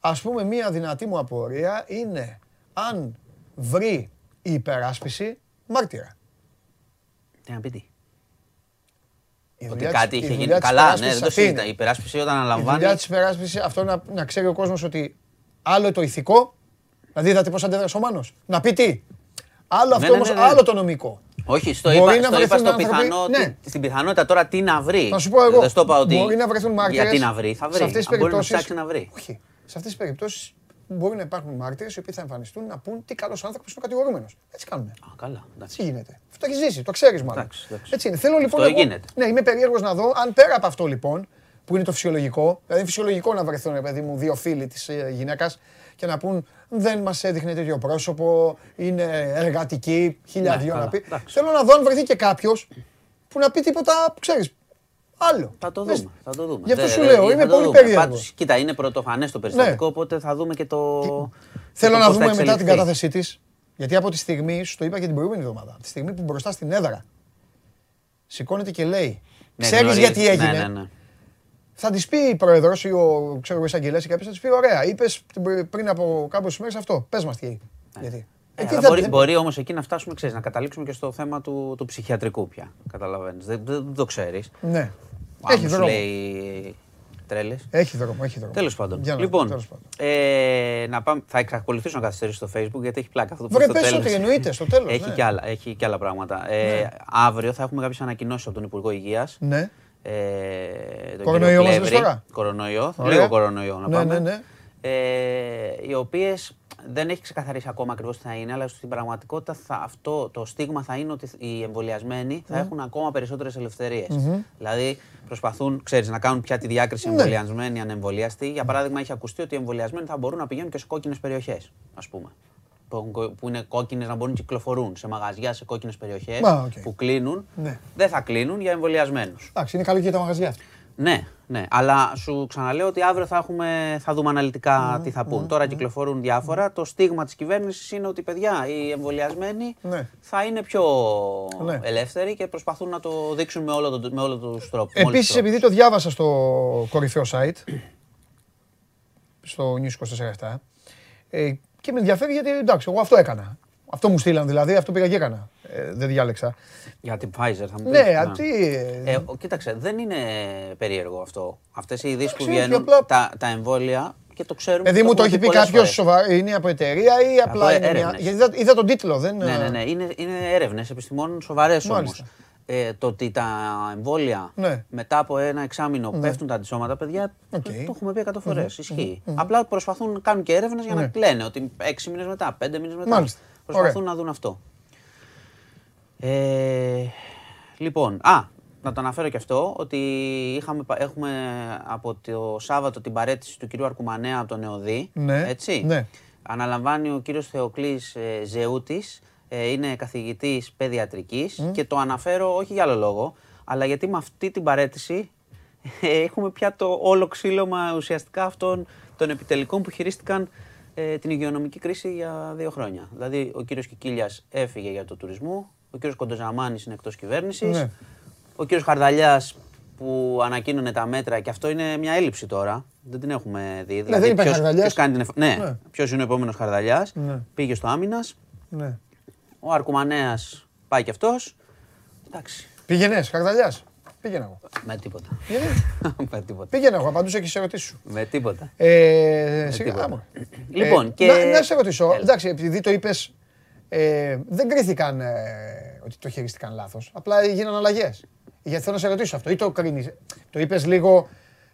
Ας πούμε, μία δυνατή μου απορία είναι αν βρει η υπεράσπιση μάρτυρα. Τι να πει τι; Η Ότι δουλειά της- κάτι η είχε δουλειά γίνει. της Καλά, ναι, υπεράσπισης δεν το αυτή είναι. συζητά. Η υπεράσπιση όταν Η αναλαμβάνει. δουλειά της υπεράσπισης, αυτό να, να ξέρει ο κόσμος ότι άλλο το ηθικό, δηλαδή είδατε πώς αντέδρασε ο Μάνος, να πει τι; Άλλο αυτό ναι, όμως, ναι, ναι. άλλο το νομικό. Όχι, στο Μπορεί είπα, να στο είπα βρεθούν στο άνθρωποι- πιθανό, ναι. τι- στην πιθανότητα τώρα τι να βρει. Θα σου πω εγώ, Δεν στο είπα ότι μπορεί να βρεθούν μάρτυρες. γιατί να βρει, θα βρει. Σε αυτές τις Αν μπορεί να περιπτώσεις, ψάξει να βρει. Όχι. Σε αυτές τις περιπτώσεις μπορεί να υπάρχουν μάρτυρες οι οποίοι θα εμφανιστούν να πούν τι καλός άνθρωπος είναι ο κατηγορούμενος. Έτσι κάνουμε. Α, καλά, εντάξει. Έτσι γίνεται. Αυτό έχεις ζήσει, το ξέρεις μάλλον. Εντάξει, εντάξει. Έτσι είναι. Θέλω λοιπόν. Αυτό εγώ- γίνεται. Ναι, είμαι περίεργος να δω αν πέρα από αυτό λοιπόν, που είναι το φυσιολογικό, δηλαδή είναι φυσιολογικό να βρεθούν, ρε παιδί μου, δύο φίλοι της γυναίκας και να πούν δεν μας έδειχνε τέτοιο πρόσωπο, είναι εργατική, χίλια Ναι, δυο να καλά, πει. εντάξει. Θέλω να δω αν βρεθεί και κάποιος που να πει τίποτα, ξέρεις. Άλλο. Θα το Μες- δούμε. Θα το δούμε. Γι' αυτό Δεν- σου δεν- λέω, θα είμαι το πολύ δούμε. περίεργος. Πάντως, κοίτα, είναι πρωτοφανές το περιστατικό, Ναι. οπότε θα δούμε και το. Θέλω το να πώς θα δούμε μετά την εξελιχθεί. κατάθεσή της. Γιατί από τη στιγμή, σου το είπα και την προηγούμενη εβδομάδα, από τη στιγμή που μπροστά στην έδρα σηκώνεται και λέει, Ναι, ξέρεις γνωρίζει. γιατί Ναι, έγινε; ναι, ναι. Θα της πει η πρόεδρος ή ο ξέρω, εγώ, εισαγγελέας ή κάποιος, θα της πει: Ωραία, είπες πριν από κάποιε μέρες αυτό. Πες μας τι. Γιατί. Ε, Εκεί αλλά θα- μπορεί, δεν- μπορεί όμως εκεί να φτάσουμε, ξέρεις, να καταλήξουμε και στο θέμα του, του ψυχιατρικού πια. Καταλαβαίνεις. Δεν, δεν, δεν το ξέρεις. Ναι. Έχει δρόμο. λέει τρέλες. Έχει δρόμο, έχει δρόμο. Τέλος πάντων. Για να- λοιπόν, τέλος πάντων. ε, να πάμε, θα εξακολουθήσω να καθυστερήσω στο Facebook γιατί έχει πλάκα αυτό που Βρε, στο πες τέλος. ότι εννοείται, στο τέλος, Έχει, ναι. και άλλα, έχει και άλλα πράγματα. Ε, Αύριο θα έχουμε κάποιες ανακοινώσεις από τον Υπουργό Υγείας. Ναι. Ε, τον Κορονοϊό κύριο μας λες Πλεύρη. τώρα; Κορονοϊό. Ωραία. Λίγο κορονοϊό να Ναι, πάμε. ναι, ναι. Ε, οι οποίες δεν έχει ξεκαθαρίσει ακόμα ακριβώς τι θα είναι, αλλά στην πραγματικότητα θα, αυτό το στίγμα θα είναι ότι οι εμβολιασμένοι θα έχουν ακόμα περισσότερες ελευθερίες. Δηλαδή προσπαθούν, ξέρεις, να κάνουν πια τη διάκριση Ναι. εμβολιασμένοι ανεμβολιαστοί. Για παράδειγμα, έχει ακουστεί ότι οι εμβολιασμένοι θα μπορούν να πηγαίνουν και σε κόκκινες περιοχές, ας πούμε. Που, έχουν κο- που είναι κόκκινες να μπορούν να κυκλοφορούν σε μαγαζιά σε κόκκινες περιοχές Μα, οκ. που κλείνουν. Ναι. Δεν θα κλείνουν για εμβολιασμένους. Εντάξει, είναι καλό και για τα μαγαζιά. Ναι, ναι. Αλλά σου ξαναλέω ότι αύριο θα, έχουμε, θα δούμε αναλυτικά τι θα πούν. Τώρα κυκλοφορούν διάφορα. Το στίγμα της κυβέρνησης είναι ότι παιδιά, οι εμβολιασμένοι Ναι. θα είναι πιο Ναι. ελεύθεροι και προσπαθούν να το δείξουν με όλο, το, με όλο τους τρόπους. με όλους τους Επίσης, τρόπους. επειδή το διάβασα στο κορυφαίο site, στο News 24 ε, και με ενδιαφέρει γιατί εντάξει, εγώ αυτό έκανα. Αυτό μου στείλαν δηλαδή, αυτό πήγα και έκανα. Ε, δεν διάλεξα. Για την Pfizer θα μου Ναι, πεις, α, τι, Ε, ο- κοίταξε, δεν είναι περίεργο αυτό. Αυτές οι ειδήσεις που Εντάξει, βγαίνουν, απλά- τα, τα εμβόλια και το ξέρουμε. Παιδί μου το έχουμε έχει πει πολλές κάποιος φορές. σοβαρό, είναι από εταιρεία ή απλά Από είναι μια. έρευνες. Γιατί είδα, είδα τον τίτλο, δεν. Ναι, ναι, ναι. Είναι, είναι έρευνες επιστημόνων σοβαρές όμως. Μάλιστα. Ε, το ότι τα εμβόλια Ναι. μετά από ένα εξάμεινο πέφτουν τα αντισώματα, παιδιά, Οκ. το, το έχουμε πει 100 φορές. Ισχύει. Απλά προσπαθούν να κάνουν και έρευνες για Ναι. να λένε ότι 6 μήνες μετά, 5 μήνες μετά. Μάλιστα. Προσπαθούν Ωραία. να δουν αυτό. Ε, λοιπόν, α, να το αναφέρω και αυτό, ότι είχαμε, πα- έχουμε από το Σάββατο την παρέτηση του κυρίου Αρκουμανέα από τον ΕΟΔΗ. Ναι, Έτσι. ναι. Αναλαμβάνει ο κύριος Θεοκλής ε, Ζεούτης, ε, είναι καθηγητής παιδιατρικής και το αναφέρω όχι για άλλο λόγο, αλλά γιατί με αυτή την παρέτηση ε, έχουμε πια το όλο ξύλωμα ουσιαστικά αυτών των επιτελικών που χειρίστηκαν ε, την υγειονομική κρίση για δύο χρόνια. Δηλαδή ο κύριος Κικίλιας έφυγε για το τουρισμό, ο κύριος Κοντοζαμάνης είναι εκτός κυβέρνησης, Ναι. ο κύριος Χαρδαλιάς που ανακοίνωνε τα μέτρα και αυτό είναι μια έλλειψη τώρα. Δεν την έχουμε δει. Δηλαδή, δεν υπάρχει ποιος- Χαρδαλιάς. ποιος κάνει την εφ- ναι, Ναι. ποιος είναι ο επόμενος Χαρδαλιάς. Ναι. Πήγε στο Άμυνας. ναι. Ο Αρκουμανέας πάει κι αυτός. Εντάξει, Πήγαινε, Χαρδαλιάς. Πήγαινα εγώ. με τίποτα. Γιατί; με τίποτα. Πήγαινα εγώ, απαντούσα και σε ερωτήσεις σου. με τίποτα. Ε, σιγά, τίποτα. άμα. Λοιπόν, Ε, και- να, να σε ρωτήσω, Έλα. εντάξει, επειδή το είπες, ε, δεν κρίθηκαν ε, ότι το χειρίστηκαν λάθος. Απλά έγιναν αλλαγές. Γιατί θέλω να σε ρωτήσω αυτό, ή το κρίνεις. Το είπες λίγο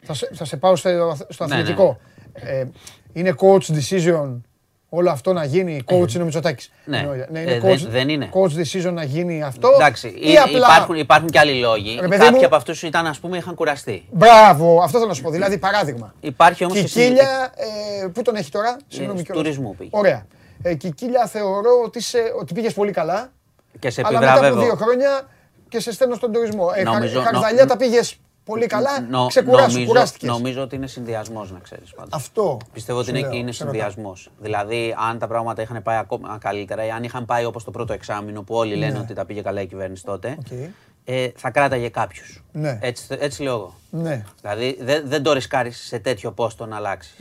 Θα σε, θα σε πάω στο, στο Ναι, ναι. αθλητικό. Ε, είναι coach decision όλο αυτό να γίνει. Coach είναι ο Μητσοτάκης. ναι. Εννοώ, Ε, είναι δεν- coach, δεν είναι. Coach decision να γίνει αυτό. Εντάξει, ή ή- απλά. υπάρχουν, υπάρχουν και άλλοι λόγοι. Ρε παιδί Κάποιοι μου- από αυτούς ήταν, ας πούμε, είχαν κουραστεί. Μπράβο, αυτό θέλω να σου πω. Δηλαδή, παράδειγμα. Υπάρχει όμως και Κικίλια, ε, πού τον έχει τώρα, συγγνώμη στο κιόλας. τουρισμού πήγε. Ωραία. Ε, Κικίλια θεωρώ ότι, σε, ότι πήγες πολύ καλά, και σε αλλά μετά από δύο επιβραβεύω. χρόνια και σε στέλνω στον τουρισμό. Ε, Νομίζω- Χαρ- Χαρδαλιά νο- τα πήγες πολύ καλά, Νο- ξεκουράσου, νομίζω, κουράστηκες. νομίζω ότι είναι συνδυασμός, να ξέρεις πάντω. Αυτό. Πιστεύω ότι σου είναι, λέω, είναι σε ρωτάω. συνδυασμός. Δηλαδή, αν τα πράγματα είχαν πάει ακόμα καλύτερα ή αν είχαν πάει όπως το πρώτο εξάμεινο που όλοι λένε ότι τα πήγε καλά η κυβέρνηση τότε, Ναι. Οκ. Ε, θα κράταγε κάποιου. Ναι. Έτσι, έτσι λέω εγώ. Ναι. Δηλαδή, δεν, δεν το ρισκάρεις σε τέτοιο πόστο να αλλάξεις.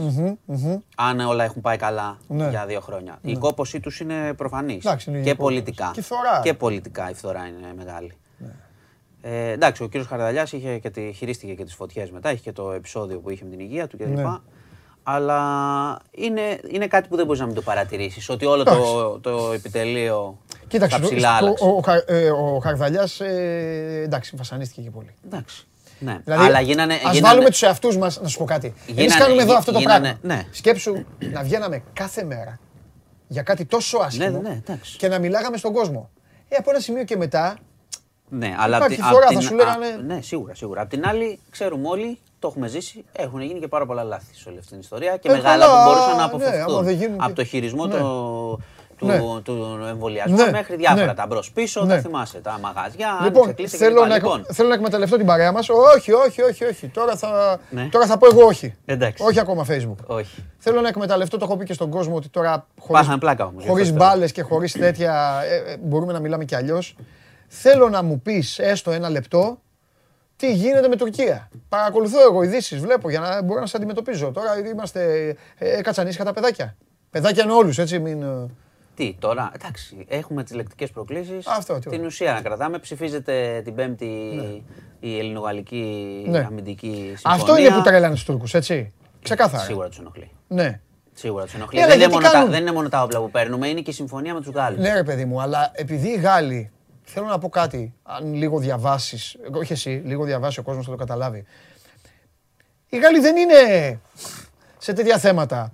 Αν όλα έχουν πάει καλά Ναι. για δύο χρόνια. Η κόπωσή τους είναι προφανής. Εντάξει, είναι η Και κόπωση. πολιτικά. Και η φθορά. Και πολιτικά η φθορά είναι μεγάλη. Ε, εντάξει, ο κύριος Χαρδαλιάς είχε και τη, χειρίστηκε και τις φωτιές μετά, είχε και το επεισόδιο που είχε με την υγεία του κλπ. Ναι. Αλλά είναι, είναι κάτι που δεν μπορείς να μην το παρατηρήσεις, ότι όλο το, το επιτελείο Κοίταξε, τα το- ψηλά το- άλλαξε. ο, ο, Χα- ε, ο Χαρδαλιάς, ε, εντάξει, βασανίστηκε και πολύ. Εντάξει. Ναι. Δηλαδή, Αλλά γίνανε, ας γίνανε- βάλουμε τους εαυτούς μας, να σου πω κάτι. Εμείς Γίνανε- κάνουμε εδώ γι- αυτό το γίνανε- πράγμα. ναι. Σκέψου να βγαίναμε κάθε μέρα για κάτι τόσο άσχημο Ναι, ναι, εντάξει. και να μιλάγαμε στον κόσμο. Ε, από ένα σημείο και μετά, Ναι, αλλά Υπάρχει απ' τη- φορά, απ' θα την- σου λέγανε- α- Ναι, σίγουρα, σίγουρα. Απ' την άλλη, ξέρουμε όλοι, το έχουμε ζήσει, έχουν γίνει και πάρα πολλά λάθη σε όλη αυτή την ιστορία και Ε, μεγάλα καλά, που μπορούσαν να ναι, αποφευθούν. άμα δεν γίνουν και- Από το χειρισμό Ναι. το- του, Ναι. του εμβολιασμού Ναι, μέχρι διάφορα. ναι. Τα μπρο-πίσω, Ναι. τα θυμάσαι, τα μαγαζιά, Λοιπόν, άνοιξε, κλείσε θέλω κλπ. να, Λοιπόν, θέλω να εκμεταλλευτώ την παρέα μας. Όχι, όχι, όχι, όχι. Τώρα θα, Ναι. τώρα θα πω εγώ όχι. Εντάξει. Όχι ακόμα Facebook. όχι. Θέλω να εκμεταλλευτώ, το έχω πει και στον κόσμο, ότι τώρα Πάθανε πλάκα όμως, γι' χωρίς αυτό το μπάλες και χωρίς τέτοια ε, ε, μπορούμε να μιλάμε κι αλλιώς. Θέλω να μου πεις έστω ένα λεπτό τι γίνεται με Τουρκία. Παρακολουθώ εγώ ειδήσεις, βλέπω για να μπορώ να σε αντιμετωπίζω. Τώρα είμαστε ε, κατσανίσια τα παιδάκια. Παιδάκια είναι όλους, έτσι, μην... ε, Τι τώρα, εντάξει, έχουμε τις λεκτικές προκλήσεις. Αυτό, τι Την ωραία. ουσία να κρατάμε. Ψηφίζεται την Πέμπτη η ελληνογαλλική Ναι. αμυντική συμφωνία. Αυτό είναι που τρελάνε τους Τούρκους, έτσι. Ξεκάθαρα. Σίγουρα τους ενοχλεί. Ναι. Σίγουρα τους ενοχλεί. Ναι, αλλά δεν, είναι γιατί μόνο τα, κάνουν- δεν είναι μόνο τα όπλα που παίρνουμε, είναι και η συμφωνία με τους Γάλλους. Ναι, ρε παιδί μου, αλλά επειδή οι Γάλλοι. Θέλω να πω κάτι. Αν λίγο διαβάσεις, όχι εσύ, λίγο διαβάσει ο κόσμος θα το καταλάβει. Οι Γάλλοι δεν είναι σε τέτοια θέματα.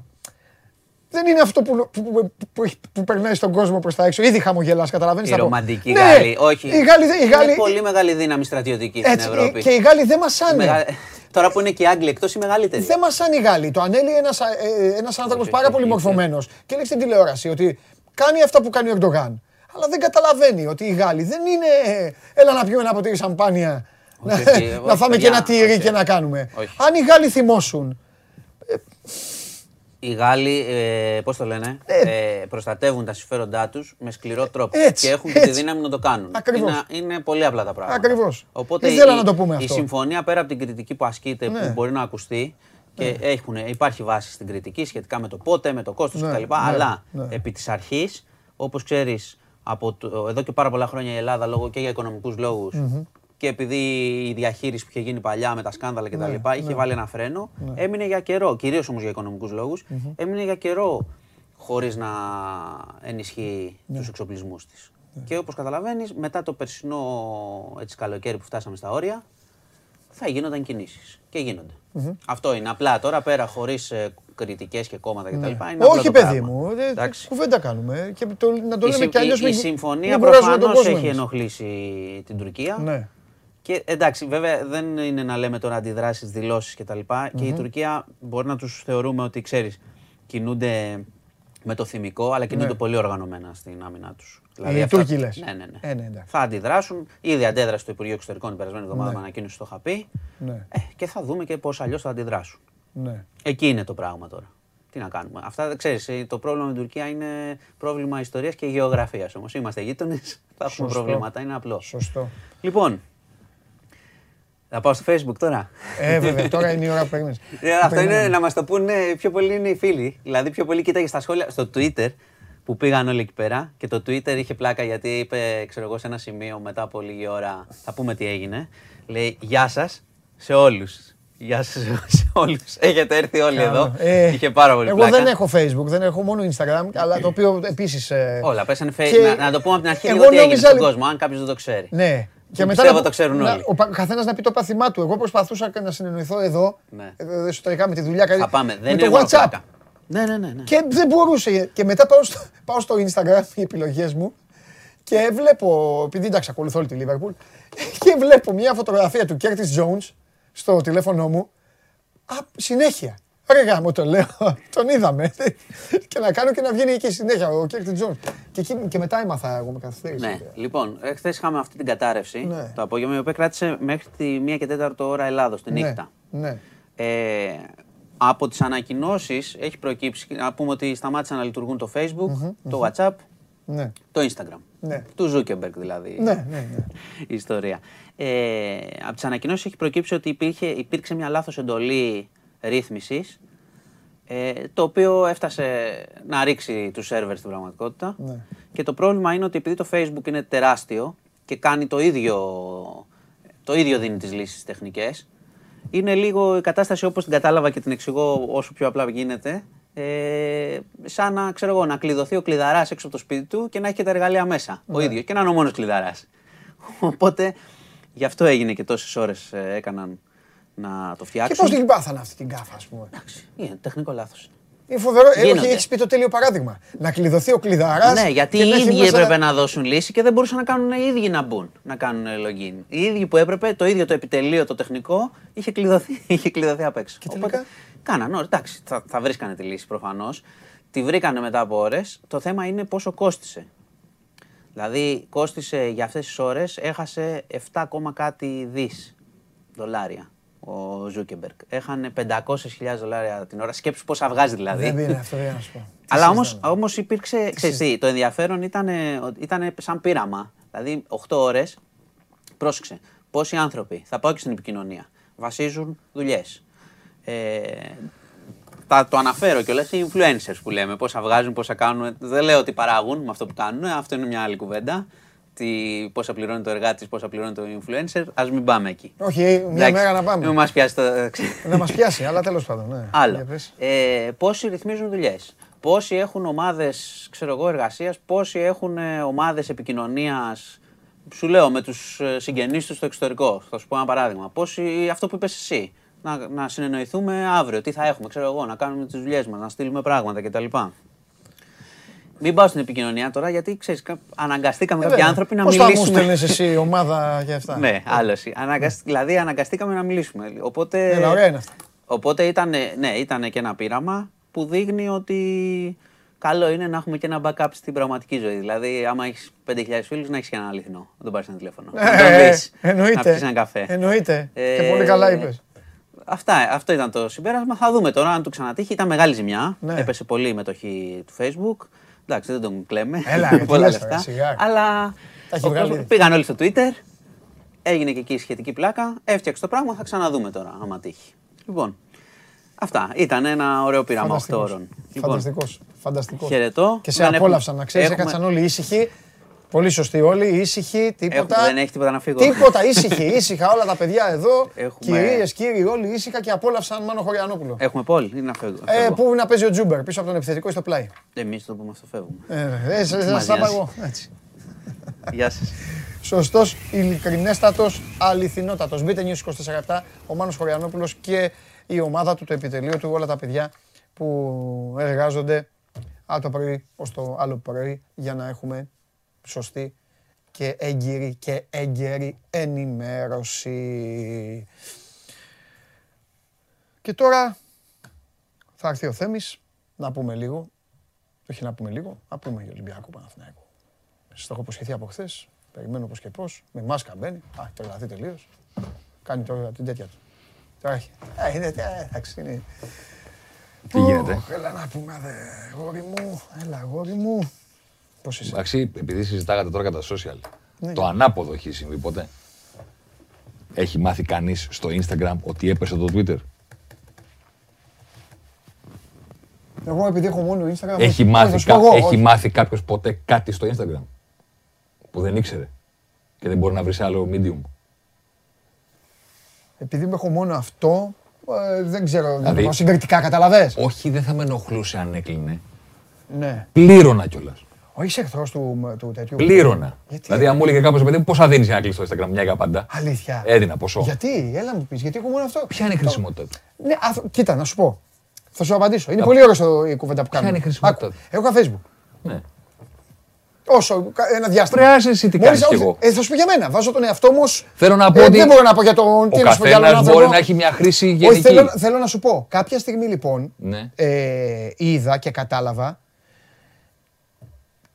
Δεν είναι αυτό που, που, που, που, έχει- που περνάει στον κόσμο προς τα έξω. Ήδη χαμογελάς, καταλαβαίνεις. Οι ρομαντικοί ναι, Γάλλοι. Όχι. Οι Γάλλοι, δεν- οι Γάλλοι, Είναι πολύ μεγάλη δύναμη στρατιωτική στην έτσι, Ευρώπη. και οι Γάλλοι δεν Η μασάνε. μεγα- Τώρα που είναι και οι Άγγλοι εκτός, οι μεγαλύτεροι. Δεν μασάνε οι Γάλλοι. Το ανέλει ένας ένας άνθρωπος Όχι, πάρα όχι, πολύ όχι. μορφωμένος και λέει στην τηλεόραση ότι κάνει αυτά που κάνει ο Ερντογάν. Αλλά δεν καταλαβαίνει ότι οι Γάλλοι δεν είναι. Έλα να πιούμε ένα ποτήρι σαμπάνια. Να, Όχι, όχι, να όχι, φάμε και παιδιά, ένα τυρί όχι. και να κάνουμε. Όχι. Αν οι Γάλλοι θυμώσουν. Οι Γάλλοι, ε, πώς το λένε, Ε. ε, προστατεύουν τα συμφέροντά τους με σκληρό τρόπο. Έτσι, και έχουν και τη έτσι. δύναμη να το κάνουν. Ακριβώς. Είναι, είναι πολύ απλά τα πράγματα. Ακριβώς. Οπότε Ήθελα η, να το πούμε η αυτό. συμφωνία πέρα από την κριτική που ασκείται, Ναι. που μπορεί να ακουστεί, και έχουν, υπάρχει βάση στην κριτική σχετικά με το πότε, με το κόστος Ναι, κτλ. ναι, αλλά ναι. επί της αρχής, όπως ξέρεις, από το, εδώ και πάρα πολλά χρόνια η Ελλάδα λόγω και για οικονομικούς λόγους, και επειδή η διαχείριση που είχε γίνει παλιά με τα σκάνδαλα κτλ. Ναι, είχε βάλει ένα φρένο, έμεινε για καιρό, κυρίως όμως για οικονομικούς λόγους, έμεινε για καιρό χωρίς να ενισχύει Ναι. τους εξοπλισμούς της. Και όπως καταλαβαίνεις, μετά το περσινό έτσι, καλοκαίρι που φτάσαμε στα όρια, θα γίνονταν κινήσεις. Και γίνονται. Αυτό είναι. Απλά τώρα πέρα χωρίς κριτικές και κόμματα κτλ. Είναι απλό Όχι, το παιδί πράγμα. μου. ε, Εντάξει. Κουβέντα κάνουμε. Και το, να το Η, λέμε συμ- κι αλλιώς. η- η συμφωνία τον προφανώς κόσμο έχει εμείς. ενοχλήσει την Τουρκία. Ναι. Και εντάξει, βέβαια δεν είναι να λέμε τώρα αντιδράσεις, δηλώσεις κτλ. Και η Τουρκία μπορεί να τους θεωρούμε ότι ξέρεις, κινούνται με το θυμικό, αλλά κινούνται Ναι. πολύ οργανωμένα στην άμυνά τους. Οι Τούρκοι λες. Ναι, ναι, ναι. Ε, ναι, εντάξει. θα αντιδράσουν. Ήδη αντέδρασε το Υπουργείο Εξωτερικών την περασμένη εβδομάδα με ανακοίνωση το είχα πει. Ναι. Ε, και θα δούμε και πώς αλλιώς θα αντιδράσουν. ναι. Εκεί είναι το πράγμα τώρα. Τι να κάνουμε. Αυτά δεν ξέρει. Το πρόβλημα με την Τουρκία είναι πρόβλημα ιστορίας και γεωγραφίας όμως. Είμαστε γείτονες, θα έχουμε Σωστό. προβλήματα. Είναι απλό. Σωστό. Λοιπόν, θα πάω στο facebook τώρα. Ε, βέβαια, τώρα είναι η ώρα που παίρνει. Ε, Αυτό είναι να μας το πούνε πιο πολύ είναι οι φίλοι. Δηλαδή, πιο πολύ κοίταγε στα σχόλια στο Twitter που πήγαν όλοι εκεί πέρα και το Twitter είχε πλάκα γιατί είπε, ξέρω εγώ, σε ένα σημείο μετά από λίγη ώρα, θα πούμε τι έγινε. Λέει Γεια σας σε όλους. Γεια σας σε όλους. Έχετε έρθει όλοι εδώ. Ε, Είχε πάρα πολύ Εγώ πλάκα. δεν έχω Facebook, δεν έχω μόνο Instagram, αλλά το οποίο επίσης. Όλα, πέσανε Και Facebook. Να, να το πούμε από την αρχή εγώ λίγο τι έγινε νόμιζα στον λι- κόσμο, αν κάποιος δεν το ξέρει. Ναι. Και πιστεύω το ξέρουν να- όλοι. Ο καθένας να πει το πάθημά του. Εγώ προσπαθούσα και να συνεννοηθώ εδώ, Ναι. ε, εσωτερικά με τη δουλειά. Θα πάμε. Δεν με είναι το μόνο WhatsApp. πλάκα. Ναι, ναι, ναι. ναι. Και δεν μπορούσε. Και μετά πάω στο, πάω στο Instagram, οι επιλογές μου, και βλέπω, επειδή εντάξει, ακολουθώ όλη τη Liverpool, και βλέπω μια φωτογραφία του Curtis Jones στο τηλέφωνο μου. Α, συνέχεια. Ρε γάμο το λέω, τον είδαμε. και να κάνω και να βγαίνει και συνέχεια ο Curtis Jones. Και, εκεί, και μετά έμαθα εγώ με καθυστέρηση. Ναι, λοιπόν, χθες είχαμε αυτή την κατάρρευση Ναι. το απόγευμα, η οποία κράτησε μέχρι τη 1 και 4 ώρα Ελλάδος, τη ναι, νύχτα. ναι. Ε, από τις ανακοινώσεις έχει προκύψει, να πούμε ότι σταμάτησαν να λειτουργούν το Facebook, το WhatsApp, ναι. το Instagram. Ναι. Του Zuckerberg δηλαδή. Ναι, ναι, ναι. η ιστορία. Ε, από τις ανακοινώσεις έχει προκύψει ότι υπήρχε, υπήρξε μια λάθος εντολή ρύθμισης ε, το οποίο έφτασε να ρίξει τους σερβερ στην πραγματικότητα. Ναι. Και το πρόβλημα είναι ότι επειδή το Facebook είναι τεράστιο και κάνει το ίδιο, το ίδιο δίνει τις λύσεις τεχνικές, είναι λίγο η κατάσταση όπως την κατάλαβα και την εξηγώ όσο πιο απλά γίνεται, ε, σαν να, ξέρω εγώ, να κλειδωθεί ο κλειδαράς έξω από το σπίτι του και να έχει και τα εργαλεία μέσα, ο ίδιος, και να είναι ο μόνος κλειδαράς. Οπότε, γι' αυτό έγινε και τόσες ώρες ε, έκαναν να το Και φτιάξουν. πώ την πάθανε αυτή την κάφα, ας πούμε; Εντάξει, είναι τεχνικό λάθος. Είναι φοβερό. Ε, Γίνονται. όχι, έχεις πει το τέλειο παράδειγμα. Να κλειδωθεί ο κλειδαράς. Ναι, γιατί οι ίδιοι έπρεπε να δώσουν λύση και δεν μπορούσαν να κάνουν οι ίδιοι να μπουν, να κάνουν login. Οι ίδιοι που έπρεπε, το ίδιο το επιτελείο, το τεχνικό, είχε κλειδωθεί, είχε κλειδωθεί απ' έξω. Και τελικά; κάναν, ωραία, εντάξει, θα, θα βρίσκανε τη λύση προφανώς. Τη βρήκανε μετά από ώρες. Το θέμα είναι πόσο κόστισε. Δηλαδή, κόστισε για αυτές τις ώρες, έχασε 7, ακόμα κάτι δις δολάρια ο Ζούκερμπεργκ. Έχανε 500.000 δολάρια την ώρα. Σκέψου πόσα βγάζει δηλαδή. Δεν είναι αυτό, για να σου πω. Τι Αλλά όμως συζητάμε. όμως υπήρξε. Ξέρεις τι, το ενδιαφέρον ήταν, ήταν σαν πείραμα. Δηλαδή, 8 ώρες. Πρόσεξε. Πόσοι άνθρωποι, θα πάω και στην επικοινωνία, βασίζουν δουλειές. Ε, θα το αναφέρω κιόλας οι influencers που λέμε. Πόσα βγάζουν, πόσα κάνουν. Δεν λέω ότι παράγουν με αυτό που κάνουν. Αυτό είναι μια άλλη κουβέντα. Τι, πόσα πληρώνει το εργάτη, πόσα πληρώνει το influencer. Α μην πάμε εκεί. Όχι, μια Εντάξει, μέρα να πάμε. Μην μας πιάσει το. Να μας πιάσει, αλλά τέλος πάντων. Ναι. Για Άλλο. πες. Ε, πόσοι ρυθμίζουν δουλειές. Πόσοι έχουν ομάδες εργασίας, πόσοι έχουν ομάδες επικοινωνίας. Σου λέω με τους συγγενείς τους στο εξωτερικό. Θα σου πω ένα παράδειγμα. Πόσοι, αυτό που είπες εσύ. Να, να συνεννοηθούμε αύριο. Τι θα έχουμε, ξέρω εγώ, να κάνουμε τις δουλειές μας, να στείλουμε πράγματα κτλ. Μην πάω στην επικοινωνία τώρα γιατί ξέρεις, αναγκαστήκαμε κάποιοι Βέβαια. άνθρωποι να Πώς θα μου μιλήσουμε. στέλνεις εσύ ομάδα και αυτά; Ναι, άλλο εσύ. Αναγκασ- Δηλαδή αναγκαστήκαμε να μιλήσουμε. Οπότε, Έλα, ωραία είναι αυτά. οπότε ήταν, ναι, ήταν και ένα πείραμα που δείχνει ότι καλό είναι να έχουμε και ένα backup στην πραγματική ζωή. Δηλαδή, άμα έχεις 5.000 φίλους, να έχεις και ένα αληθινό. Να τον πάρει ένα τηλέφωνο. να τον Ε, πεις, Να Εννοείται. πιεις ένα καφέ. Εννοείται. Και Ε, πολύ καλά είπες. Αυτά, αυτό ήταν το συμπέρασμα. Θα δούμε τώρα αν του ξανατύχει. Ήταν μεγάλη ζημιά. Ναι. Έπεσε πολύ η μετοχή του Facebook. Εντάξει, δεν τον κλαίμε. Έλα, ρε, τι Πολλά λες τώρα, λεφτά. σιγά. Αλλά Τα έχει ο βγάλει κόσμος- ήδη. πήγαν όλοι στο Twitter. Έγινε και εκεί η σχετική πλάκα. Έφτιαξε το πράγμα. Θα ξαναδούμε τώρα, άμα τύχει. Λοιπόν, αυτά. Ήταν ένα ωραίο πείραμα 8 ώρων. Λοιπόν, Φανταστικός. Φανταστικός. χαιρετώ. Και σε Δεν απόλαυσαν, έχουμε- να ξέρεις, έχουμε- έκατσαν όλοι ήσυχοι. Πολύ σωστοί όλοι, ήσυχοι, τίποτα. έχουμε- δεν έχει τίποτα να φύγω. Τίποτα, ήσυχοι, ήσυχα όλα τα παιδιά εδώ. Έχουμε- Κυρίες, κύριοι, όλοι ήσυχα και απόλαυσαν Μάνο Χωριανόπουλο. Έχουμε πόλη. Είναι να φεύγω. Ε, πού να παίζει ο Τζούμπερ πίσω από τον επιθετικό ή στο πλάι. Εμείς το πούμε αυτό φεύγουμε. Ε, ε, σε- Μας σα τα νοιάζει. εγώ. Έτσι. Γεια σας. Σωστός, ειλικρινέστατος, αληθινότατος. Μπείτε News 24 ο Μάνος Χωριανόπουλος και η ομάδα του, το επιτελείο του, όλα τα παιδιά που εργάζονται από το πρωί ως το άλλο πρωί για να έχουμε σωστή και έγκυρη και έγκαιρη ενημέρωση. Και τώρα θα έρθει ο Θέμης να πούμε λίγο. Όχι να πούμε λίγο, να πούμε για Ολυμπιακό Παναθηναϊκό. Σας το έχω υποσχεθεί από χθες. Περιμένω πώς και πώς. Με μάσκα μπαίνει. Α, έχει τρελαθεί τελείως. Κάνει τώρα την τέτοια του. Τώρα έχει. Ε, είναι, ε, εντάξει, είναι. Τι γίνεται; Ωχ, Έλα να πούμε, δε, γόρι μου. Έλα, γόρι μου. Πώς είσαι; Εντάξει, επειδή συζητάγατε τώρα για τα social, Ναι. το ανάποδο έχει συμβεί ποτέ; Έχει μάθει κανείς στο Instagram ότι έπεσε το Twitter; Εγώ επειδή έχω μόνο Instagram. Έχει όχι, μάθει, θα σου πω κα- εγώ, έχει όχι. μάθει κάποιος ποτέ κάτι στο Instagram που δεν ήξερε και δεν μπορεί να βρει σε άλλο medium; Επειδή έχω μόνο αυτό, ε, δεν ξέρω. Δεν Δηλαδή- το πω συγκριτικά, καταλαβες; Όχι, δεν θα με ενοχλούσε αν έκλεινε. Ναι. Πλήρωνα κιόλας. Όχι είσαι εχθρός του, του τέτοιου. Πλήρωνα. Γιατί; Δηλαδή, αν μου έλεγε κάποιος παιδί, πόσα δίνεις για να κλείσει το Instagram μια για πάντα. Αλήθεια. Έδινα ποσό. Γιατί, έλα μου πεις, γιατί έχω μόνο αυτό; Ποια είναι η χρησιμότητα του; Ναι, α, κοίτα, να σου πω. Θα σου απαντήσω. Είναι πολύ ωραίος η κουβέντα που κάνουμε. είναι η χρησιμότητα Άκου, του; Έχω ένα Facebook. Ναι. Όσο κα- ένα διάστημα. Πρέπει να είσαι εσύ τι Μόλις- κάνεις κι όχι, εγώ. Ε, θα σου πω για μένα. Βάζω τον εαυτό μου. ως- Θέλω να πω Ε, ότι Δεν μπορώ να πω για τον. τι Ο να σου πω για άλλον καθένας άνθρωπο. μπορεί να έχει μια χρήση Όχι, γενική. θέλω, θέλω να σου πω. Κάποια στιγμή λοιπόν Ναι. ε, είδα και κατάλαβα.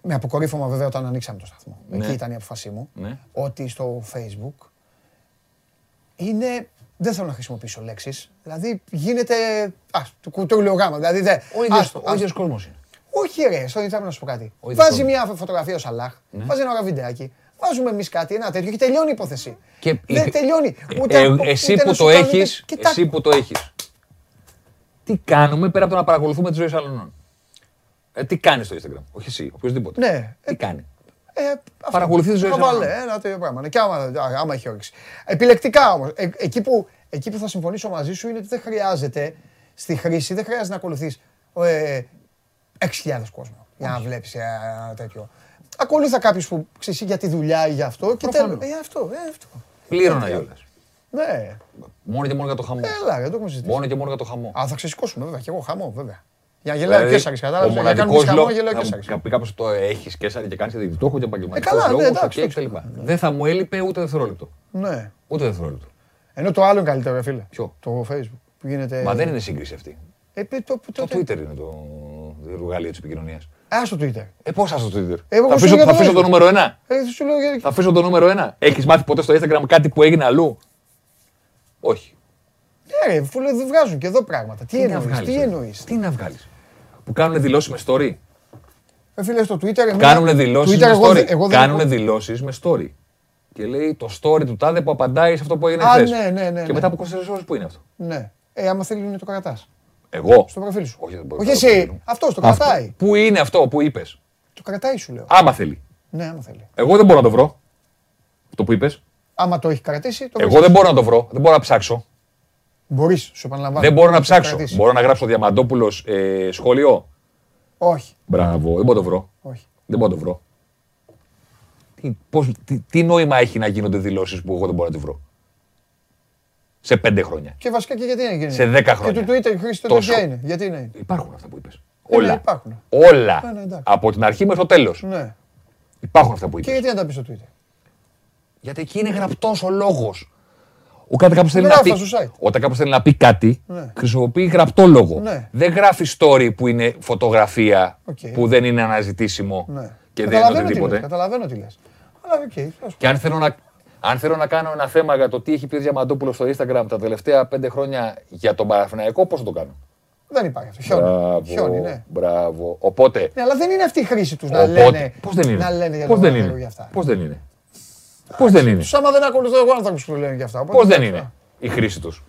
Με αποκορύφωμα βέβαια όταν ανοίξαμε το σταθμό. Ναι. Εκεί ήταν η αποφασή μου. Ναι. Ότι στο Facebook είναι. Δεν θέλω να χρησιμοποιήσω λέξεις. Δηλαδή γίνεται. Α, του κουτρούλιο γάμα. Δηλαδή δεν. Ο ίδιος- άστο, ο άστο. ίδιος κόσμος είναι. Όχι, ρε, στο Instagram να σου πω κάτι. Ο ίδιος Βάζει κόσμος. μια φωτογραφία ο Σαλάχ, Ναι. βάζει ένα ωραίο βιντεάκι. Βάζουμε εμείς κάτι, ένα τέτοιο και τελειώνει η υπόθεση. Και Δεν η- τελειώνει. Ε, Ούτε, ε, ούτε εσύ να που σου το κάνουν- έχεις, Κοιτά- εσύ που το έχεις. Τι κάνουμε πέρα από το να παρακολουθούμε τη ζωή άλλων. Ε, τι κάνει στο Instagram, όχι εσύ, οποιοδήποτε. Ναι. Τι κάνει. Ε, αυτό. Παρακολουθείς τη ζωή Να σου. βάλε, ένα τέτοιο πράγμα. Ναι, Και άμα, α, άμα έχει όρεξη. Επιλεκτικά όμως. εκεί, που, εκεί που θα συμφωνήσω μαζί σου είναι ότι δεν χρειάζεται στη χρήση, δεν χρειάζεται να ακολουθείς ε, 6.000 κόσμο για να βλέπεις ένα τέτοιο. Ακολούθα κάποιους που ξέρεις για τη δουλειά ή για αυτό και Προφανώς. τέλος. Ε, αυτό, ε, αυτό. Πλήρωνα κιόλας. Ναι, Μόνο και μόνο για το χαμό. έλα, δεν το έχουμε συζητήσει. Μόνο και μόνο για το χαμό. Α, θα ξεσηκώσουμε βέβαια. Και εγώ χαμό, βέβαια. Για να γελάει ο Δηλαδή, Κέσσαρης, ο κατάλαβε. Για να μοναδικός κάνουμε χαμό, λόγος- γελάει ο θα μου Κέσσαρης. πει κάποιος το έχεις Κέσσαρη και κάνεις γιατί το έχω και επαγγελματικός Ε, καλά, ναι, λόγο εντάξει, και κτλ. Δεν θα μου έλειπε ούτε δευτερόλεπτο. Ναι. Ούτε δευτερόλεπτο. Ενώ το άλλο είναι καλύτερο, ρε φίλε. Ποιο; Το Facebook. Που γίνεται... Μα δεν είναι σύγκριση αυτή. Ε, παι- το, Το το, Twitter είναι το εργαλείο της επικοινωνίας. Α, στο Twitter. Ε, πώς στο Twitter; Εγώ θα σου αφήσω, λέω θα το αφήσω το Facebook. νούμερο ένα; Ε, σου λέω για... Θα αφήσω το νούμερο ένα; Έχεις μάθει ποτέ στο Instagram κάτι που έγινε αλλού; Όχι. Ναι, ρε, φούλε, δεν βγάζουν και εδώ πράγματα. Τι να εννοείς, βγάλεις, τι ρε. εννοείς; Τι να βγάλεις; Που κάνουν δηλώσεις με story; Ε, φίλε, στο Twitter... εμένα- Κάνουν δηλώσεις Twitter, με εγώ story. δεν- εγώ δεν Κάνουν έχω- δηλώσεις με story. Και λέει το story του τάδε που απαντάει σε αυτό που έγινε Α, χθες. ναι, ναι, ναι, Και ναι. μετά από 24 ώρες που είναι αυτό; Ναι. Ε, άμα θέλει να το κρατάς. Εγώ; Στο προφίλ σου. Όχι, δεν μπορώ Όχι να το προφίλ εσύ. μου. Αυτός το Αυτό. κρατάει. Πού είναι αυτό που είπες; Το κρατάει σου λέω. Άμα θέλει. Ναι, άμα θέλει. Εγώ δεν μπορώ να το βρω. Αυτό που είπες. Άμα το έχει κρατήσει, το Εγώ δεν μπορώ να το βρω. Δεν μπορώ να ψάξω. Μπορείς, σου επαναλαμβάνω. Δεν μπορώ να Το ψάξω. κρατήσεις. Μπορώ να γράψω Διαμαντόπουλος ε, σχόλιο; Όχι, Μπράβο, δεν μπορώ να το βρω. όχι. Δεν μπορώ να το βρω. Τι, πώς, τι, τι νόημα έχει να γίνονται δηλώσεις που εγώ δεν μπορώ να τη βρω; Σε πέντε χρόνια. Και βασικά και γιατί είναι γίνει; Σε 10 χρόνια. Και το Twitter η χρήση του Τόσο. τέτοια είναι; Γιατί είναι; Υπάρχουν αυτά που είπες. Ε, ναι, Όλα. υπάρχουν. Όλα. Ναι, ναι, εντάξει. Από την αρχή μέχρι το τέλος. Ναι. Υπάρχουν αυτά που Και είπες. γιατί να τα πεις στο Twitter; Γιατί εκεί είναι γραπτός ο λόγος. Όταν κάποιος θέλει, Δεν να πει, γράφω στο site. όταν κάποιος θέλει να πει κάτι, Ναι. χρησιμοποιεί γραπτό λόγο. Ναι. Δεν γράφει story που είναι φωτογραφία Οκ. που δεν είναι αναζητήσιμο Ναι. και δεν είναι Καταλαβαίνω τι οτιδήποτε. λες, Καταλαβαίνω τι λες. Αλλά οκ. θα σου Και αν θέλω, να, αν θέλω να κάνω ένα θέμα για το τι έχει πει ο Διαμαντόπουλος στο Instagram τα τελευταία πέντε χρόνια για τον Παναθηναϊκό, πώς θα το κάνω; πω. Δεν υπάρχει αυτό. Χιόνι. Μπράβο, Χιόνι, ναι. μπράβο. Οπότε, Ναι, αλλά δεν είναι αυτή η χρήση τους να οπότε λένε. πώς δεν είναι; Να λένε για πώς τον δεν Παναθηναϊκό είναι. για αυτά. Πώς δεν είναι; Πώς δεν είναι; Τους άμα δεν ακολουθώ εγώ άνθρωπους που λένε για αυτά. οπότε Πώς δεν εντάξει, είναι η χρήση τους;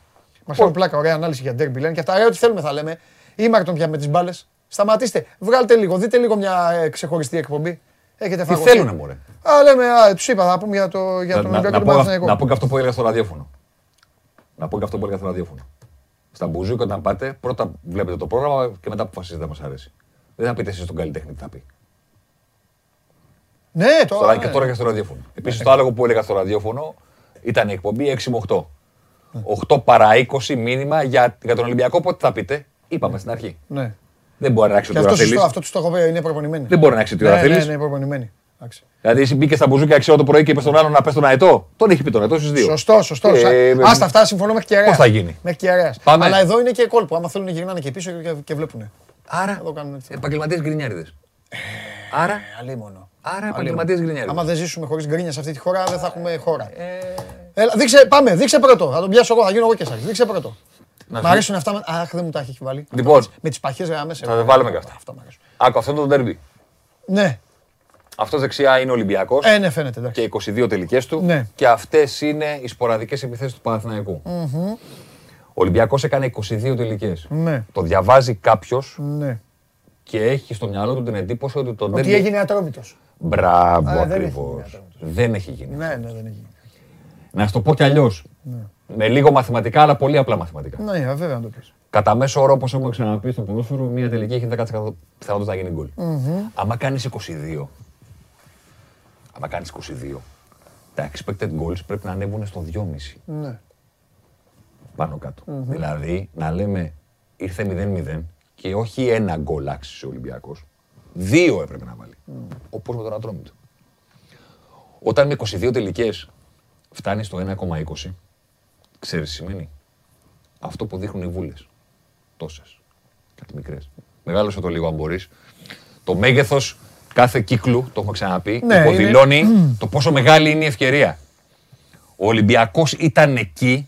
Μας κάνουν πλάκα, ωραία ανάλυση για ντέρμπι λένε και αυτά. Ε, ό,τι θέλουμε θα λέμε. Ή Μάρτον πια με τις μπάλες. Σταματήστε. Βγάλτε λίγο, δείτε λίγο μια ε, ξεχωριστή εκπομπή. Έχετε Τι φαγωθεί. θέλουνε μωρέ; Α, λέμε, α, του είπα, θα πούμε για, το, για Να, τον να, Ολυμπιακό να, του πω, αυ- Παναθηναϊκό. να πω και αυτό που έλεγα στο ραδιόφωνο. Να πω και αυτό που έλεγα στο ραδιόφωνο. Στα μπουζούκια όταν πάτε, πρώτα βλέπετε το πρόγραμμα και μετά αποφασίζετε αν μας αρέσει. Δεν θα πείτε εσείς τον καλλιτέχνη τι θα πει. Ναι, Τώρα, τώρα. και ναι. τώρα και στο ραδιόφωνο. Επίσης, το άλλο που έλεγα στο ραδιόφωνο ήταν η εκπομπή 6 με 8. 8 παρά 20 μήνυμα για, για τον Ολυμπιακό. Πότε θα πείτε; Είπαμε στην αρχή. Ναι. Δεν μπορεί να άξει Και ό,τι ώρα αυτό, θέλει. σωστό, αυτό τους το έχω πει, είναι προπονημένοι. Δεν μπορεί να άξει ό,τι ναι, ώρα ναι, θέλει. ναι, προπονημένοι. Εντάξει. Δηλαδή, εσύ μπήκες στα μπουζούκια 6 ώρα το πρωί και είπες στον άλλον να πες τον αετό. Τον έχει πει τον αετό στις δύο. Σωστό, σωστό. Ε, Σα- Άστα αυτά συμφωνώ μέχρι κεραία. Πώς θα γίνει; Μέχρι κεραία. Πάμε. Αλλά εδώ είναι και κόλπο. Άμα θέλουν γυρνάνε και πίσω και, και βλέπουν. Άρα, Εδώ κάνουν έτσι. επαγγελματίες γκρινιάριδες. Άρα, Αλίμονο. Άρα επαγγελματίες γκρινιάριδε. Άμα δεν ζήσουμε χωρίς γκρίνια σε αυτή τη χώρα, δεν θα έχουμε χώρα. Έλα, δείξε, πάμε, δείξε πρώτο. Θα τον πιάσω εγώ, θα γίνω εγώ και εσάς. Δείξε πρώτο. Να Μ' σου- αρέσουν αυτά. με- Αχ, δεν μου τα έχει βάλει. Λοιπόν. Με τι παχές γραμμές. Θα τα βάλουμε και αυτά. Αυτό μ' αρέσουν. Άκου, αυτό είναι το ντέρμπι. Ναι, Αυτός δεξιά είναι Ολυμπιακός ε, ναι, φαίνεται. Εντάξει. και 22 τελικές του. Ναι. Και αυτές είναι οι σποραδικές επιθέσεις του Παναθηναϊκού. Ο Ολυμπιακός έκανε 22 τελικές. Ναι, Το διαβάζει κάποιος ναι. και έχει στο μυαλό του την εντύπωση ότι το Ότι ντέρμπι. έγινε ατρόμητος. Μπράβο Α, δεν έχει ακριβώς. γίνει αυτό. Δεν έχει γίνει. Ναι, ναι, δεν έχει γίνει. Να σου το πω κι αλλιώς. με λίγο μαθηματικά, αλλά πολύ απλά μαθηματικά. Ναι, ε, βέβαια να το πεις. Κατά μέσο όρο, όπως έχουμε ξαναπεί στο ποδόσφαιρο, μια τελική έχει 10% πιθανότητα να γίνει γκολ. Άμα κάνεις 22, άμα κάνεις 22, τα expected goals πρέπει να ανέβουν στο 2,5 Ναι. πάνω κάτω. Δηλαδή, να λέμε ήρθε 0-0 και όχι ένα γκολ άξισε ο Ολυμπιακός. Δύο έπρεπε να βάλει. Όπως με τον Ατρόμητο. Όταν με 22 τελικές φτάνει στο 1,20, ξέρεις τι σημαίνει; Αυτό που δείχνουν οι βούλες. Τόσες. Κάτι μικρές. Μεγάλωσε το λίγο αν μπορείς. Το μέγεθος κάθε κύκλου, το έχουμε ξαναπεί, Ναι, υποδηλώνει το πόσο μεγάλη είναι η ευκαιρία. Ο Ολυμπιακός ήταν εκεί,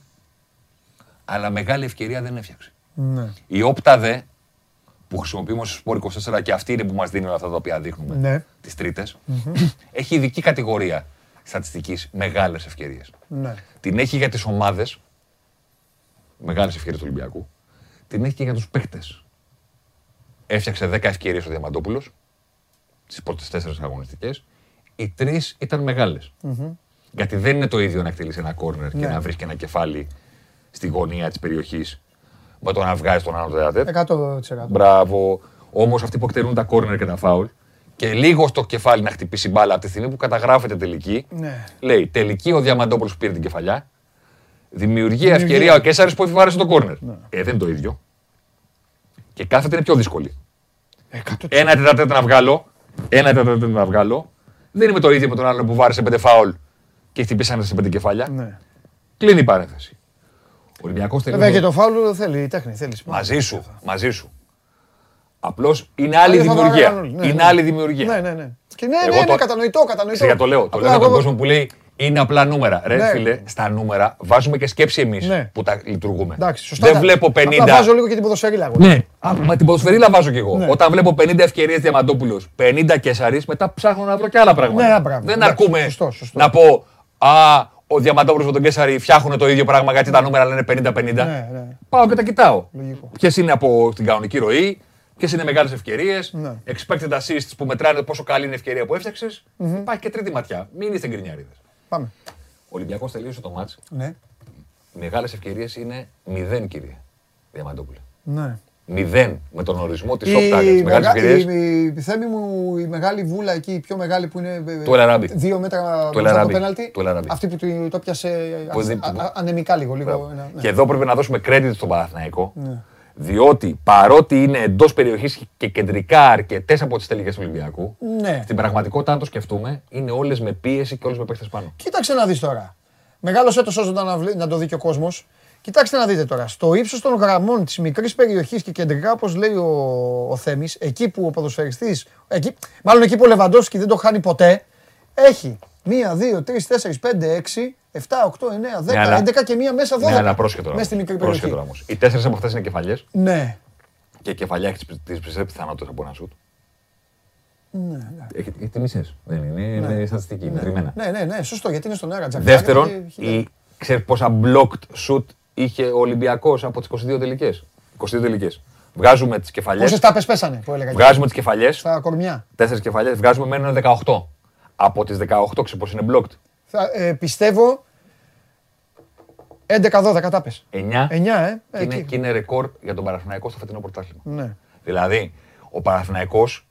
αλλά μεγάλη ευκαιρία δεν έφτιαξε. Ναι. Η όπτα δε, που χρησιμοποιούμε στο Sport 24 και αυτή είναι που μας δίνει όλα αυτά τα οποία δείχνουμε, Ναι. τις τρίτες, έχει ειδική κατηγορία στατιστικής μεγάλες ευκαιρίες. Ναι. Την έχει για τις ομάδες, μεγάλες ευκαιρίες του Ολυμπιακού, την έχει και για τους παίκτες. Έφτιαξε 10 ευκαιρίες ο Διαμαντόπουλος, στις πρώτες τέσσερις αγωνιστικές, οι τρεις ήταν μεγάλες. Γιατί δεν είναι το ίδιο να εκτελείς ένα κόρνερ και Ναι. να βρεις και ένα κεφάλι στη γωνία της περιοχής με το να βγάζεις τον άλλο τετατέτ. 100%. Μπράβο. Όμως αυτοί που εκτελούν τα κόρνερ και τα φάουλ και λίγο στο κεφάλι να χτυπήσει μπάλα από τη στιγμή που καταγράφεται τελική. Ναι. Λέει τελική ο Διαμαντόπουλος που πήρε την κεφαλιά. Δημιουργία Δημιουργία. ευκαιρία ο Κέσσαρης που εφηβάρεσε το κόρνερ. Ε, δεν είναι το ίδιο. Και κάθεται είναι πιο δύσκολη. 100%. Ένα τετατέτ να βγάλω, ένα τετατέτ να βγάλω. Δεν είμαι το ίδιο με τον άλλο που βάρεσε πέντε φάουλ και χτυπήσανε σε πέντε κεφάλια. Ναι. Κλείνει η παρένθεση. Ο Ολυμπιακό Βέβαια και το φάουλ θέλει τέχνη. Θέλει. Μαζί σου, μαζί σου. Απλώς είναι άλλη Αλλιώς θα το δημιουργία. έκαναν όλοι. Ναι, Είναι ναι. άλλη δημιουργία. Ναι, ναι, ναι. Και ναι, Εγώ ναι, ναι, το- κατανοητό, κατανοητό. Ξέρετε, το λέω. Το Απλά λέω για τον εγώ- κόσμο που λέει είναι απλά νούμερα. Ρε Ναι. φίλε, στα νούμερα βάζουμε και σκέψη εμείς Ναι. που τα λειτουργούμε. Εντάξει, σωστά. Δεν τα- βλέπω 50. Απλά βάζω λίγο και την ποδοσφαιρίλα. εγώ. Ναι, α, μα την ποδοσφαιρίλα βάζω κι εγώ. Ναι. Όταν βλέπω 50 ευκαιρίες Διαμαντόπουλος, 50 Κεσαρή, μετά ψάχνω να βρω και άλλα πράγματα. Ναι, α, μπράβο. Δεν Εντάξει, αρκούμε σωστό, σωστό. να πω Α, ο Διαμαντόπουλος με τον Κέσσαρη φτιάχνουν το ίδιο πράγμα γιατί τα νούμερα λένε 50-50. Ναι, ναι. Πάω και τα κοιτάω. Λογικό. Ποιες είναι από την κανονική ροή, ποιες είναι μεγάλες ευκαιρίες, Ναι. expected assists που μετράνε πόσο καλή είναι η ευκαιρία που έφτιαξες. Υπάρχει και τρίτη ματιά. Μην είστε γκρινιάριδες. Πάμε. Ο Ολυμπιακός τελείωσε το μάτς. Ναι. Οι μεγάλες ευκαιρίες είναι μηδέν, κύριε Διαμαντόπουλε. Ναι. Μηδέν με τον ορισμό της Η, όπτα για τι μεγάλες μεγα- ευκαιρίες. η, η, Θέμη μου, η μεγάλη βούλα εκεί, η πιο μεγάλη που είναι ε, Του Ελαράμπη. δύο μέτρα μπροστά από Ελαράμπη. το πέναλτι. Του Ελαράμπη. Αυτή που του- το πιάσε Που α- δεν- α- α- ανεμικά λίγο. λίγο ένα- ναι. Και εδώ πρέπει να δώσουμε credit στον Παναθηναϊκό. Διότι παρότι είναι εντός περιοχής και κεντρικά αρκετές από τις τελικές του Ολυμπιακού, Ναι. στην πραγματικότητα, αν το σκεφτούμε, είναι όλες με πίεση και όλες με παίχτε πάνω. Κοίταξε να δεις τώρα. Μεγάλος έτος όσο να, βλέ- να το δει και ο κόσμος. Κοιτάξτε να δείτε τώρα. Στο ύψος των γραμμών της μικρής περιοχής και κεντρικά, όπως λέει ο, ο Θέμης, εκεί που ο ποδοσφαιριστής, εκεί, μάλλον εκεί που ο Λεβαντόφσκι δεν το χάνει ποτέ, έχει 1, 2, 3, 4, 5, 6, 7, 8, 9, 10, Ναι, αλλά- 11 και μία μέσα 12. Ναι, αλλά πρόσχετο. Μέσα στη μικρή περιοχή. όμως. Οι τέσσερις από αυτές είναι κεφαλιές Ναι. και η κεφαλιά έχεις τις περισσότερε πιθανότητες από ένα σουτ. Ναι, έχει, έχει τι μισέ. Δεν είναι, είναι στατιστική, μετρημένα. Ναι, ναι, ναι, σωστό, γιατί είναι στον αέρα. τζακ-τζακ Δεύτερον, και χιλιάδες. η, ξέρεις πόσα blocked shoot είχε ο Ολυμπιακός από τις 22 τελικές. 22 τελικές. Βγάζουμε τις κεφαλιές, Πόσες τάπες πέσανε, που έλεγα. βγάζουμε τις κεφαλιές, Στα κορμιά. τέσσερις κεφαλιές, βγάζουμε μένουν 18. Από τις 18 ξέρεις πώς είναι blocked. Θα, ε, πιστεύω 11-12 τάπες. 9 9, ε. και, είναι, εκεί. και είναι ρεκόρ για τον Παναθηναϊκό στο φετινό πρωτάθλημα. Ναι. Δηλαδή, ο Παναθηναϊκός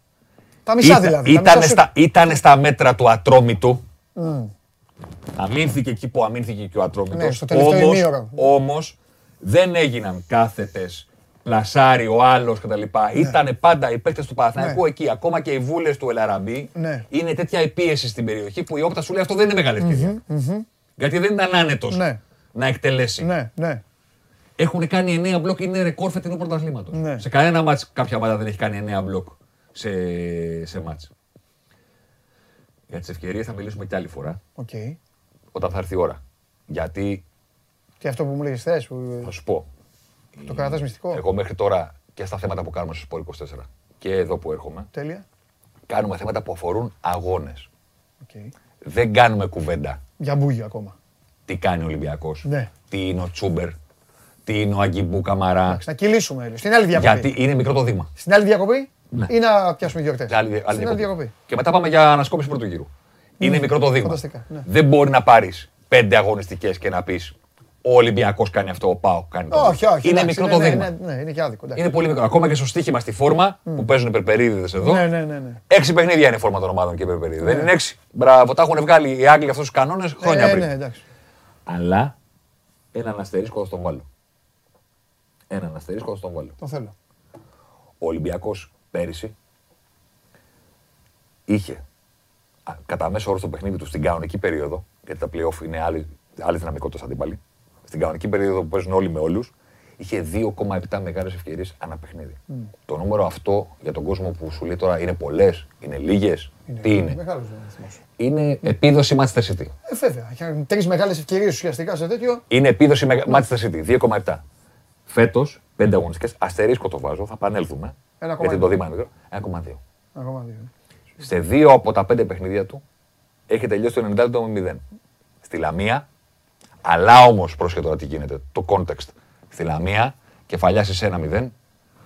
Τα μισά ήταν, δηλαδή. τα ήταν, μισά σου- στα, ήταν στα μέτρα του ατρόμητου. Μμ. Αμήνθηκε εκεί που αμήνθηκε και ο Ατρόμητος. Ναι, στο τελευταίο όμως, ημίωρο. όμως δεν έγιναν κάθετες, πλασάρι ο άλλος κτλ. Ήτανε πάντα οι παίκτες του Παναθηναϊκού εκεί. Ακόμα και οι βούλες του Ελ Αραμπί. Ναι. Είναι τέτοια η πίεση στην περιοχή που η Opta σου λέει αυτό δεν είναι μεγάλη ευκαιρία. Γιατί δεν ήταν άνετος Ναι. να εκτελέσει. Ναι, ναι. Έχουν κάνει 9 μπλοκ, είναι ρεκόρ φετινού πρωταθλήματος. Ναι. Σε κανένα ματς κάποια ομάδα δεν έχει κάνει 9 μπλοκ σε, σε ματς. Για τις ευκαιρίες θα μιλήσουμε κι άλλη φορά, Οκ. όταν θα έρθει η ώρα. Γιατί, Και αυτό που μου λέγες χθες, που θα σου πω, το κρατάς μυστικό. εγώ μέχρι τώρα και στα θέματα που κάνουμε στο Sport 24 και εδώ που έρχομαι, Τέλεια. κάνουμε θέματα που αφορούν αγώνες. Οκ. Δεν κάνουμε κουβέντα Για μπούγιο ακόμα. τι κάνει ο Ολυμπιακός, Ναι. τι είναι ο Τσούμπερ, τι είναι ο Αγκιμπού Καμαρά. Εντάξει, να κυλήσουμε. Στην άλλη διακοπή. Γιατί είναι μικρό το δείγμα. Στην άλλη διακοπή; Ναι. Ή να πιάσουμε γιορτές. Άλλη, άλλη Στην άλλη διακοπή. διακοπή. Και μετά πάμε για ανασκόπηση πρώτου γύρου. Είναι μικρό το δείγμα. φανταστικά, ναι. Δεν μπορεί να πάρεις πέντε αγωνιστικές και να πεις ο Ολυμπιακός κάνει αυτό, ο Πάο κάνει το. Όχι, όχι. Είναι εντάξει, μικρό το ναι, δείγμα. Ναι, ναι, είναι και άδικο. εντάξει. Είναι πολύ μικρό. Ακόμα και στο στοίχημα στη φόρμα που παίζουν υπερπερίδιδε εδώ. Ναι, ναι, ναι. ναι. Έξι παιχνίδια είναι η φόρμα των ομάδων και υπερπερίδιδε. Δεν είναι έξι. Μπράβο, τα έχουν βγάλει οι Άγγλοι αυτούς τους κανόνες χρόνια Ε, πριν. ναι, εντάξει. Αλλά έναν αστερίσκο θα τον βάλω. Έναν αστερίσκο θα τον βάλω. Το θέλω. Ο Ολυμπιακός πέρυσι είχε α, κατά μέσο όρο στο παιχνίδι του στην κανονική περίοδο, γιατί τα playoff είναι άλλη, άλλη δυναμικότητα αντίπαλοι. Στην κανονική περίοδο που παίζουν όλοι με όλους, είχε 2,7 μεγάλες ευκαιρίες ανά παιχνίδι. Το νούμερο αυτό για τον κόσμο που σου λέει τώρα είναι πολλές, είναι λίγες. Τι είναι; Μεγάλος ο αριθμός. Είναι επίδοση Manchester City. Ε, βέβαια. Τρεις μεγάλες ευκαιρίες ουσιαστικά σε τέτοιο. Είναι επίδοση με Manchester City, 2,7. Φέτος, πέντε αγωνιστικές, αστερίσκο το βάζω, θα επανέλθουμε. 1,2. Γιατί το δήμα είναι μικρό. 1,2. Ακόμα δύο. Σε δύο από τα πέντε παιχνίδια του έχει τελειώσει το 90 το 0. Στη Λαμία, αλλά όμως πρόσχετο τώρα τι γίνεται, το context. Στη Λαμία, κεφαλιά σε 1-0,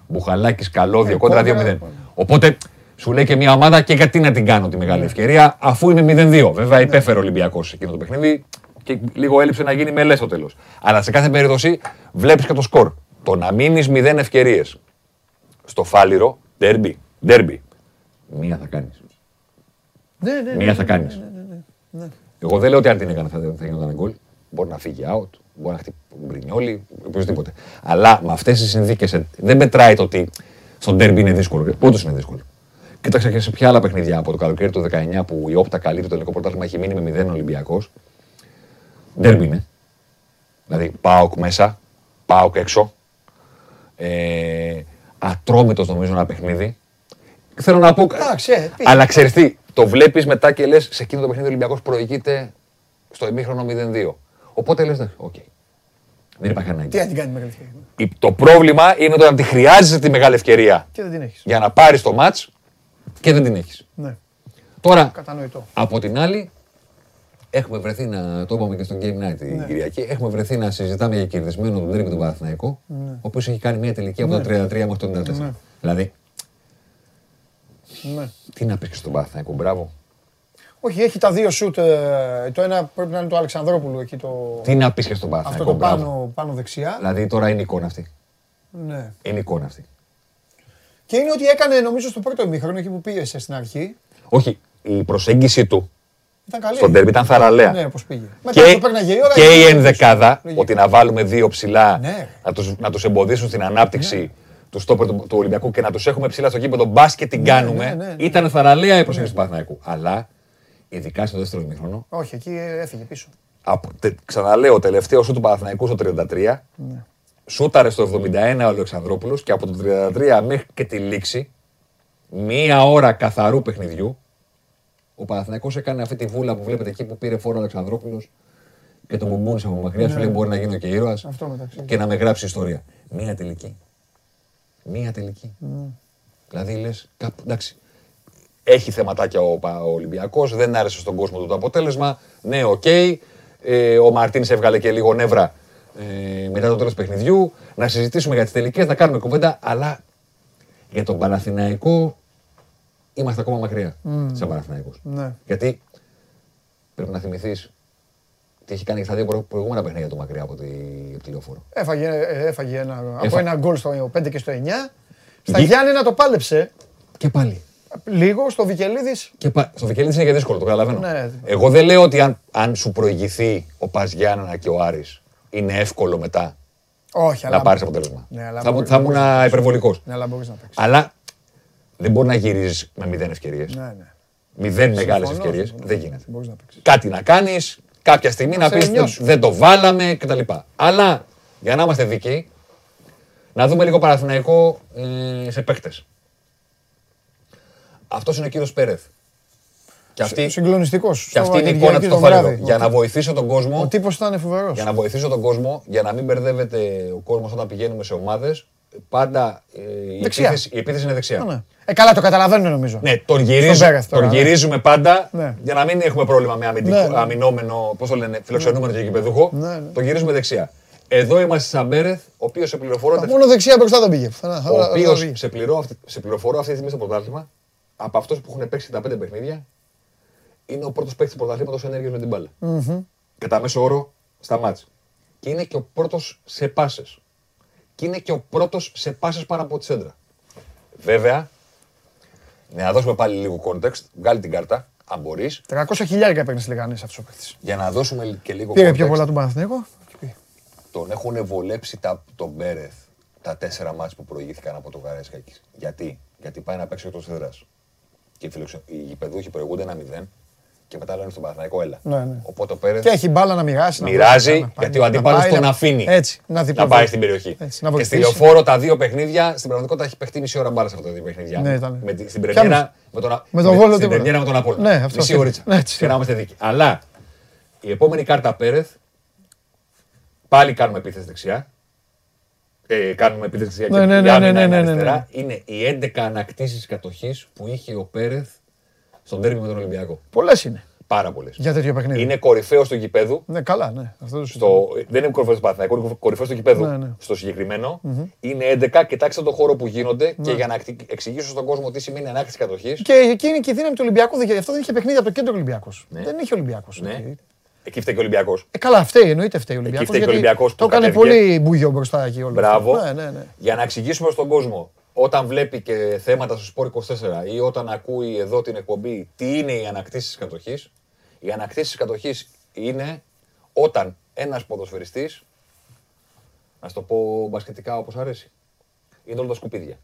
μπουχαλάκι καλώδιο Ε, κόντρα κόντρα, 2-0. Οπότε σου λέει και μια ομάδα και γιατί να την κάνω τη μεγάλη ευκαιρία, αφού είμαι 0-2. Βέβαια υπέφερε ο Ολυμπιακός εκείνο το παιχνίδι και λίγο έλειψε να γίνει μελές στο τέλος. Αλλά σε κάθε περίπτωση βλέπεις και το σκορ. Το να μείνεις 0 ευκαιρίες στο φάληρο, ντέρμπι, ντέρμπι, μία θα κάνεις. Ναι, ναι, ναι. Μία θα κάνεις. Εγώ δεν λέω ότι αν την έκανε θα, θα γινόταν γκολ. Μπορεί να φύγει out, μπορεί να χτυπήσει μπρινιόλι, οποιοδήποτε. Αλλά με αυτές τις συνθήκες δεν μετράει το ότι στον ντέρμπι είναι δύσκολο. Πότε είναι δύσκολο. Κοίταξα και σε ποια άλλα παιχνίδια από το καλοκαίρι του 19 που η Όπτα καλύπτει το ελληνικό πρωτάθλημα έχει μείνει με 0 Ολυμπιακός. Ντέρμπι είναι. Δηλαδή πάω μέσα, πάω έξω. Ε, Ατρόμητος νομίζω ένα παιχνίδι. Θέλω να πω. Εντάξει, ε, πεις. Αλλά ξέρεις τι, το βλέπεις μετά και λες σε εκείνο το παιχνίδι ο Ολυμπιακός προηγείται στο ημίχρονο 0-2. Οπότε λες, οκ. Δεν υπάρχει ανάγκη. Τι να την κάνει μεγάλη ευκαιρία. Η- Το πρόβλημα είναι το να τη χρειάζεσαι τη μεγάλη ευκαιρία Και δεν την έχεις. για να πάρεις το ματς και δεν την έχεις. Ναι, Τώρα, κατανοητό. από την άλλη, έχουμε βρεθεί να. Το είπαμε και στο Game Night την Ναι. Κυριακή. Έχουμε βρεθεί να συζητάμε για κερδισμένο τον τρίπη του Παναθηναϊκού, Ναι. ο οποίο έχει κάνει μια τελική από το 33 μέχρι το 94. Δηλαδή, Ναι. τι να πεις και στον Παναθηναϊκό, μπράβο. Όχι, έχει τα δύο σουτ. ε, Το ένα πρέπει να είναι του Αλεξανδρόπουλου εκεί το. Τι να πεις και στον Αυτό Παναθηναϊκό, το μπράβο. πάνω, πάνω δεξιά. Δηλαδή τώρα είναι εικόνα αυτή. Ναι. Είναι εικόνα αυτή. Και είναι ότι έκανε νομίζω στο πρώτο ημίχρονο εκεί που πίεσε στην αρχή. Όχι, η προσέγγιση του Ήταν καλή. στον τέρμι ήταν θαραλέα. Ναι, πώς πήγε. Μετά Και, το παίρναγε η ώρα. και η ήταν ενδεκάδα, λογικό. ότι να βάλουμε δύο ψηλά, Ναι. να, τους, να τους εμποδίσουν στην ανάπτυξη του στόπερ του, του Ολυμπιακού και να τους έχουμε ψηλά στο κήπεδο μπάσκετ την κάνουμε, ναι, ναι, ναι. ήταν θαραλέα η προσέγγιση του Παναθηναϊκού. Αλλά, ειδικά στο δεύτερο ημίχρονο, Όχι, εκεί έφυγε πίσω. από, τε, ξαναλέω, τελευταίο σου του Παναθηναϊκού στο 33, Ναι. σούταρε στο 71 ο Αλεξανδρόπουλος και από το 33 μέχρι και τη λήξη, μία ώρα καθαρού παιχνιδιού, ο Παναθηναϊκός έκανε αυτή τη βούλα που βλέπετε εκεί που πήρε φόρο ο Αλεξανδρόπουλος και τον μπουμπούνισε από μακριά, σου λέει μπορεί να γίνω και ήρωας Ναι. Αυτό μεταξύ. και να με γράψει ιστορία. Μία τελική. Μία τελική. Δηλαδή λες, κάπου, εντάξει, έχει θεματάκια ο, Πα- ο Ολυμπιακός, δεν άρεσε στον κόσμο του το αποτέλεσμα. Ναι, οκ. Ε, ο Μαρτίνς έβγαλε και λίγο νεύρα ε, μετά το τέλος του παιχνιδιού. Να συζητήσουμε για τις τελικές, να κάνουμε κουβέντα, αλλά για τον Παναθηναϊκό είμαστε ακόμα μακριά σαν Παναθηναϊκός. Ναι. Γιατί πρέπει να θυμηθείς τι έχει κάνει και στα δύο προ- προηγούμενα παιχνίδια του μακριά από τη, από τη λεωφόρο. Έφαγε, ε, έφαγε ένα, από Έφα- ένα γκολ στο 5 και στο 9. Στα Γη- Γιάννενα το πάλεψε Και πάλι. λίγο, στο Βικελίδης. Και πα... Στο Βικελίδης είναι και δύσκολο, το καταλαβαίνω. Ναι. Εγώ δεν λέω ότι αν, αν σου προηγηθεί ο Πας Γιάννενα και ο Άρης είναι εύκολο μετά Όχι, αλλά. να πάρεις αποτέλεσμα. Ναι, αλλά θα, μπορεί- θα ήμουν μπορείς να παίξεις. υπερβολικός. Ναι, αλλά μπορείς να παίξεις. Αλλά δεν μπορεί να γυρίζεις με μηδέν ευκαιρίες. Ναι, ναι. Μηδέν μεγάλες Συμφωνώ, ευκαιρίες. συμφωνώ. Δεν γίνεται. Μπορείς να παίξεις. Κάτι να κάνεις, κάποια στιγμή να σε πεις νιώσουν. δεν το βάλαμε κτλ. Αλλά για να είμαστε δίκαιοι, να δούμε λίγο Παναθηναϊκό ε, σε παίκτες. Αυτός είναι ο κύριος Πέρεθ. Και αυτή, Συγκλονιστικός. και αυτή είναι η εικόνα του στο φάληρο. Για να βοηθήσω τον κόσμο. Ο τύπος ήταν φοβερός. Για να βοηθήσω τον κόσμο, για να μην μπερδεύεται ο κόσμος όταν πηγαίνουμε σε ομάδες, πάντα ε, η, Δεξιά. επίθεση, η επίθεση είναι δεξιά. Ναι. Ε, καλά, το καταλαβαίνω νομίζω. Ναι, τον, Στον γυρίζ, Πέρεθ τώρα, τον ναι. γυρίζουμε πάντα Ναι. για να μην έχουμε πρόβλημα με αμυντικό, Ναι, ναι. αμυνόμενο, πώς το λένε, φιλοξενούμενο και γηπεδούχο. Ναι, ναι. Τον γυρίζουμε δεξιά. Εδώ είμαστε σαν Μπέρεθ, ο οποίος σε πληροφορώ, Μόνο δεξιά μπροστά δεν πήγε. Θα- θα- ο θα- οποίος θα βγει. σε, πληρώ αυτή- σε πληροφορώ αυτή τη στιγμή στο πρωτάθλημα, από αυτούς που έχουν παίξει τα πέντε παιχνίδια, είναι ο πρώτος παίκτης του πρωταθλήματος ενέργειας με την μπάλα. Κατά μέσο όρο στα μάτς. Και είναι και ο πρώτος σε πάσες. Και είναι και ο πρώτος σε πάσες πάνω από τη σέντρα. Βέβαια, να δώσουμε πάλι λίγο context, βγάλει την κάρτα, αν μπορείς, 300 χιλιάρικα παίρνει στι Λεγανέ αυτό ο παίκτη. για να δώσουμε και λίγο Πήρε context. πιο πολλά του Παναθηναίκου. Τον έχουν βολέψει τα, τον Μπέρεθ τα τέσσερα μάτς που προηγήθηκαν από το Γαρέσκακης. Γιατί, Γιατί πάει να παίξει εκτός έδρας. Και οι, φιλοξε... οι γηπεδούχοι προηγούνται ένα 0 και μετά λένε στον Παναθηναϊκό έλα. Ναι, ναι. Οπότε ο Πέρεθ Και έχει μπάλα να μοιράσει. να μοιράζει πάει, να πάει, γιατί ο να αντίπαλος πάει, τον να- αφήνει Έτσι, να, να διπλωθεί. πάει στην περιοχή. Έτσι, να και στη βοηθήσει. λεωφόρο τα δύο παιχνίδια στην πραγματικότητα έχει παιχτεί μισή ώρα μπάλα σε αυτά τα δύο παιχνίδια. Ναι, ήταν. Με, τη- στην Ποια πρεμιέρα μισή; με τον, Α- Με τον με- Βόλο στην τίποτα. πρεμιέρα με τον Απόλλωνα. Ναι, αυτό, Μισή αυτό. ωρίτσα. Ναι, έτσι. Και να είμαστε δίκαιοι. Αλλά η επόμενη κάρτα Πέρεθ πάλι κάνουμε επίθεση δεξιά. Ε, κάνουμε επίθεση δεξιά Ναι, και ναι, η ναι, άμυνα ναι, είναι ναι, ναι, αριστερά. ναι. Είναι οι 11 ανακτήσεις κατοχής που είχε ο Πέρεθ στον τέρμι με τον Ολυμπιακό. Πολλές είναι Πάρα πολλές. για τέτοιο παιχνίδι. Είναι κορυφαίο του γηπέδου. Ναι, καλά, ναι. Αυτό το Στο, δεν είναι κορυφαίο του Παναθηναϊκού, είναι κορυφαίο του γηπέδου. Ναι, ναι. Στο συγκεκριμένο είναι 11. Κοιτάξτε το χώρο που γίνονται Ναι. και για να εκτι- εξηγήσω στον κόσμο τι σημαίνει ανάκτηση κατοχής. Και εκείνη και η δύναμη του Ολυμπιακού. δεν- Αυτό δεν είχε παιχνίδι από το κέντρο Ολυμπιακός. Δεν είχε Ολυμπιακός. Ναι. Εκεί φταίει και ο Ολυμπιακός. Ε, καλά, φταίει, εννοείται φταίει ο Ολυμπιακός. φταίει και ο Ολυμπιακός Το που έκανε κατέβηκε. πολύ μπούγιο μπροστά εκεί όλο. Μπράβο. αυτό. Ναι, ναι, ναι. Για να εξηγήσουμε στον κόσμο, όταν βλέπει και θέματα στο Σπόρ 24 ή όταν ακούει εδώ την εκπομπή τι είναι οι ανακτήσεις κατοχής, οι ανακτήσεις κατοχής είναι όταν ένας ποδοσφαιριστής, να σου το πω μπασκετικά όπως αρέσει, είναι όλα τα σκουπίδια.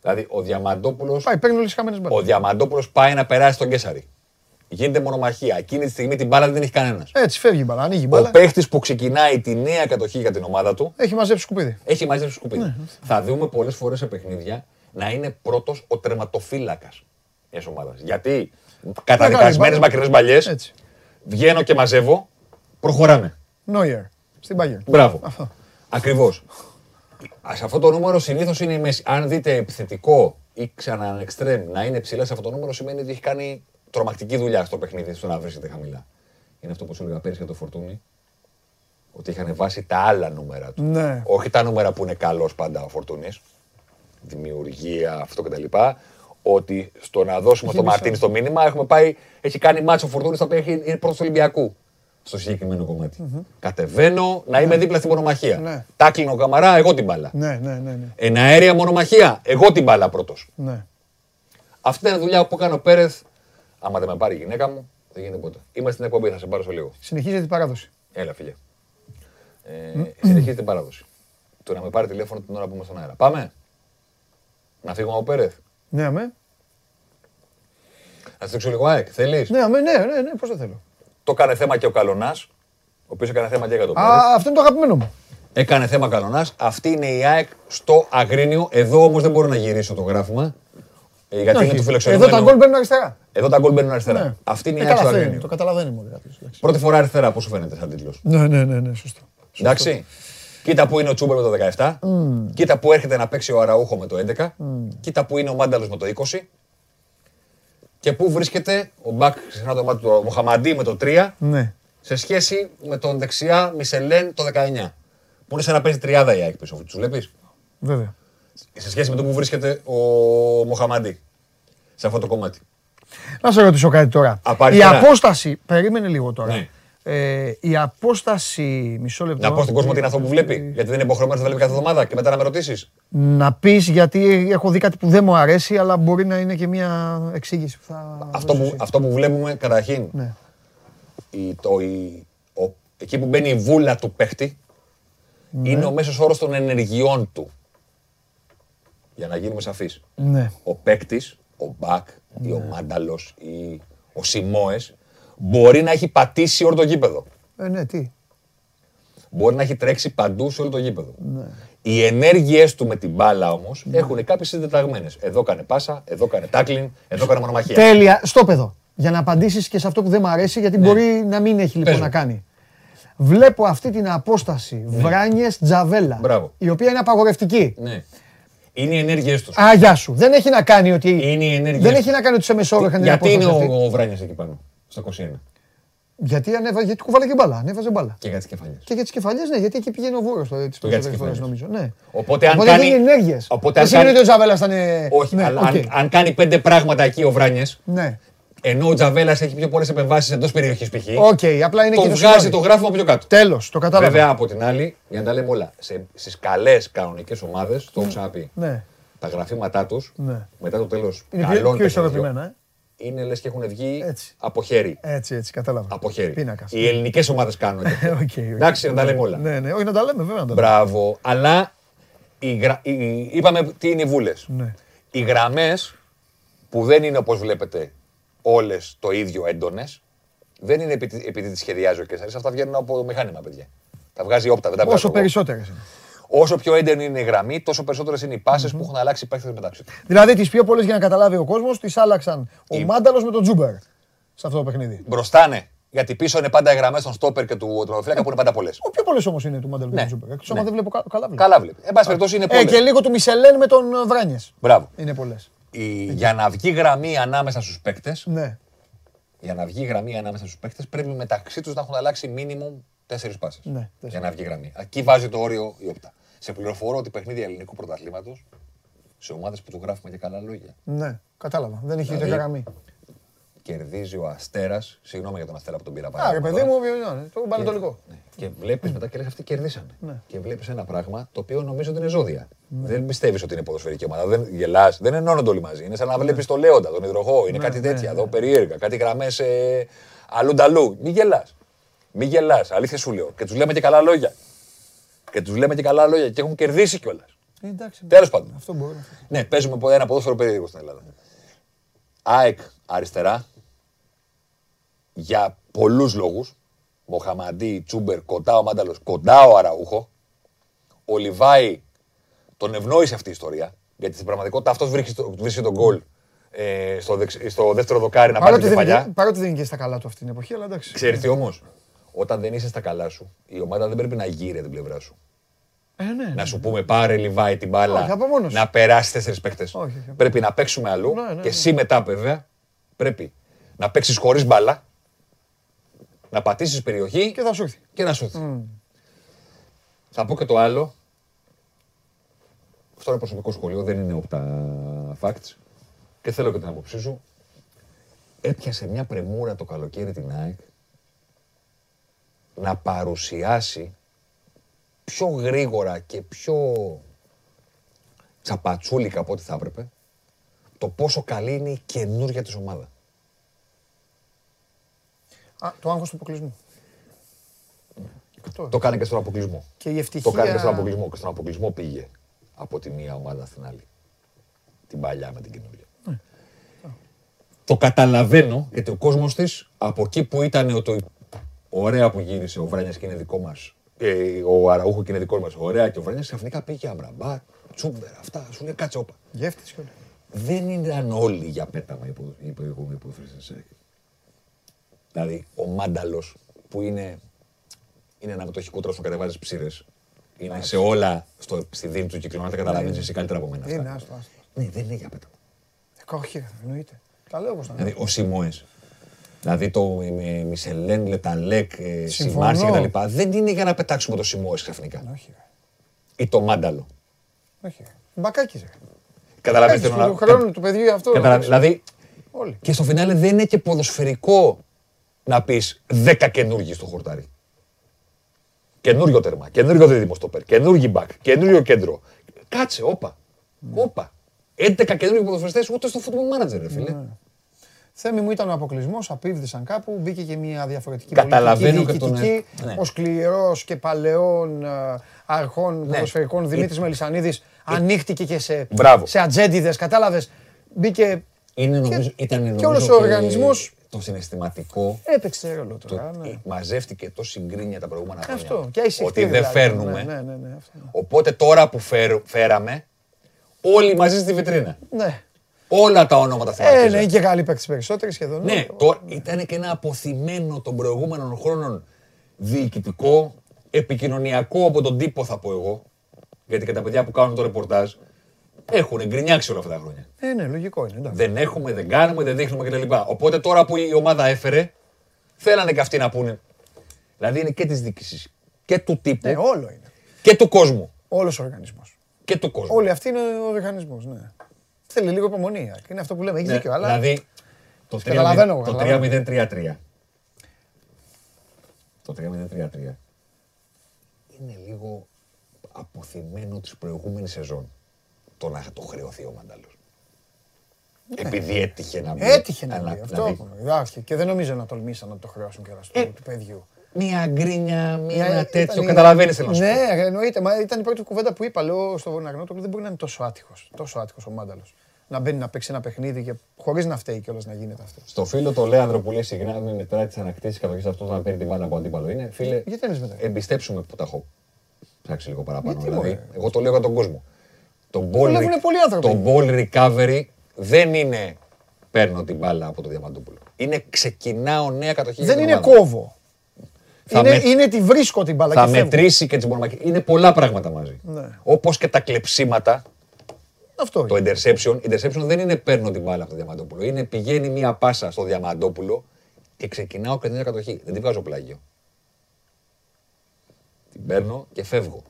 Δηλαδή, ο Διαμαντόπουλος Πάει, παίρνει όλες τις χαμένε ο μπάλε. Διαμαντόπουλος πάει να περάσει τον Κέσαρη. Γίνεται μονομαχία. Εκείνη τη στιγμή την μπάλα δεν την έχει κανένας. Έτσι, φεύγει η μπάλα. Ανοίγει η Ο μπάλα. παίχτης που ξεκινάει τη νέα κατοχή για την ομάδα του Έχει μαζέψει σκουπίδι. έχει μαζέψει σκουπίδι. Ναι. Θα δούμε πολλές φορές σε παιχνίδια να είναι πρώτος ο τερματοφύλακας μιας ομάδας. Γιατί καταδικασμένες μπάλα. μακρινές μπαλιές Έτσι. βγαίνω και μαζεύω, προχωράμε. Νόιερ. Στην Bayern. Μπράβο. Αυτό. Ακριβώς. Σε αυτό το νούμερο συνήθως είναι η μέση. Αν δείτε επιθετικό ή ξανά εξτρέμ να είναι ψηλά σε αυτό το νούμερο, σημαίνει ότι έχει κάνει τρομακτική δουλειά στο παιχνίδι, στο να βρίσκεται χαμηλά. Είναι αυτό που σου έλεγα πέρυσι για το φορτούνι. Ότι είχαν βάσει τα άλλα νούμερα του. Ναι. Όχι τα νούμερα που είναι καλός πάντα ο φορτούνης. Δημιουργία, αυτό κτλ. Ότι στο να δώσουμε Είχε το μισό. Μαρτίνη στο μήνυμα έχουμε πάει, έχει κάνει μάτσο φορτούνης στα οποία έχει- είναι πρώτος του Ολυμπιακού. Στο συγκεκριμένο κομμάτι. Κατεβαίνω να είμαι δίπλα στην μονομαχία. Ναι. Τάκλινο καμαρά, εγώ την μπάλα. Ναι, ναι, ναι. ναι. Εναέρια μονομαχία, εγώ την μπάλα πρώτος. ναι. Αυτή είναι η δουλειά που έκανε ο Πέρεθ. Άμα δεν με πάρει η γυναίκα μου, δεν γίνεται ποτέ. Είμαστε στην εκπομπή, θα σε πάρω σε λίγο. Συνεχίζει την παράδοση. Έλα, φίλε. Ε, συνεχίζει την παράδοση. Το να με πάρει τηλέφωνο την ώρα που είμαι στον αέρα. Πάμε. Να φύγουμε από Πέρεθ. Ναι, αμέ. Να στήξω λίγο ΑΕΚ. Θέλεις; Ναι, αμέ, ναι, ναι, ναι, πώς το θέλω. Το έκανε θέμα και ο Καλονάς, ο οποίος έκανε θέμα και για τον Πέρεθ. Α, αυτό είναι το αγαπημένο μου. Έκανε θέμα Καλονάς. Αυτή είναι η ΑΕΚ στο Αγρίνιο. Εδώ όμως δεν μπορώ να γυρίσω το γράφημα. Ε, γιατί είναι Όχι. του φιλοξενούμενου. Εδώ τα γκολ μπαίνουν αριστερά. Εδώ τα γκολ μπαίνουν αριστερά. Ναι. Αυτή είναι η Ε, ΑΕΚ στο καλά, αυτό είναι, Αγρίνιο. Το καταλαβαίνει μόνο κάποιος, εντάξει. Πρώτη φορά αριστερά, πώς σου φαίνεται σαν τίτλος; Ναι, ναι, ναι, ναι, σωστό. Εντάξει. Κοίτα που είναι ο Τσούμπερ με το 17. Κοίτα που έρχεται να παίξει ο Αραούχο με το 11. Κοίτα που είναι ο Μάνταλος με το 20. Και πού βρίσκεται ο Μπακ, συχνά το όνομα του, ο Μοχαμαντή με το 3, Ναι. σε σχέση με τον δεξιά Μισελέν το 19. Που είναι σαν να παίζει τριάδα η ΑΕΚ πίσω. Του βλέπεις; Βέβαια. Σε σχέση με το που βρίσκεται ο Μοχαμαντή. Σε αυτό το κομμάτι. Να σε ρωτήσω κάτι τώρα. Από Η αριστερά. απόσταση. Περίμενε λίγο τώρα. Ναι. Ε, η απόσταση. Μισό λεπτό. Να πω στον κόσμο τι είναι αυτό που βλέπει. Γιατί δεν είναι υποχρεωμένος να τα βλέπει κάθε εβδομάδα και μετά να με ρωτήσεις. Να πεις γιατί έχω δει κάτι που δεν μου αρέσει, αλλά μπορεί να είναι και μια εξήγηση που θα. Αυτό δώσεις που, εσύ. αυτό που βλέπουμε καταρχήν Ναι. η, το, η, ο, εκεί που μπαίνει η βούλα του παίχτη Ναι. είναι ο μέσος όρος των ενεργειών του. Για να γίνουμε σαφείς. Ναι. Ο παίκτης, ο Μπακ ή ο Μάνταλος ή ο Σιμόες μπορεί να έχει πατήσει όλο το γήπεδο. Ε, ναι, τι; Μπορεί να έχει τρέξει παντού σε όλο το γήπεδο. Ναι. Οι ενέργειές του με την μπάλα όμως έχουν κάποιες συντεταγμένες. Εδώ κάνε πάσα, εδώ κάνε τάκλιν, εδώ κάνε μονομαχία. Τέλεια. Στο παιδό. Για να απαντήσεις και σε αυτό που δεν μου αρέσει, γιατί μπορεί να μην έχει λοιπόν Ναι. Πες να μου. κάνει. Βλέπω αυτή την απόσταση Βράνιες Τζαβέλα. Μπράβο. Η οποία είναι απαγορευτική. Ναι. Είναι οι ενέργειες τους. Α, γεια σου. Δεν έχει να κάνει ότι. Είναι οι ενέργειες Δεν τους. έχει να κάνει ότι σε μεσόωρο είχαν την Γιατί είναι απόσταση αυτή. ο, ο Βράνιας εκεί πάνω, στο 21. Γιατί, ανέβα, γιατί κουβάλε και μπάλα. Ανέβαζε μπάλα. Και για τις κεφαλιές. Και για τις κεφαλιές, ναι, γιατί εκεί πήγαινε ο Βόρο το έτσι Και για τις περισσότερες φορές κεφαλιές. νομίζω. Ναι. Οπότε αν Οπότε κάνει- είναι ενέργειες. Οπότε Δεν αν σημαίνει κάνει- ότι ο Τζαβέλα ήταν. Όχι, ναι, αλλά οκ. αν, αν κάνει πέντε πράγματα εκεί ο Βράνιες Ναι. Ενώ ο Τζαβέλας έχει πιο πολλές επεμβάσεις εντός περιοχής π.χ. Οκ, απλά είναι Το και το βγάζει σημάδι. το γράφημα πιο κάτω. Τέλος, το κατάλαβα. Βέβαια από την άλλη, για να τα λέμε όλα, στις καλές κανονικές ομάδες, το έχω ξαναπεί. Ναι, Τα γραφήματά τους ναι. μετά το τέλος Είναι πιο, πιο ισορροπημένα. Ε. είναι λες και έχουν βγει Έτσι. από χέρι. Έτσι, έτσι, κατάλαβα. Από χέρι. Πίνακας. Οι ελληνικές ομάδες κάνουν Ε, τέτοιο. OK, OK. Εντάξει, να τα λέμε όλα. Ναι, ναι, όχι να τα λέμε, βέβαια να τα λέμε. Μπράβο. Αλλά οι γρα... οι... είπαμε τι είναι οι βούλες. Ναι. Οι γραμμές που δεν είναι όπως βλέπετε όλες το ίδιο έντονες, δεν είναι επειδή, επειδή τις σχεδιάζει ο Καίσαρης. Αυτά βγαίνουν από το μηχάνημα, παιδιά. Τα βγάζει Opta, δεν τα βγάζω Όσο εγώ. περισσότερες είναι. Όσο πιο έντονη είναι η γραμμή, τόσο περισσότερες είναι οι πάσες που έχουν αλλάξει οι παίχτες μεταξύ τους. Δηλαδή τις πιο πολλές για να καταλάβει ο κόσμος, τις άλλαξαν ο Η- Μάνταλος με τον Τσούμπερ σε αυτό το παιχνίδι. Μπροστά ναι, γιατί πίσω είναι πάντα οι γραμμές των στόπερ και του τροφλέκα που είναι πάντα πολλές. Ο πιο πολλές όμως είναι του Μάνταλο με Ναι. τον Τσούμπερ. Εκτός Ναι. άμα δεν βλέπω κα- καλά. βλέπω. Καλά βλέπει. Εν πάση περιπτώσει είναι Ε, πολλές. και λίγο του Μισελέν με τον Βράνιες. Μπράβο. Είναι πολλές. Η... Για να βγει γραμμή ανάμεσα στους παίκτες, Ναι. για να βγει γραμμή ανάμεσα στους παίκτες, πρέπει μεταξύ τους να έχουν αλλάξει minimum τέσσερις πάσες. Ναι, για τέσσερις. να βγει γραμμή. Εκεί βάζει το όριο η όπτα. Σε πληροφορώ ότι παιχνίδια ελληνικού πρωταθλήματος σε ομάδες που του γράφουμε και καλά λόγια. Ναι, κατάλαβα. Δεν έχει Δηλαδή, ούτε γραμμή. Κερδίζει ο Αστέρας. Συγγνώμη για τον Αστέρα που τον πήρα πάρα Α, ρε παιδί μου, ναι, το πανετολικό. Ναι. Και βλέπεις μετά και λες αυτοί κερδίσανε. Ναι. Και βλέπεις ένα πράγμα το οποίο νομίζω ότι είναι ζώδια. Δεν πιστεύεις ότι είναι ποδοσφαιρική ομάδα. Δεν γελάς, δεν ενώνονται όλοι μαζί. Είναι σαν να βλέπεις το Λέοντα, τον υδροχό. Είναι Ναι, κάτι ναι, τέτοια ναι. εδώ περίεργα. Κάτι γραμμές ε, αλλού νταλού. Μη γελάς. Μη γελάς. Αλήθεια σου λέω. Και τους λέμε και καλά λόγια. Και τους λέμε και καλά λόγια και έχουν κερδίσει κιόλας. Ε, Εντάξει. Τέλος πάντων. Αυτό μπορεί. Ναι, παίζουμε πο- ένα ποδόσφαιρο περίεργο στην Ελλάδα. ΑΕΚ αριστερά για πολλούς λόγους. Μοχαμαντή, Τσούμπερ, κοντά ο Μάνταλος, κοντά ο Αραούχο. Ο Λιβάη τον ευνόησε αυτή η ιστορία. Γιατί στην πραγματικότητα αυτός βρίσκει τον γκολ ε, στο, δεξ- στο δεύτερο δοκάρι να πάρει Παρότι την δεν, κεφαλιά. είναι, παρότι δεν είναι και στα καλά του αυτή την εποχή, αλλά εντάξει. Ξέρεις τι όμως, όταν δεν είσαι στα καλά σου, η ομάδα δεν πρέπει να γύρει την πλευρά σου. Ε, ναι. Να σου πούμε πάρε Λιβάη την μπάλα, Όχι, από μόνος σου. να περάσει τέσσερις παίκτες. Όχι, όχι. Πρέπει να παίξουμε αλλού Ναι, ναι, και ναι. εσύ μετά βέβαια πρέπει να παίξεις χωρίς μπάλα, να πατήσεις περιοχή Και θα σου έρθει. και να σου έρθει. Θα πω και το άλλο. Αυτό είναι προσωπικό σχολείο, δεν είναι από τα facts. Και θέλω και την άποψή σου. Έπιασε μια πρεμούρα το καλοκαίρι την ΑΕΚ να παρουσιάσει πιο γρήγορα και πιο τσαπατσούλικα από ό,τι θα έπρεπε το πόσο καλή είναι η καινούργια της ομάδα. Α, το άγχος του αποκλεισμού. Αυτό. Το κάνει και στον αποκλεισμό. Και η ευτυχία... Το κάνει και στον αποκλεισμό. Και στον αποκλεισμό πήγε από τη μία ομάδα στην άλλη. Την παλιά με την καινούργια. Ναι. Το καταλαβαίνω γιατί ο κόσμος της από εκεί που ήταν το ωραία που γύρισε ο Βράνιας και είναι δικό μας. Ε, ο Αραούχο και είναι δικό μας. Ωραία και ο Βράνιας ξαφνικά πήγε αμπραμπά, τσούμπερ, αυτά. Σου λέει κάτσε όπα. Γεύτης και όλα. Δεν ήταν όλοι για πέταμα οι ποδο- οι προηγούμενοι ποδοσφαιριστές. ε. Δηλαδή, ο Μάνταλος που είναι, είναι ένα με το έχει κούτρα στο κατεβάζεις ψήρες. Είναι σε όλα στο, στη δίνη του κυκλώνα, τα καταλαβαίνεις εσύ καλύτερα από μένα. αυτά. Είναι, άστο, άστο. Ναι, δεν είναι για πέταμα. Ε, Όχι, ρε, εννοείται. Τα λέω όπως τα λέω. Δηλαδή, ο Σιμόε. Δηλαδή το με, με Μισελέν, Λεταλέκ, ε, Συμφωνώ. Σιμάρση κτλ. Δεν είναι για να πετάξουμε το Σιμόε ξαφνικά. Όχι, ρε. Ή το Μάνταλο. Όχι, ρε. Μπακάκης, ρε. Καταλαβαίνετε Μπακάκης του χρόνου του παιδιού αυτό. Καταλαβα- εντάξει. Δηλαδή, Όλοι. και στο φινάλε δεν είναι και ποδοσφαιρικό να πεις 10 καινούργιοι στο χορτάρι. Καινούριο τέρμα, καινούριο δίδυμο στόπερ, καινούργιο μπακ, καινούριο κέντρο. Κάτσε, όπα. Όπα. 11 καινούργιοι ποδοσφαιριστές ούτε στο football manager, ρε φίλε. Θέμη μου ήταν ο αποκλεισμός, απήβδησαν κάπου, μπήκε και μια διαφορετική Καταλαβαίνω πολιτική και τον- διοικητική. ναι. Ο σκληρός και παλαιών ε, αρχών Ναι. ποδοσφαιρικών Δημήτρης Μελισανίδης ανοίχτηκε και σε, Μπράβο. σε ατζέντιδες. Κατάλαβες. Μπήκε. Είναι, Και- νομίζω, ήταν και νομίζω όλος ο και οργανισμός- το συναισθηματικό Έπαιξε ρόλο το, τώρα. ναι. ε, μαζεύτηκε τόση γκρίνια τα προηγούμενα χρόνια. Αυτό. Και η ότι δεν φέρνουμε. Ναι, ναι, ναι, ναι, αυτό. Οπότε τώρα που φέρ- φέραμε, όλοι μαζί στη βιτρίνα. ναι. Όλα τα ονόματα στην Ε, Μαρκίζα. ναι, και Γάλλοι παίκτες περισσότεροι σχεδόν. Ναι, το, ήταν και ένα αποθυμένο των προηγούμενων χρόνων διοικητικό, επικοινωνιακό από τον τύπο θα πω εγώ. Γιατί και τα παιδιά που κάνουν το ρεπορτάζ έχουν γκρινιάξει όλα αυτά τα χρόνια. Ε, ναι, λογικό είναι. εντάξει. Δεν έχουμε, δεν κάνουμε, δεν δείχνουμε κτλ. Οπότε τώρα που η ομάδα έφερε, θέλανε και αυτοί να πούνε. Δηλαδή είναι και της διοίκησης και του τύπου Ναι, όλο είναι. και του κόσμου. Όλος ο οργανισμός. Και του κόσμου. Όλοι αυτοί είναι ο οργανισμός. Ναι. Θέλει λίγο υπομονή. Είναι αυτό που λέμε. Έχει Ναι, δίκιο. Αλλά Δηλαδή, Το Σε καταλαβαίνω, 3-0 Το καταλαβαίνω. 3-0-3-3. Το 3-0-3-3 είναι λίγο αποθυμένο της προηγούμενης σεζόν. Το να το χρεωθεί ο Μαντάλος. Επειδή έτυχε να μπει. Ναι. Έτυχε να Αλλά, μπει. δηλαδή, Αυτό. Εντάξει, Και δεν νομίζω να τολμήσαν να το χρεώσουν κιόλας του Ε, του παιδιού. Μία γκρίνια, μία Ναι, ένα τέτοιο. ήταν- Καταλαβαίνεις θέλω να σου πω. Ναι, ρε, εννοείται. Μα ήταν η πρώτη κουβέντα που είπα. Λέω στο Βορναγνώτο δεν μπορεί να είναι τόσο άτυχος. Τόσο άτυχος ο Μάνταλος. Να μπαίνει να παίξει ένα παιχνίδι και χωρίς να φταίει κιόλας να γίνεται αυτό. Στο φίλο το Λέανδρο που λέει συγγνώμη μετά τις ανακτήσεις κατοχή αυτός να παίρνει την μπάλα από αντίπαλο είναι. Φίλε, Γιατί δεν λες μετά; εμπιστέψουμε που τα έχω ψάξει λίγο παραπάνω. Γιατί, δηλαδή, μωρέ. εγώ το λέω για τον κόσμο. Το ball, δουλεύουνε πολλοί άνθρωποι. το ball recovery δεν είναι παίρνω την μπάλα από το Διαμαντούπουλο. Είναι ξεκινάω νέα κατοχή. για Δεν την είναι ομάδα. κόβω. Θα Είναι, με- είναι τη βρίσκω την μπάλα Θα και φεύγω. μετρήσει και τις μονομακίε. Είναι πολλά πράγματα μαζί. Ναι. Όπως και τα κλεψίματα, Αυτό το είναι. interception. Interception δεν είναι παίρνω την μπάλα από το Διαμαντόπουλο. Είναι πηγαίνει μία πάσα στο Διαμαντόπουλο και ξεκινάω και την νέα κατοχή. Δεν τη βγάζω πλάγιο. Την παίρνω και φεύγω.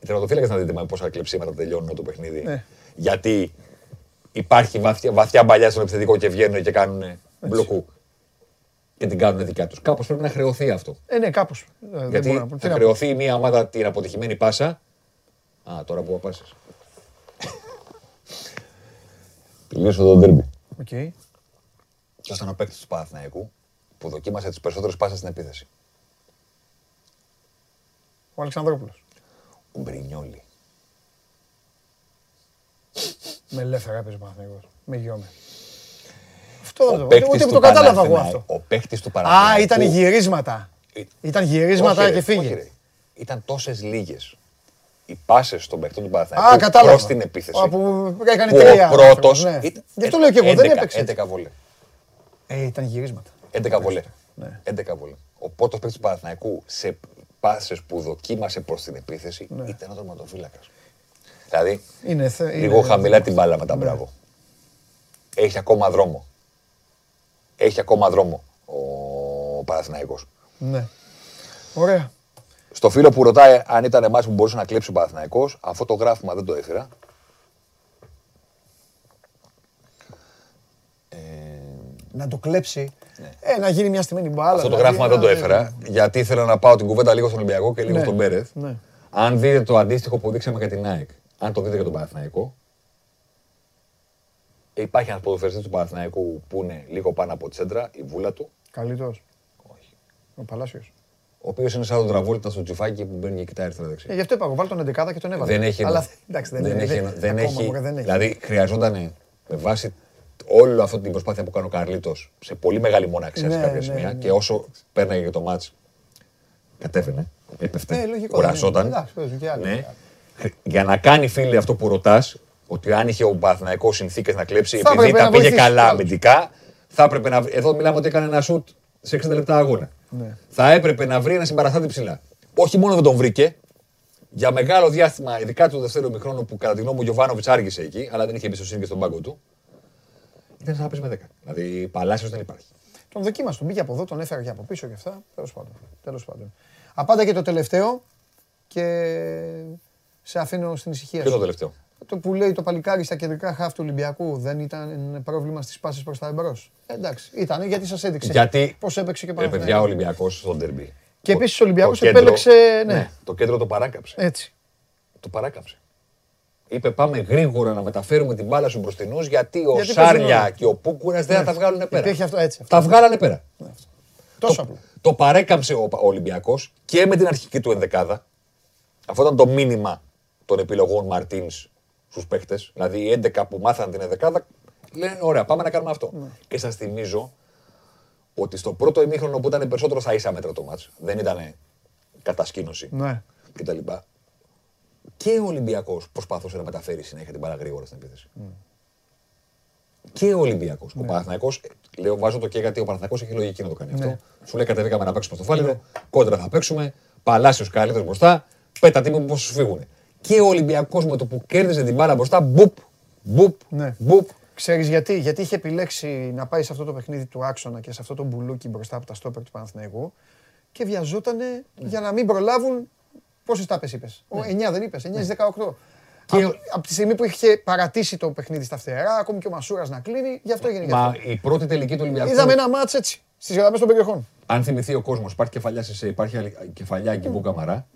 Οι τερματοφύλακε να δείτε με πόσα κλεψίματα τελειώνουν το παιχνίδι. Ναι. Γιατί υπάρχει βαθιά, βαθιά παλιά στον επιθετικό και βγαίνουν και κάνουν μπλοκού. Και την κάνουν δικιά τους. Κάπως πρέπει να χρεωθεί αυτό. Ε, ναι, κάπως. Δεν Γιατί μπορώ να πω. Τι θα να πω. χρεωθεί μια ομάδα την αποτυχημένη πάσα. Α, τώρα που πάσει. Τελείωσε το ντέρμπι. Οκ. Ποιο ήταν ο παίκτης του Παναθηναϊκού που δοκίμασε τις περισσότερες πάσες στην επίθεση. Ο Αλεξανδρόπουλος. Ο Μπρινιόλι. Με ελεύθερα έπαιζε ο Παναθηναϊκός. Με γιώμε. Αυτό δεν Ο το παίκτης Ούτε που του το κατάλαβα εγώ Παναθηναϊκού- αυτό. Ο παίκτης του Παναθηναϊκού. Α, ήταν γυρίσματα. Ε, Ήταν γυρίσματα όχι, και ρε, όχι, φύγε. ρε. Ήταν τόσες λίγες οι πάσες των παίκτων του Παναθηναϊκού Α, κατάλαβα. προς την επίθεση. Α, που έκανε που τρία. ο πρώτο. Ναι. Γι' αυτό λέω και εγώ, δεν έπαιξε. 11 βολέ. Ε, ήταν γυρίσματα. 11 βολέ. Ναι. 11 βολέ. Ο πρώτος παίκτης του Παναθηναϊκού σε πάσες που δοκίμασε προς την επίθεση Ναι. ήταν ο τερματοφύλακας. Δηλαδή, Είναι, θε- λίγο είναι- χαμηλά την μπάλα με τα μπράβο. Έχει ακόμα δρόμο. Έχει ακόμα δρόμο ο Παναθηναϊκός. Ναι. Ωραία. Στο φίλο που ρωτάει αν ήταν εμάς που μπορούσε να κλέψει ο Παναθηναϊκός, αυτό το γράφημα δεν το έφερα. Να το κλέψει. Ε, να γίνει μια στημένη μπάλα. Ναι. Αυτό το δηλαδή, γράφημα δεν το να- έφερα, γιατί ήθελα να πάω την κουβέντα λίγο στον Ολυμπιακό και λίγο Ναι. στον Πέρεθ. Ναι. Αν δείτε το αντίστοιχο που δείξαμε για την ΑΕΚ, αν το δείτε για τον Παναθηναϊκό, υπάρχει ένας ποδοσφαιριστής του Παναθηναϊκού που είναι λίγο πάνω από τη σέντρα, η βούλα του, Καλύτερος. Όχι. Ο Παλάσιος. ο οποίος είναι σαν τον Τραβόλτα στο τσιφάκι που μπαίνει και κοιτάει αριστερά Ε, δεξιά. γι' αυτό είπα, εγώ βάλω τον 11 και τον έβαλα. Δεν έχει. Αλλά εντάξει, δεν, δεν είναι- έχει. δεν- δεν ακόμα, έχει- μωρέ, δεν έχει. Δηλαδή χρειαζόταν με βάση όλη αυτή την προσπάθεια που κάνει ο Καρλίτος σε πολύ μεγάλη μοναξιά σε Ναι, κάποια ναι, σημεία ναι. και όσο πέρναγε και το μάτς κατέβαινε, έπεφτε, Ε, λογικό, κουρασόταν. ναι. Εντάξει, παίζουν και άλλοι. Ναι. Χρ- Για να κάνει φίλοι αυτό που ρωτάς, ότι αν είχε ο Παναθηναϊκός συνθήκες να κλέψει, Θα επειδή έπρεπε τα να πήγε βοηθήσει καλά κι άλλους. αμυντικά, θα έπρεπε να. βρει- Εδώ μιλάμε ότι έκανε ένα σουτ σε 60 λεπτά αγώνα. Ναι. Θα έπρεπε να βρει ένα συμπαραστάτη ψηλά. Όχι μόνο δεν τον βρήκε, για μεγάλο διάστημα, ειδικά του δεύτερου μηχρόνου που κατά τη γνώμη μου ο Γιωβάνοβιτς άργησε εκεί, αλλά δεν είχε εμπιστοσύνη και στον πάγκο του. Ήταν σαν να παίζει με 10. Δηλαδή Παλάσιος δεν υπάρχει. Τον δοκίμασε, τον πήγε από εδώ, τον έφερε και από πίσω και αυτά. Τέλος πάντων. Τέλος πάντων. Απάντα και το τελευταίο και σε αφήνω στην ησυχία Ποιο σου. είναι το τελευταίο; Το που λέει το παλικάρι στα κεντρικά χάφ του Ολυμπιακού δεν ήταν πρόβλημα στις πάσει προς τα εμπρός; Εντάξει, ήταν γιατί σας έδειξε Γιατί πώς έπαιξε και ρε παιδιά ο Παναθηναϊκός. Ολυμπιακός στον τερμπή. Και επίσης ο Ολυμπιακός Το κέντρο- επέλεξε, ναι. Το κέντρο το παράκαψε. Έτσι. Το παράκαψε. Είπε πάμε γρήγορα να μεταφέρουμε την μπάλα στους μπροστινούς γιατί ο Γιατί παίζουν Σάρλια όλα. και ο Πούκουρας δεν θα τα βγάλουν πέρα. Υπήρχε αυτό έτσι. Αυτό. Τα βγάλανε πέρα. Τόσο το, απλό. το παρέκαμψε ο, ο Ολυμπιακός και με την αρχική του ενδεκάδα. Αυτό ήταν το μήνυμα των επιλογών Μαρτίνς στους παίχτες. Δηλαδή οι 11 που μάθαν την ενδεκάδα λένε ωραία πάμε να κάνουμε αυτό. Ναι. Και σας θυμίζω ότι στο πρώτο ημίχρονο που ήταν περισσότερο στα ίσα μέτρα το μάτς, δεν ήταν κατασκήνωση Ναι. κτλ. Και ο Ολυμπιακός προσπαθούσε να μεταφέρει συνέχεια την μπάλα γρήγορα στην επίθεση. Και ο Ολυμπιακός. Ο Παναθηναϊκός, λέω, βάζω το και γιατί ο Παναθηναϊκός έχει λογική να το κάνει αυτό. Σου λέει κατεβήκαμε να παίξουμε στο φάληρο, κόντρα θα παίξουμε, Παλάσιος καλύτερος μπροστά, πέτα τίμη πώς σου φύγουν. Και ο Ολυμπιακός με το που κέρδιζε την μπάλα μπροστά, μπουπ, μπουπ, Ναι. μπουπ. Ξέρεις γιατί, γιατί είχε επιλέξει να πάει σε αυτό το παιχνίδι του άξονα και σε αυτό το μπουλούκι μπροστά από τα στόπερ του Παναθηναϊκού και βιαζότανε για να μην προλάβουν. Πόσες τάπες είπες, 9 δεν είπες, 9 στις 18. Και- Από, από τη στιγμή που είχε παρατήσει το παιχνίδι στα φτερά, ακόμη και ο Μασούρας να κλείνει, γι' αυτό έγινε γι' Μα αυτό. η πρώτη τελική του Ολυμπιακού. Είδαμε ένα μάτς έτσι, στις γραμμές των περιοχών. Αν θυμηθεί ο κόσμος, υπάρχει κεφαλιά σε, υπάρχει άλλη- κεφαλιά Γκυμπού Καμαρά.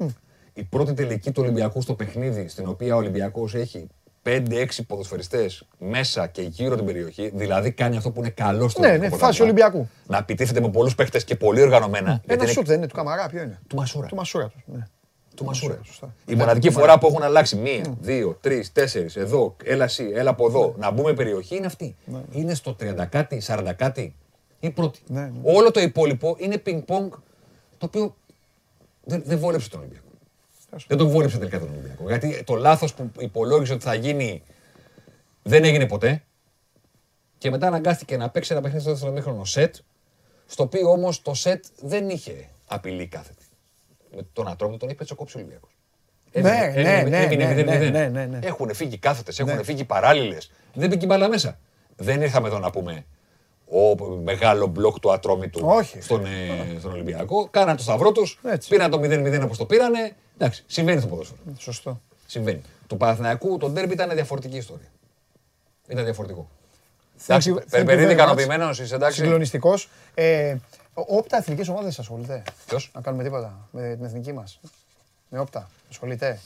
Η πρώτη τελική του Ολυμπιακού στο παιχνίδι, στην οποία ο Ολυμπιακός έχει 5-6 ποδοσφαιριστές μέσα και γύρω την περιοχή, δηλαδή κάνει αυτό που είναι καλό στο Ναι, ελληνικό ναι, φάση πρωτάθλημα. Ολυμπιακού. Να επιτίθεται με πολλούς παίχτες και πολύ οργανωμένα. γιατί Ένα είναι σουτ δεν είναι του Καμαρά, ποιο είναι; Του Μασούρα. Του Μασούρα τους. Ναι. Του Μασούρα. σωστά. Η μοναδική φορά που έχουν αλλάξει μία, δύο, τρεις, τέσσερις, εδώ, έλα εσύ, έλα από εδώ, να μπούμε περιοχή είναι αυτή. Είναι στο 30 κάτι, 40 κάτι. Είναι η πρώτη. Ναι, ναι. Όλο το υπόλοιπο είναι πινκ-πονγκ το οποίο δεν, δεν βόλεψε τον Ολυμπιακό. Δεν τον βόλεψε τελικά τον Ολυμπιακό. Γιατί το λάθος που υπολόγιζε ότι θα γίνει δεν έγινε ποτέ. Και μετά αναγκάστηκε να παίξει ένα παιχνίδι στο δεύτερο μήχρονο σετ, στο οποίο όμως το σετ δεν είχε απειλή κάθετη. Με τον Ατρόμητο τον είχε κόψει ο Ολυμπιακό. Ναι, ναι, ναι, ναι, ναι, ναι, ναι, ναι. Έχουν φύγει κάθετες, έχουν Ναι. φύγει παράλληλες. Δεν μπήκε η μπάλα μέσα. Δεν ήρθαμε εδώ να πούμε ο μεγάλο μπλοκ του Ατρόμητου Όχι. στον, ε, στον Ολυμπιακό. Κάναν το σταυρό τους, Έτσι. πήραν το 0-0 όπως το πήρανε. Εντάξει, συμβαίνει στο ποδόσφαιρο. Σωστό. Συμβαίνει. Του Παναθηναϊκού το ντέρμπι ήταν διαφορετική ιστορία. Ήταν διαφορετικό. Thank Εντάξει, you- thank you Περπερίδη very much. ικανοποιημένος, είσαι εντάξει. Συγκλονιστικός. Ε, ο- όπτα εθνικές ομάδες ασχολείται. Ποιος; Να κάνουμε τίποτα με την εθνική μας. Με όπτα. Ασχολείται.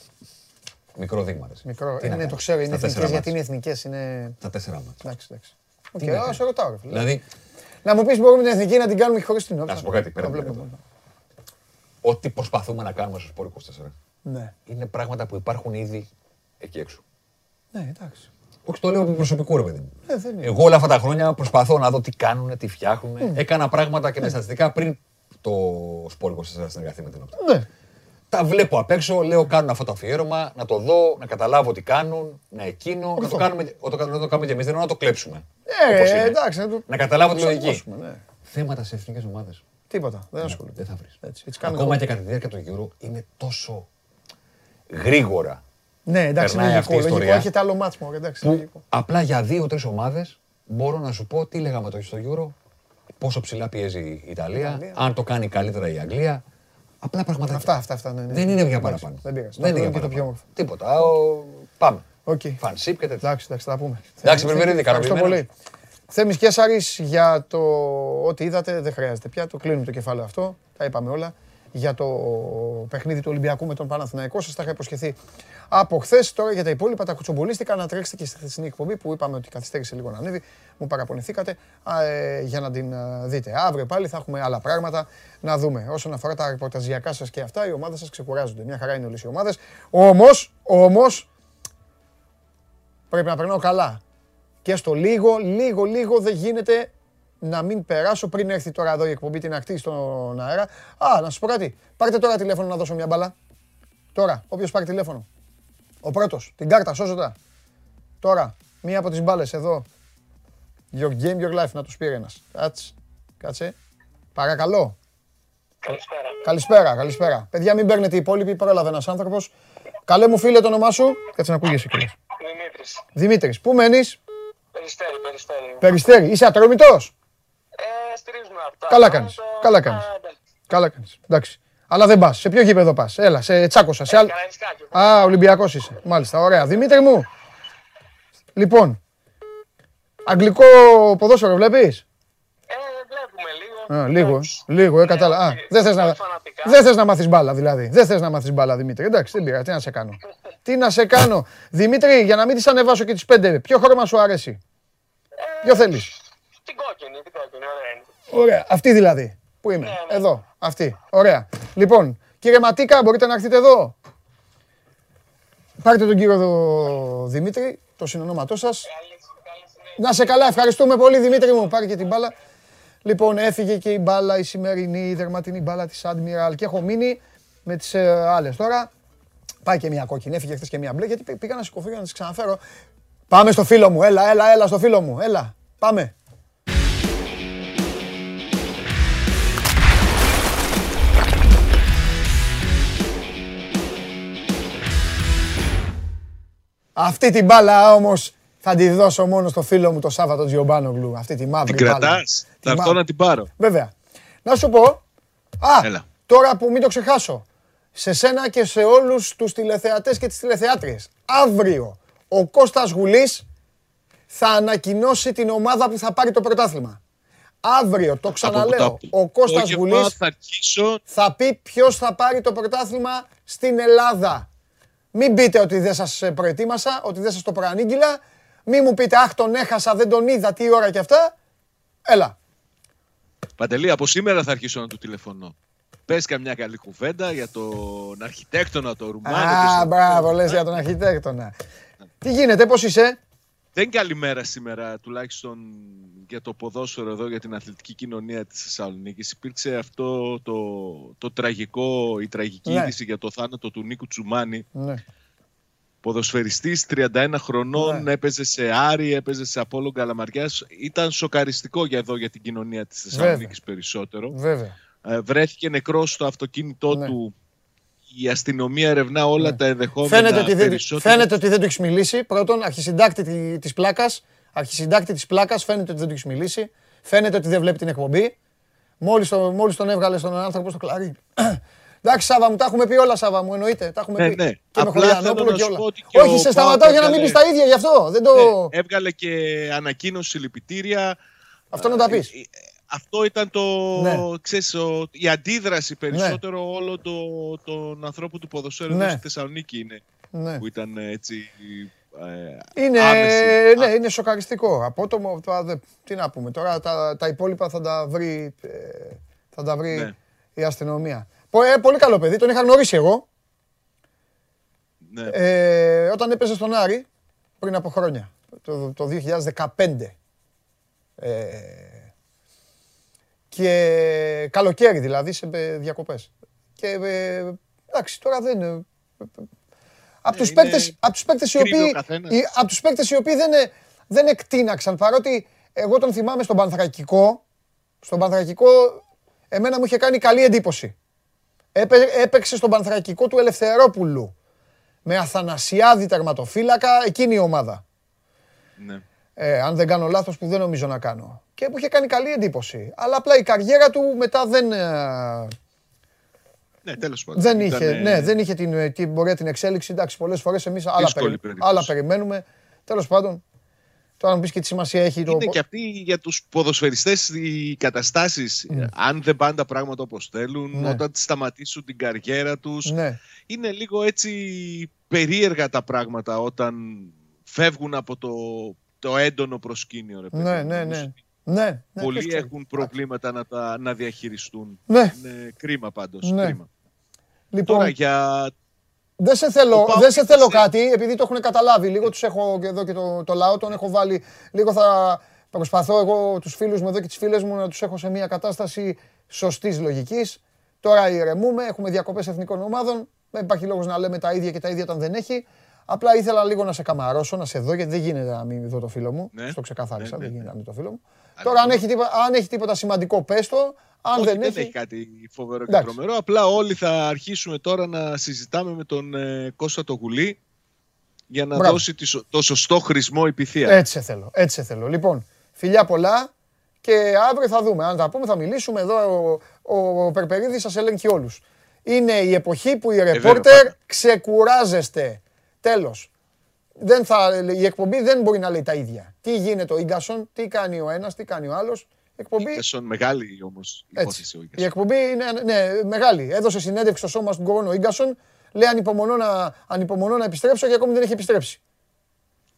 Μικρό δείγμα. ρε. Μικρό. Τι να Είναι, κάνεις. το ξέρω, είναι Στα τέσσερα εθνικέ γιατί ματς. είναι εθνικές. Είναι... Τα τέσσερα ματς. Εντάξει, εντάξει. Οκ, να α, κάνεις. σε ρωτάω, ρε φίλε. Δηλαδή, Να μου πεις μπορούμε την εθνική να την κάνουμε χωρίς την Opta. Να σου πω κάτι, πέρα Το από βλέπουμε. το ό,τι προσπαθούμε να κάνουμε στο Sport 24 Ναι. είναι πράγματα που υπάρχουν ήδη εκεί έξω. Ναι, εντάξει. Όχι, το λέω με προσωπικό ρε παιδί μου. Ε, δεν είναι. Εγώ όλα αυτά τα χρόνια προσπαθώ να δω τι κάνουν, τι φτιάχνουν. Έκανα πράγματα και με στατιστικά πριν το Σπόρ 24 συνεργαθεί με την Όπτα. Ναι. Τα βλέπω απ' έξω, λέω κάνουν αυτό το αφιέρωμα, να το δω, να καταλάβω τι κάνουν, να εκείνο. Να το, Ορθό. κάνουμε, να το, να το κάνουμε και εμείς, δεν εννοώ να το κλέψουμε. Ε, όπως είναι. εντάξει. Να, το... Να καταλάβω τη να λογική. ξαπλώσουμε, ναι. Θέματα σε εθνικές ομάδες. Τίποτα. Δεν ασχολείται. Δεν θα βρεις. Έτσι, έτσι κάνουμε Ακόμα εγώ. και κατά τη διάρκεια του γύρου είναι τόσο γρήγορα Ναι, εντάξει, περνάει είναι αυτή λογικό. η Λογικό, ιστορία. έχετε άλλο μάτσιμο. Εντάξει, που λογικό. απλά για δύο-τρεις ομάδες μπορώ να σου πω τι λέγαμε το στο Euro, πόσο ψηλά πιέζει η Ιταλία, Ιταλία. αν το κάνει καλύτερα η Αγγλία. Απλά πραγματάκια. Αυτά, αυτά, αυτά. Ναι, ναι. Δεν είναι για Εντάξει, παραπάνω. Δεν πειράζει. Δεν είναι για και το πιο παραπάνω. όμορφο. Τίποτα. Ο... Πάμε. OK. Fanship και τέτοια. Εντάξει, εντάξει, θα τα πούμε. Εντάξει, Θε- Περπερίδη, Ευχαριστώ ικανοποιημένος. πολύ. Θέμης Καίσαρης για το ό,τι είδατε, δεν χρειάζεται πια, το κλείνουμε το κεφάλαιο αυτό, τα είπαμε όλα. Για το παιχνίδι του Ολυμπιακού με τον Παναθηναϊκό, σας τα είχα υποσχεθεί από χθες. Τώρα για τα υπόλοιπα τα κουτσομπολίστικα να τρέξετε και στη χθεσινή εκπομπή που είπαμε ότι καθυστέρησε λίγο να ανέβει. Μου παραπονηθήκατε α, ε, για να την α, δείτε. Αύριο πάλι θα έχουμε άλλα πράγματα να δούμε. Όσον αφορά τα ρεπορταζιακά σας και αυτά, οι ομάδες σας ξεκουράζονται. Μια χαρά είναι όλες οι ομάδες. Όμως, όμως, πρέπει να περνάω καλά. Και στο λίγο, λίγο, λίγο δεν γίνεται να μην περάσω πριν έρθει τώρα εδώ η εκπομπή την ακτή στον αέρα. Α, να σου πω κάτι. Πάρτε τώρα τηλέφωνο να δώσω μια μπαλά. Τώρα, όποιος πάρει τηλέφωνο. Ο πρώτος, την κάρτα, σώζοντα. Τώρα, μία από τις μπάλες εδώ. Your game, your life, να τους πήρε ένας. Κάτσε. Κάτσε. Παρακαλώ. Καλησπέρα. Καλησπέρα, καλησπέρα. Παιδιά, μην παίρνετε οι υπόλοιποι, πρόλαβε ένας άνθρωπος. Καλέ μου φίλε το όνομά σου. Κάτσε να ακούγεσαι κιόλας. Δημήτρης. Δημήτρης, πού μένεις, Περιστέρη, περιστέρη. Περιστέρη, είσαι ατρόμητος; Ε, στηρίζουμε αυτά. Καλά κάνεις, Το- καλά Α, κάνεις. εντάξει. Καλά κάνεις. Εντάξει. Αλλά δεν πας. Σε ποιο γήπεδο πας. Έλα, σε τσάκωσα. Σε άλλο... Καραϊσκάκι. Α, Ολυμπιακός είσαι. Μάλιστα, ωραία. Δημήτρη μου. Λοιπόν. Αγγλικό ποδόσφαιρο βλέπεις; Ε, βλέπουμε λίγο. Α, λίγο, Εντάξει. λίγο, ε, κατάλαβα. Α, όχι, δεν θες να, όχι φανατικά. δεν θες να μάθεις μπάλα δηλαδή. Δεν θες να μάθεις μπάλα, Δημήτρη. Εντάξει, δεν πειράζει. Τι να σε κάνω. Τι να σε κάνω. Δημήτρη, για να μην τις ανεβάσω και τις πέντε, ποιο χρώμα σου αρέσει. Ποιο θέλεις; Την κόκκινη, την κόκκινη, ωραία είναι. Ωραία, αυτή δηλαδή. Πού είμαι, Ναι, ναι. εδώ, αυτή. Ωραία. Λοιπόν, κύριε Ματίκα, μπορείτε να έρθετε εδώ. Πάρτε τον κύριο Δο- Δημήτρη, το συνονόματό σας. Καλή, καλή συνέχεια. Να σε καλά, ευχαριστούμε πολύ Δημήτρη μου. Πάρε και την μπάλα. Λοιπόν, έφυγε και η μπάλα η σημερινή, η δερματινή μπάλα της Admiral και έχω μείνει με τις ε, άλλες τώρα. Πάει και μια κόκκινη, έφυγε χθες και μια μπλε γιατί πή- πήγα να σηκωθώ για να τις ξαναφέρω. Πάμε στο φίλο μου, έλα, έλα, έλα στο φίλο μου, έλα, πάμε. Αυτή την μπάλα όμως θα τη δώσω μόνο στο φίλο μου το Σάββατο Τζιομπάνογλου. Αυτή τη μαύρη Την μπάλα. κρατάς, Τη θα έρθω μαύρη. να την πάρω. Βέβαια. Να σου πω. Α, Έλα. τώρα που μην το ξεχάσω. Σε σένα και σε όλους τους τηλεθεατές και τις τηλεθεάτριες. αύριο ο Κώστας Γουλής θα ανακοινώσει την ομάδα που θα πάρει το πρωτάθλημα. Αύριο, το ξαναλέω, ο Κώστας απόγευμα Γουλής θα αρχίσω θα πει ποιος θα πάρει το πρωτάθλημα στην Ελλάδα. Μην πείτε ότι δεν σας ε, προετοίμασα, ότι δεν σας το προανήγγειλα. Μην μου πείτε, αχ τον έχασα, δεν τον είδα, τι ώρα και αυτά. Έλα. Παντελή, από σήμερα θα αρχίσω να του τηλεφωνώ. Πες καμιά καλή κουβέντα για τον αρχιτέκτονα, τον Ρουμάνο. και Α, στον- μπράβο, λες για τον αρχιτέκτονα. Τι γίνεται, πώς είσαι; Δεν καλημέρα σήμερα, τουλάχιστον για το ποδόσφαιρο εδώ, για την αθλητική κοινωνία της Θεσσαλονίκης. Υπήρξε αυτό το, το τραγικό, η τραγική Ναι. είδηση για το θάνατο του Νίκου Τσουμάνη. Ναι. Ποδοσφαιριστής 31 χρονών, Ναι. έπαιζε σε Άρη, έπαιζε σε Απόλλων Καλαμαριάς. Ήταν σοκαριστικό για εδώ για την κοινωνία της Θεσσαλονίκης περισσότερο. Βέβαια. Ε, βρέθηκε νεκρός στο αυτοκίνητό Ναι. του. Η αστυνομία ερευνά όλα τα ενδεχόμενα Φαίνεται ότι, δεν, περισσότερα. φαίνεται ότι δεν του έχεις μιλήσει. Πρώτον, αρχισυντάκτη τη- της πλάκας. Αρχισυντάκτη της πλάκας, φαίνεται ότι δεν του έχεις μιλήσει. Φαίνεται ότι δεν βλέπει την εκπομπή. Μόλις, το, μόλις τον έβγαλε στον άνθρωπο στο κλαρί. Εντάξει, Σάβα μου, τα έχουμε πει όλα, Σάβα μου, εννοείται. Τα έχουμε Ναι, πει. ναι. Και με Απλά Χωριανόπουλο θέλω να και σου όλα. πω ότι και Όχι, ο σε Πάοκ σταματάω για να μην πεις έβγαλε- τα ίδια γι' αυτό. Δεν το... Ναι, έβγαλε και ανακοίνωση συλληπιτήρια. Αυτό να τα πεις. Ε, ε, Αυτό ήταν το, Ναι. ξέρεις, ο- η αντίδραση περισσότερο όλων το, των ανθρώπων του ποδοσφαίρου Ναι. εδώ στη Θεσσαλονίκη είναι. Ναι. Που ήταν έτσι ε, Είναι, άμεση. ναι, είναι σοκαριστικό. Απότομο, τώρα δεν- τι να πούμε. Τώρα τα, τα υπόλοιπα θα τα βρει, ε, θα τα βρει Ναι. η αστυνομία. Πο- ε, πολύ καλό παιδί, τον είχα γνωρίσει εγώ. Ναι. Ε, όταν έπαιζε στον Άρη, πριν από χρόνια, το, το 2015. Ε, και καλοκαίρι δηλαδή, σε ε, διακοπές. Και ε, εντάξει, τώρα δεν... ε, από τους είναι παίκτες, απ' τους παίκτες οι κρύβει ο οποίοι, καθένας. οι- απ' τους παίκτες οι οποίοι δεν, ε, δεν εκτείναξαν, παρότι εγώ τον θυμάμαι στον Πανθρακικό, στον Πανθρακικό εμένα μου είχε κάνει καλή εντύπωση. Έπαι- έπαιξε στον Πανθρακικό του Ελευθερόπουλου με Αθανασιάδη τερματοφύλακα, εκείνη η ομάδα. Ναι. Ε, αν δεν κάνω λάθος που δεν νομίζω να κάνω. Και που είχε κάνει καλή εντύπωση. Αλλά απλά η καριέρα του μετά δεν, ε, Ναι, τέλος πάντων. δεν, είχε, Ήτανε- ναι, δεν είχε την, ε, την πορεία, την εξέλιξη. Εντάξει, πολλές φορές εμείς άλλα, Δύσκολη περι- περίπτωση. άλλα περιμένουμε. Τέλος πάντων, τώρα μου πεις και τι σημασία έχει το... Είναι και αυτοί για τους ποδοσφαιριστές οι καταστάσεις, αν δεν πάνε τα πράγματα όπως θέλουν, Ναι. όταν σταματήσουν την καριέρα τους, Ναι. είναι λίγο έτσι περίεργα τα πράγματα όταν φεύγουν από το, το έντονο προσκήνιο. Ρε, παιδί Ναι, μου. ναι, Νομίζω ναι. ότι Ναι, ναι, ποιος Πολλοί ξέρεις. έχουν προβλήματα να, τα, να διαχειριστούν. Ναι. Είναι κρίμα πάντως. Ναι. Κρίμα. Λοιπόν, Τώρα για... Δεν σε Ο θέλω, Πάοκ δεν σε έπεσε- θέλω κάτι, επειδή το έχουν καταλάβει. Λίγο τους έχω και εδώ και το, το λαό, τον έχω βάλει. Λίγο θα προσπαθώ εγώ τους φίλους μου εδώ και τις φίλες μου να τους έχω σε μια κατάσταση σωστής λογικής. Τώρα ηρεμούμε, έχουμε διακοπές εθνικών ομάδων. Δεν υπάρχει λόγος να λέμε τα ίδια και τα ίδια όταν δεν έχει. Απλά ήθελα λίγο να σε καμαρώσω, να σε δω, γιατί δεν γίνεται να μην δω το φίλο μου. Ναι. Στο ξεκαθάρισα, Ναι, ναι, δεν ναι. γίνεται να μην δω το φίλο μου. Τώρα, αν έχει, τίποτα, αν έχει τίποτα σημαντικό, πες το. Αν Όχι, δεν, δεν έχει. έχει κάτι φοβερό και Εντάξει. τρομερό. Απλά όλοι θα αρχίσουμε τώρα να συζητάμε με τον ε, Κώστα το Γουλή για να Μπράβο. δώσει τη σω- το σωστό χρησμό η πυθία. Έτσι σε θέλω, έτσι σε θέλω. Λοιπόν, φιλιά πολλά και αύριο θα δούμε. Αν τα πούμε θα μιλήσουμε εδώ. Ο, ο Περπερίδης σας ελέγχει όλους. Είναι η εποχή που οι βέβαια, ρεπόρτερ πάντα. ξεκουράζεστε. Τέλος. Δεν θα, η εκπομπή δεν μπορεί να λέει τα ίδια. Τι γίνεται ο Ίγκασον, τι κάνει ο ένας, τι κάνει ο άλλος. Η εκπομπή, Ίγκασον, μεγάλη όμως υπόθεση ο η Ίγκασον. εκπομπή είναι ναι, μεγάλη. Έδωσε συνέντευξη στο σώμα του Γκορόνο ο Ίγκασον. Λέει ανυπομονώ να, ανυπομονώ να επιστρέψω και ακόμη δεν έχει επιστρέψει.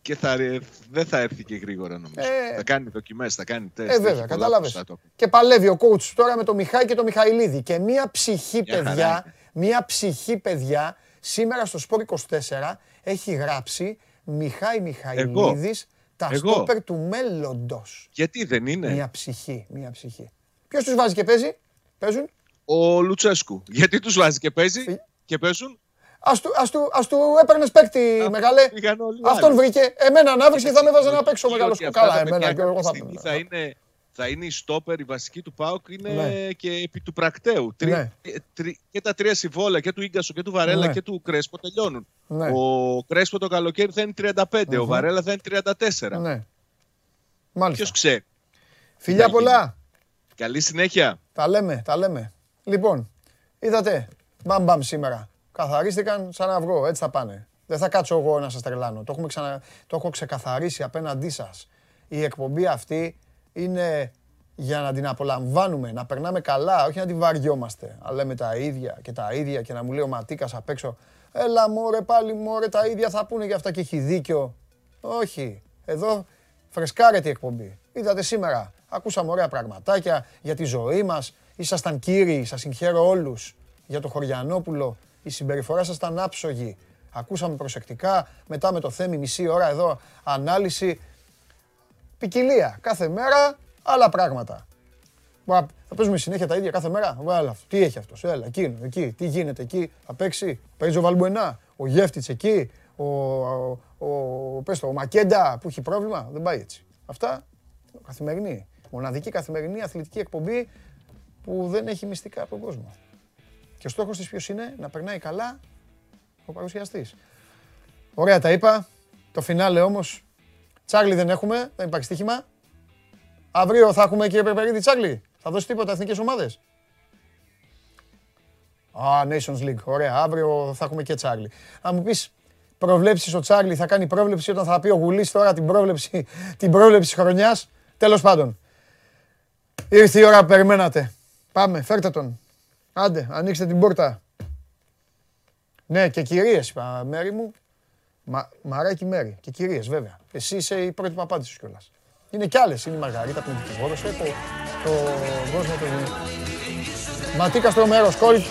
Και θα, ρε- δεν θα έρθει και γρήγορα νομίζω. Ε, θα κάνει δοκιμές, θα κάνει τεστ. Ε, έχει βέβαια, πολλά κατάλαβες. μπροστά του. Και παλεύει ο coach τώρα με το Μιχάη και το Μιχαηλίδη. Και μία ψυχή, Μια χαρά παιδιά, μία ψυχή, παιδιά, σήμερα στο Σπόρ 24 έχει γράψει Μιχάη Μιχαηλίδης, τα Εγώ; στόπερ του μέλλοντος. Γιατί δεν είναι; Μία ψυχή, μία ψυχή. Ποιος τους βάζει και παίζει, παίζουν; ο Λουτσέσκου. Γιατί τους βάζει και παίζει Φι- και παίζουν; Ας του, ας του, ας του έπαιρνες παίκτη, μεγάλε. πήγαν όλοι Αυτόν άλλοι. βρήκε. Εμένα να βρεις και θα με βάζει να παίξω Ότι μεγάλο αυτά σκοκάλα. τα Εμένα παιδιά και εγώ κάποια θα στιγμή θα είναι, θα είναι η στόπερ, η βασική του ΠΑΟΚ είναι Ναι. και επί του πρακτέου. Τρι- Ναι. ε, τρι- και τα τρία συμβόλαια και του Ίγκασο και του Βαρέλα Ναι. και του Κρέσπο τελειώνουν. Ναι. Ο Κρέσπο το καλοκαίρι θα είναι 35, ο Βαρέλα θα είναι 34. Ναι. Μάλιστα. Ποιος ξέρει. Φιλιά θα γίνει. πολλά. Καλή συνέχεια. Τα λέμε, τα λέμε. Λοιπόν, είδατε, μπαμ μπαμ σήμερα. Καθαρίστηκαν σαν αυγό, έτσι θα πάνε. Δεν θα κάτσω εγώ να σας τρελάνω. Το, έχουμε ξανα... το έχω ξεκαθαρίσει απέναντί σας. Η εκπομπή αυτή είναι για να την απολαμβάνουμε, να περνάμε καλά, όχι να την βαριόμαστε. Αλλά λέμε τα ίδια και τα ίδια και να μου λέει ο Ματίκας απ' έξω Έλα μωρέ πάλι μωρέ τα ίδια θα πούνε για αυτά και έχει δίκιο. Όχι. Εδώ φρεσκάρεται η εκπομπή. Είδατε σήμερα. Ακούσαμε ωραία πραγματάκια για τη ζωή μας. Ήσασταν κύριοι, σας συγχαίρω όλους για το Χωριανόπουλο. Η συμπεριφορά σας ήταν άψογη. Ακούσαμε προσεκτικά. Μετά με το Θέμη μισή ώρα εδώ ανάλυση. Ποικιλία. Κάθε μέρα άλλα πράγματα. Μα, Θα παίζουμε συνέχεια τα ίδια κάθε μέρα; Βάλε αυτό. Τι έχει αυτός. Έλα, εκείνο, εκεί. Τι γίνεται εκεί. Θα παίξει. Παίζει ο Βαλμπουενά. Ο Γεύτιτ εκεί. Ο, ο, ο, πες το, ο Μακέντα που έχει πρόβλημα. Δεν πάει έτσι. Αυτά καθημερινή. Μοναδική καθημερινή αθλητική εκπομπή που δεν έχει μυστικά από τον κόσμο. Και ο στόχος της ποιος είναι, να περνάει καλά ο παρουσιαστής. Ωραία τα είπα. Το φινάλε όμως. Τσάρλι δεν έχουμε, δεν υπάρχει στοίχημα. Αύριο θα έχουμε κύριε Περπερίδη Τσάρλι. Θα δώσει τίποτα εθνικές ομάδες. Α, Nations League. Ωραία. Αύριο θα έχουμε και Τσάρλι. Αν μου πεις προβλέψεις ο Τσάρλι θα κάνει πρόβλεψη όταν θα πει ο Γουλής τώρα την πρόβλεψη, την πρόβλεψη χρονιάς; Τέλος πάντων. Ήρθε η ώρα που περιμένατε. Πάμε, φέρτε τον. Άντε, ανοίξτε την πόρτα. Ναι, και κυρίες είπα, Μέρη μου. Μα, Μαράκι Μέρη. Και κυρίες, βέβαια. Εσύ είσαι η πρώτη που απάντησες κιόλας. Είναι κι άλλες. Είναι η Μαργαρίτα που είναι δικηγόρος. Έχω το κόσμο το Ματίκα τρομερός. Κόλ.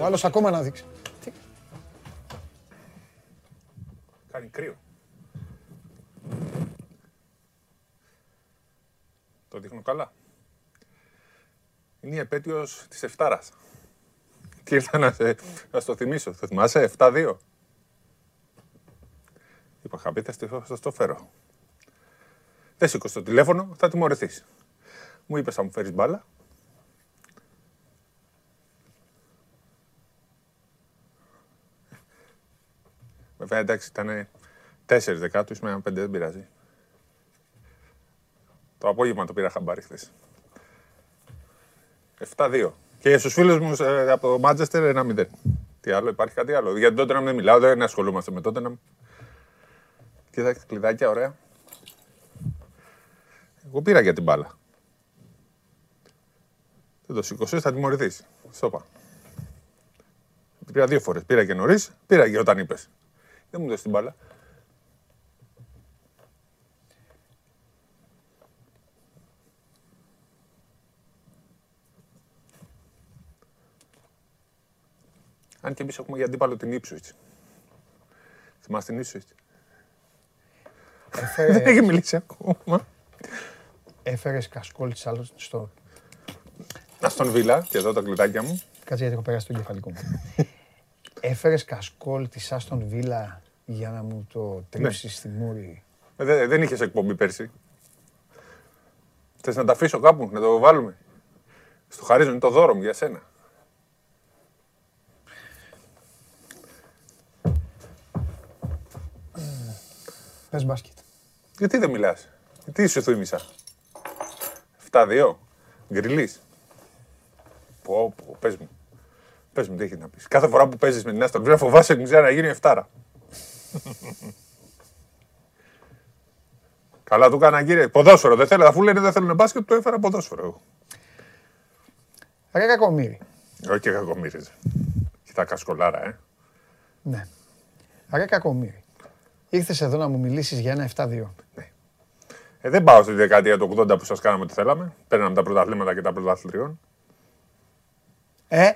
Ο άλλος ακόμα να δείξει. Τι- Κάνει κρύο. Το δείχνω καλά. Είναι η επέτειος της Εφτάρας. Και ήρθα να, σε, να στο θυμίσω. Θα θυμάσαι 7-2. Είπα, χαπί, θα στο- θα σας το φέρω. Δεν σήκω στο τηλέφωνο, θα τιμωρηθείς. Μου είπες θα μου φέρεις μπάλα. Βέβαια, εντάξει, ήταν τέσσερις δεκάτου, με ένα πέντε, δεν πειράζει. Το απόγευμα το πήρα χαμπάρι χθες. 7-2. Και στους φίλους μου ε, από το Μάντζεστερ 1-0. Τι άλλο, υπάρχει κάτι άλλο. Για τον Tottenham δεν μιλάω, δεν ασχολούμαστε με Tottenham. Κοίταξε, κλειδάκια, ωραία. Εγώ πήρα για την μπάλα. Δεν το σηκωσείς, θα τιμωρηθείς. Σώπα. Πήρα δύο φορές. Πήρα και νωρίς, πήρα και όταν είπες. Δεν μου δώσεις την μπάλα. Αν και εμείς έχουμε για αντίπαλο την Ipswich. Θυμάστε την Ipswich; Δεν έχει μιλήσει ακόμα. Έφερες κασκόλ της άλλος στο... Αστον Βίλα, και εδώ τα κλειδάκια μου. Κάτσε γιατί έχω περάσει το κεφαλικό μου. Έφερες κασκόλ της Άστον Βίλα για να μου το τρίψεις στη μούρη; Ε, δε- δεν είχες εκπομπή πέρσι. Θες να τα αφήσω κάπου, να το βάλουμε; Στο χαρίζω, είναι το δώρο μου για σένα. Πες μπάσκετ. Γιατί δεν μιλάς, τι σου θύμισα; 7-2, γκριλής. Πω, πω, πες μου. Πες μου τι έχεις να πεις. Κάθε φορά που παίζεις με την Άστον Βίλα φοβάσαι μην ξέρει να γίνει εφτάρα. Καλά του έκανα κύριε. Ποδόσφαιρο δεν θέλω. Αφού λένε δεν θέλουν μπάσκετ, το έφερα ποδόσφαιρο. εγώ. Ρε κακομύρι. Όχι και κακομύριζε. Κοιτά κασκολάρα, ε. Ναι. Ρε κακομύρι. Ήρθες εδώ να μου μιλήσεις για ένα 7-2. Ε, δεν πάω στη δεκαετία του 80 που σας κάναμε ό,τι θέλαμε. Παίρναμε τα πρωταθλήματα και τα πρωταθλητριών. Ε,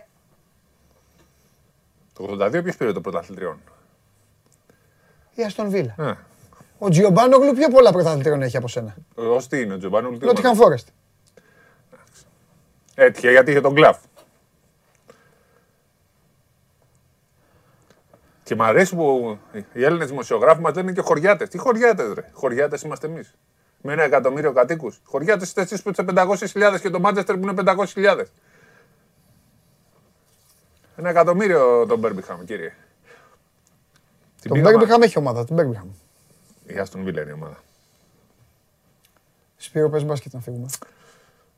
Το 82 ποιος πήρε το πρωταθλητριών. η Αστον Βίλα. Ε, Ο Τζιομπάνογλου πιο πολλά πρωταθλητήρων έχει από σένα. ως τι είναι ο Τζομπάνου. τι Νότιχαν ομάδα; Φόρεστ. Έτυχε γιατί είχε τον κλαφ. Και μ' αρέσει που οι Έλληνες δημοσιογράφοι μας λένε και χωριάτες. Τι χωριάτες, ρε; Χωριάτες είμαστε εμείς. Με ένα εκατομμύριο κατοίκους. Χωριάτες είστε εσείς που είστε 500.000 και το Μάντσεστερ που είναι 500.000. Ένα εκατομμύριο τον Μπέρμπιχαμ, κύριε. Την Τον πήγαμε- Μπέρμπιχαμ έχει ομάδα. Τον Μπέρμπιχαμ. Η Άστον Βίλα είναι η ομάδα. Σπύρο, πες μπάσκετ να φύγουμε.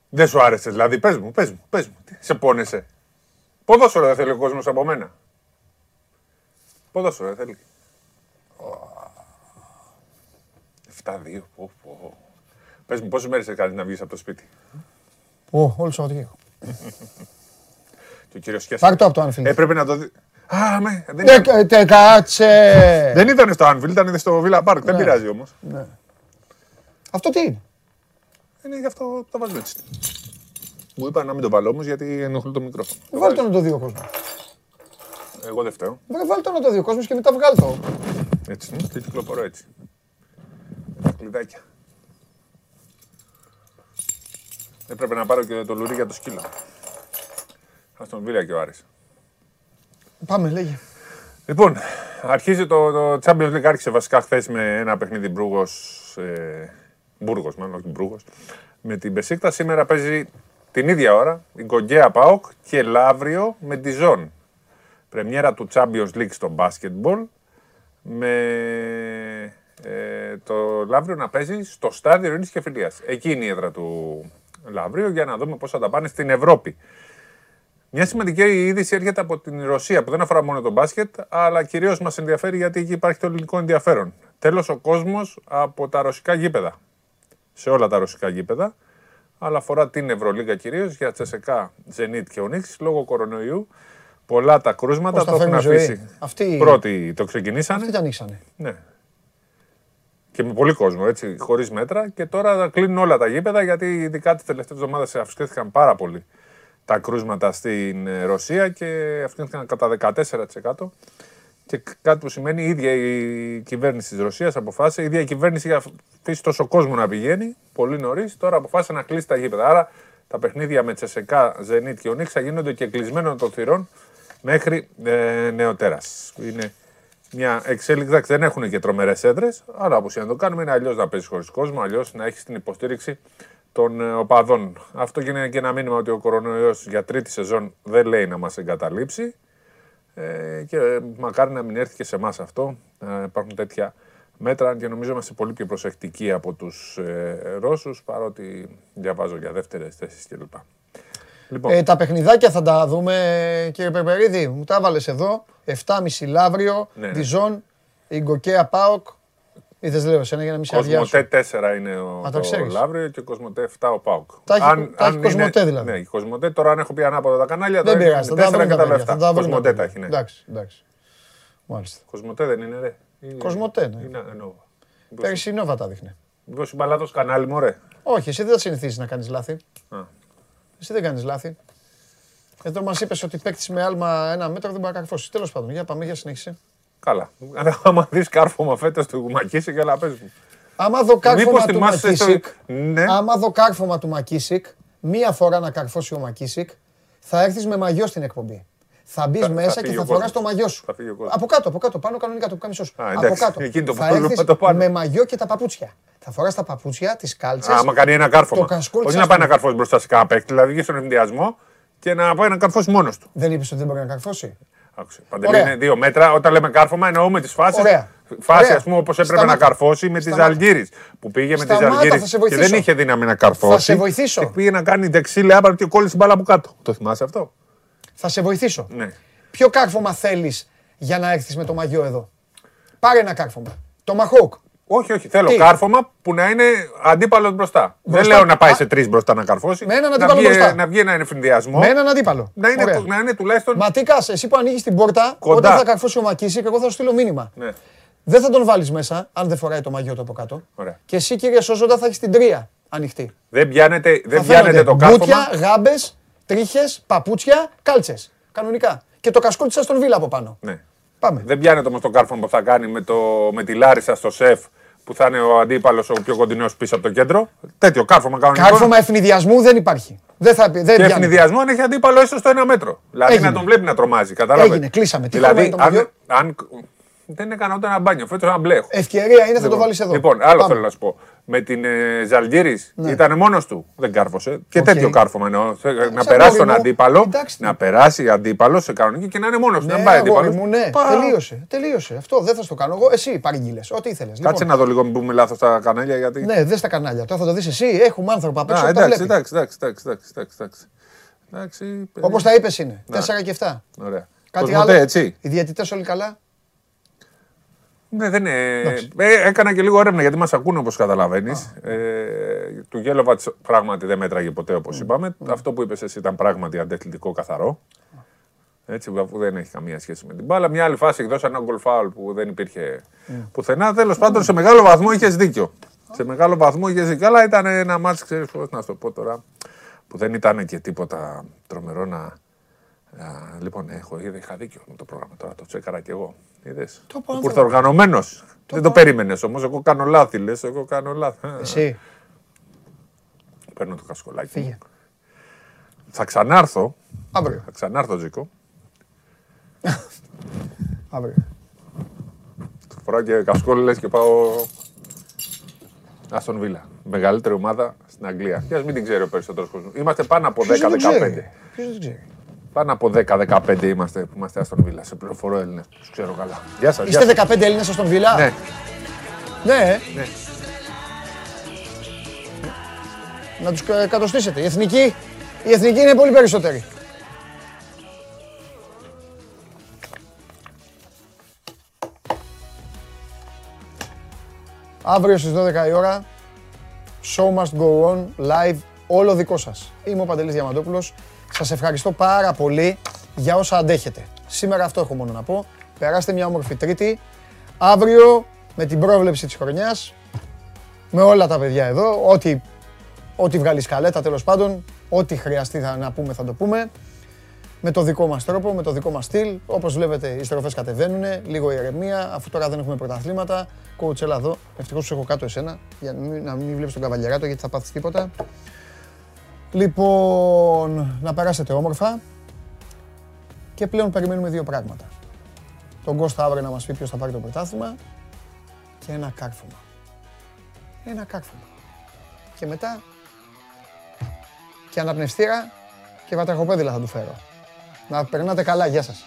Δεν σου άρεσε, δηλαδή. Πες μου, πες μου, πες μου. Τι, Σε πόνεσαι. Ποδόσφαιρο δεν θέλει ο κόσμος από μένα. Ποδόσφαιρο δεν θέλει. 7-2. Πω, πω. Πες μου, πόσες μέρες έκανε να βγεις από το σπίτι; Ω, όλο το Σαββατοκύριακο. Και ο κύριος Κέσσαρ. Πάρ' το από το Anfield. Έπρεπε να το δει. Α, με, δεν, Ναι, ήταν, κα- τε, κάτσε. δεν ήταν στο Anfield, ήταν στο Villa Park. Δεν Ναι. πειράζει όμως. Ναι. Αυτό τι είναι; Είναι γι' αυτό το βάζω έτσι. Μου είπα να μην το βάλω όμως γιατί ενοχλεί το μικρόφωνο. Βάλτε το να το δει ο κόσμος. Εγώ δεν φταίω. Βάλτε το να το δει ο κόσμο και μετά βγάλει το. Έτσι, ναι, και κυκλοφορώ έτσι. Τα κλειδάκια. Έπρεπε να πάρω και το λουρί για το σκύλο. Αστον Βίλια και ο Άρης. Πάμε, λέγε. Λοιπόν, αρχίζει το, το Champions League, άρχισε βασικά χθες με ένα παιχνίδι Μπρούγος, ε, Μπούργος μάλλον, όχι Μπρούγος, με την Πεσίκτα. Σήμερα παίζει την ίδια ώρα η Γκογκέα Πάοκ και Λαύριο με τη Ζων. Πρεμιέρα του Champions League στο μπάσκετμπολ με ε, το Λαύριο να παίζει στο στάδιο Ειρήνης και Φιλίας. Εκεί είναι η έδρα του Λαύριο για να δούμε πώς θα τα πάνε στην Ευρώπη. Μια σημαντική είδηση έρχεται από την Ρωσία που δεν αφορά μόνο τον μπάσκετ, αλλά κυρίως μας ενδιαφέρει γιατί εκεί υπάρχει το ελληνικό ενδιαφέρον. Τέλος ο κόσμος από τα ρωσικά γήπεδα. Σε όλα τα ρωσικά γήπεδα, αλλά αφορά την Ευρωλίγα κυρίως για Τσεσεκά, Ζενίτ και Ονίξ λόγω κορονοϊού. Πολλά τα κρούσματα Πώς τα το έχουν φέρνει η ζωή. αφήσει. Αυτοί- Πρώτοι το ξεκινήσανε. Αυτοί τα ανοίξανε. Ναι. Και με πολύ κόσμο, έτσι, χωρίς μέτρα. Και τώρα κλείνουν όλα τα γήπεδα γιατί ειδικά τις τελευταίες εβδομάδες αυξήθηκαν πάρα πολύ τα κρούσματα στην ε, Ρωσία και αυξήθηκαν κατά 14%. Και κ- κάτι που σημαίνει η ίδια η κυβέρνηση της Ρωσίας αποφάσισε, η ίδια η κυβέρνηση είχε αφήσει τόσο κόσμο να πηγαίνει πολύ νωρίς, τώρα αποφάσισε να κλείσει τα γήπεδα. Άρα τα παιχνίδια με Τσεσεκά, Ζενίτ και Ονίξ θα γίνονται και κλεισμένων των θυρών μέχρι ε, νεοτέρας. Είναι μια εξέλιξη. Εντάξει, δεν έχουν και τρομερές έδρες, αλλά όπως να το κάνουμε είναι αλλιώς να παίζεις χωρίς κόσμο, αλλιώς να έχεις την υποστήριξη των ε, οπαδών. Αυτό και είναι και ένα μήνυμα ότι ο κορονοϊός για τρίτη σεζόν δεν λέει να μας εγκαταλείψει. Ε, και ε, μακάρι να μην έρθει και σε εμάς αυτό. Ε, υπάρχουν τέτοια μέτρα και νομίζω είμαστε πολύ πιο προσεκτικοί από τους ε, Ρώσους, παρότι διαβάζω για δεύτερες θέσεις κλπ. Λοιπόν, Ε, τα παιχνιδάκια θα τα δούμε, κύριε Περπερίδη. Μου τα έβαλες εδώ. 7,5 Λαύριο, Ναι, ναι. Διζόν, η Γκοκέα Πάοκ. Είδες λέω εσένα για να μην σε αδειάσω. Κοσμοτέ 4 είναι ο, Α, το το ξέρεις. Λαύριο και Κοσμοτέ 7 ο Πάουκ. Τα έχει- τα έχει Κοσμοτέ, δηλαδή. Ναι, η Κοσμοτέ τώρα αν έχω πει ανάποδα τα κανάλια. Δεν τώρα είναι πειράζει, θα τα 4 βρούμε και τα τα παιδιά. Θα 7. τα βρούμε τα Κοσμοτέ τα παιδιά. έχει, ναι. Εντάξει, εντάξει. Μάλιστα. Κοσμοτέ δεν είναι, ρε. Είναι- Κοσμοτέ, ναι. Είναι εννοώ. Πέρυσι η Νόβα τα δείχνει. Μήπως η μπαλάτος κανάλι μου, ρε. Όχι, εσύ δεν θα συνηθίσεις να κάνεις λάθη. Α. Εσύ δεν κάνεις λάθη. Εδώ μας είπες ότι παίκτης με άλμα ένα μέτρο δεν μπορεί να καρφώσει. Τέλος πάντων, για πάμε, για συνέχισε. Καλά. Άμα δεις κάρφωμα φέτος του Μακίση και έλα πες μου. Άμα δω κάρφωμα Μήπως του θυμάσαι στο- Μακίσικ, Ναι. άμα δω κάρφωμα του Μακίσικ, μία φορά να καρφώσει ο Μακίσικ, θα έρθεις με μαγιό στην εκπομπή. Θα μπεις Θα- θα μέσα και φύγει θα ο φοράς κόσμος. το μαγιό σου. Θα φύγει ο κόσμος. Από κάτω, από κάτω, πάνω κανονικά το κάμισό σου. Α, Από εντάξει, κάτω. εκείνη το θα πρόβλημα έρθεις το πάνω. με μαγιό και τα παπούτσια. Θα φοράς τα παπούτσια, τις κάλτσες. Άμα κάνει ένα κάρφωμα. Το κασκόλ Όχι της να πάει να Αστον- καρφώσει μπροστά σε κάνα παίκτη, δηλαδή βγει στον ενδιασμό και να πάει να καρφώσει μόνος του. Δεν είπες ότι δεν μπορεί να καρφώσει; Άκουσε. Παντελή Ωραία. είναι δύο μέτρα. Όταν λέμε κάρφωμα, εννοούμε τις φάσεις. Ωραία. Φάση, Ωραία. ας πούμε, όπως έπρεπε Σταμάτα. να καρφώσει με τη Σταμάτα. Ζαλγίρι. Που πήγε με τη Σταμάτα, Ζαλγίρι θα σε και δεν βοηθήσω. είχε δύναμη να καρφώσει. Θα σε βοηθήσω. Και πήγε να κάνει δεξί λεάπαρο και κόλλησε την μπάλα από κάτω. Το θυμάσαι αυτό; Θα σε βοηθήσω. Ναι. Ποιο κάρφωμα θέλεις για να έρθεις με το μαγιό εδώ; Πάρε ένα κάρφωμα. Το Μαχόκ. Όχι, όχι. Θέλω Τι; κάρφωμα που να είναι αντίπαλο μπροστά. Μπροστά. Δεν λέω να πάει Α. σε τρεις μπροστά να καρφώσει. Με έναν να αντίπαλο βγει, μπροστά. να βγει ένα εφηνδιασμό. Με έναν αντίπαλο. Να είναι, Ωραία. να είναι τουλάχιστον. Μα τι κάς, εσύ που ανοίγεις την πόρτα, Κοντά. όταν θα καρφώσει ο Μακίσικ, εγώ θα σου στείλω μήνυμα. Ναι. Δεν θα τον βάλεις μέσα, αν δεν φοράει το μαγιό του από κάτω. Ωραία. Και εσύ, κύριε Σόζοντα, θα έχεις την τρία ανοιχτή. Δεν πιάνετε, δεν Θα πιάνετε φαίνονται το κάρφωμα. Μπούτια, γάμπες, τρίχες, παπούτσια, κάλτσες. Κανονικά. Και το κασκόλ τη στον Βίλα από πάνω. Ναι. Πάμε. Δεν πιάνεται όμως το κάρφωμα που θα κάνει με, το, με τη Λάρισα στο σεφ που θα είναι ο αντίπαλος ο πιο κοντινός πίσω από το κέντρο. Τέτοιο κάρφωμα κανονικό. Κάρφωμα αιφνιδιασμού δεν υπάρχει. Δεν θα πει. Δεν και πιάνει. αιφνιδιασμό αν έχει αντίπαλο έστω στο ένα μέτρο. Δηλαδή Έγινε. να τον βλέπει να τρομάζει. Κατάλαβε. Έγινε, κλείσαμε. Τι δηλαδή, χρώμα είναι το αν, μαγιό; αν, Δεν έκανα ούτε ένα μπάνιο. Φέτος ένα μπλε έχω. Ευκαιρία είναι, θα το Λοιπόν, βάλεις εδώ. Λοιπόν, άλλο Πάμε. θέλω να σου πω. Με την ε, Ζαλγίρης Ναι. ήταν μόνος του. Δεν κάρφωσε. Και Οκ. τέτοιο κάρφωμα εννοώ. Ε, Να Σαν περάσει αγόρι τον μου, αντίπαλο. εντάξει. Να περάσει αντίπαλο σε κανονική και να είναι μόνος του. Ναι, να μην πάει αγόρι αντίπαλος. μου, ναι. Τελείωσε. Τελείωσε. Αυτό δεν θα στο κάνω εγώ. Εσύ παρήγγειλε. Ό,τι ήθελες. Κάτσε να δω λίγο, μην πούμε λάθος στα κανάλια γιατί. Ναι, δεν στα κανάλια. Τώρα θα το δεις εσύ. Έχουμε άνθρωπο απ' έξω Α, που τα εντάξει, βλέπεις. εντάξει, εντάξει, εντάξει, εντάξει, εντάξει, εντάξει. Εντάξει, παιδί. Όπω τα είπες είναι. Ναι. 4 και 7. Ωραία. Κάτι Κοσμοτέ, άλλο. έτσι; Οι διαιτητές όλοι καλά; Ναι, δεν είναι. Ε, έκανα και λίγο έρευνα γιατί μας ακούνε όπως καταλαβαίνεις. Ε, του Γέλοβατς πράγματι δεν μέτραγε ποτέ όπως είπαμε. Αυτό που είπες εσύ ήταν πράγματι αντεθλητικό καθαρό. Έτσι, αφού δεν έχει καμία σχέση με την μπάλα. Μια άλλη φάση εκδόσα ένα γκολ φάουλ που δεν υπήρχε πουθενά. Τέλος πάντων, σε μεγάλο βαθμό είχες δίκιο. Σε μεγάλο βαθμό είχες δίκιο. Αλλά ήταν ένα μάτσο, ξέρεις πώς να σου το πω τώρα, που δεν ήταν και τίποτα τρομερό να. Α, λοιπόν, έχω, είδα, είχα δίκιο με το πρόγραμμα τώρα, το τσέκαρα κι εγώ. Είδες. Το Που πω, ήρθε οργανωμένος. Δεν το περίμενες όμως. Εγώ κάνω λάθη, λες. Εγώ κάνω λάθη. Εσύ. Παίρνω το κασκολάκι. Φύγε. μου. Θα ξανάρθω. Αύριο. Θα ξανάρθω, Τζίκο. Αύριο. Θα φοράω και κασκόλ, λες και πάω. Άστον Βίλα. Μεγαλύτερη ομάδα στην Αγγλία. Και α μην την ξέρει ο περισσότερος κόσμος. Είμαστε πάνω από 10-15. Ποιος δεν το ξέρει; Ποιος δεν ξέρει. Πάνω από 10-15 είμαστε που είμαστε Άστον Βίλα. Σε πληροφορώ Έλληνε. Τους ξέρω καλά. Γεια σας. Είστε 15 Έλληνες στον Βίλα. Ναι. Ναι. ε. Ναι. Να τους κα- κατοστήσετε. Η εθνική, η εθνική είναι πολύ περισσότερη. Αύριο στις 12 η ώρα, show must go on, live, όλο δικό σας. Είμαι ο Παντελής Διαμαντόπουλος. Σας ευχαριστώ πάρα πολύ για όσα αντέχετε. Σήμερα αυτό έχω μόνο να πω. Περάστε μια όμορφη τρίτη. Αύριο με την πρόβλεψη της χρονιάς, με όλα τα παιδιά εδώ, ό,τι, ό,τι βγάλει σκαλέτα τέλος πάντων, ό,τι χρειαστεί θα, να πούμε θα το πούμε. Με το δικό μας τρόπο, με το δικό μας στυλ. Όπως βλέπετε οι στροφές κατεβαίνουν, λίγο ηρεμία, αφού τώρα δεν έχουμε πρωταθλήματα. Coach, έλα εδώ. Ευτυχώς σου έχω κάτω εσένα, για να μην, να μην βλέπεις τον καβαλιαράτο γιατί θα πάθεις τίποτα. Λοιπόν, να περάσετε όμορφα. Και πλέον περιμένουμε δύο πράγματα. Τον Κώστα αύριο να μας πει ποιος θα πάρει το πρωτάθλημα και ένα κάρφωμα. Ένα κάρφωμα. Και μετά και αναπνευστήρα και βατραχοπέδιλα θα του φέρω. Να περνάτε καλά, γεια σας.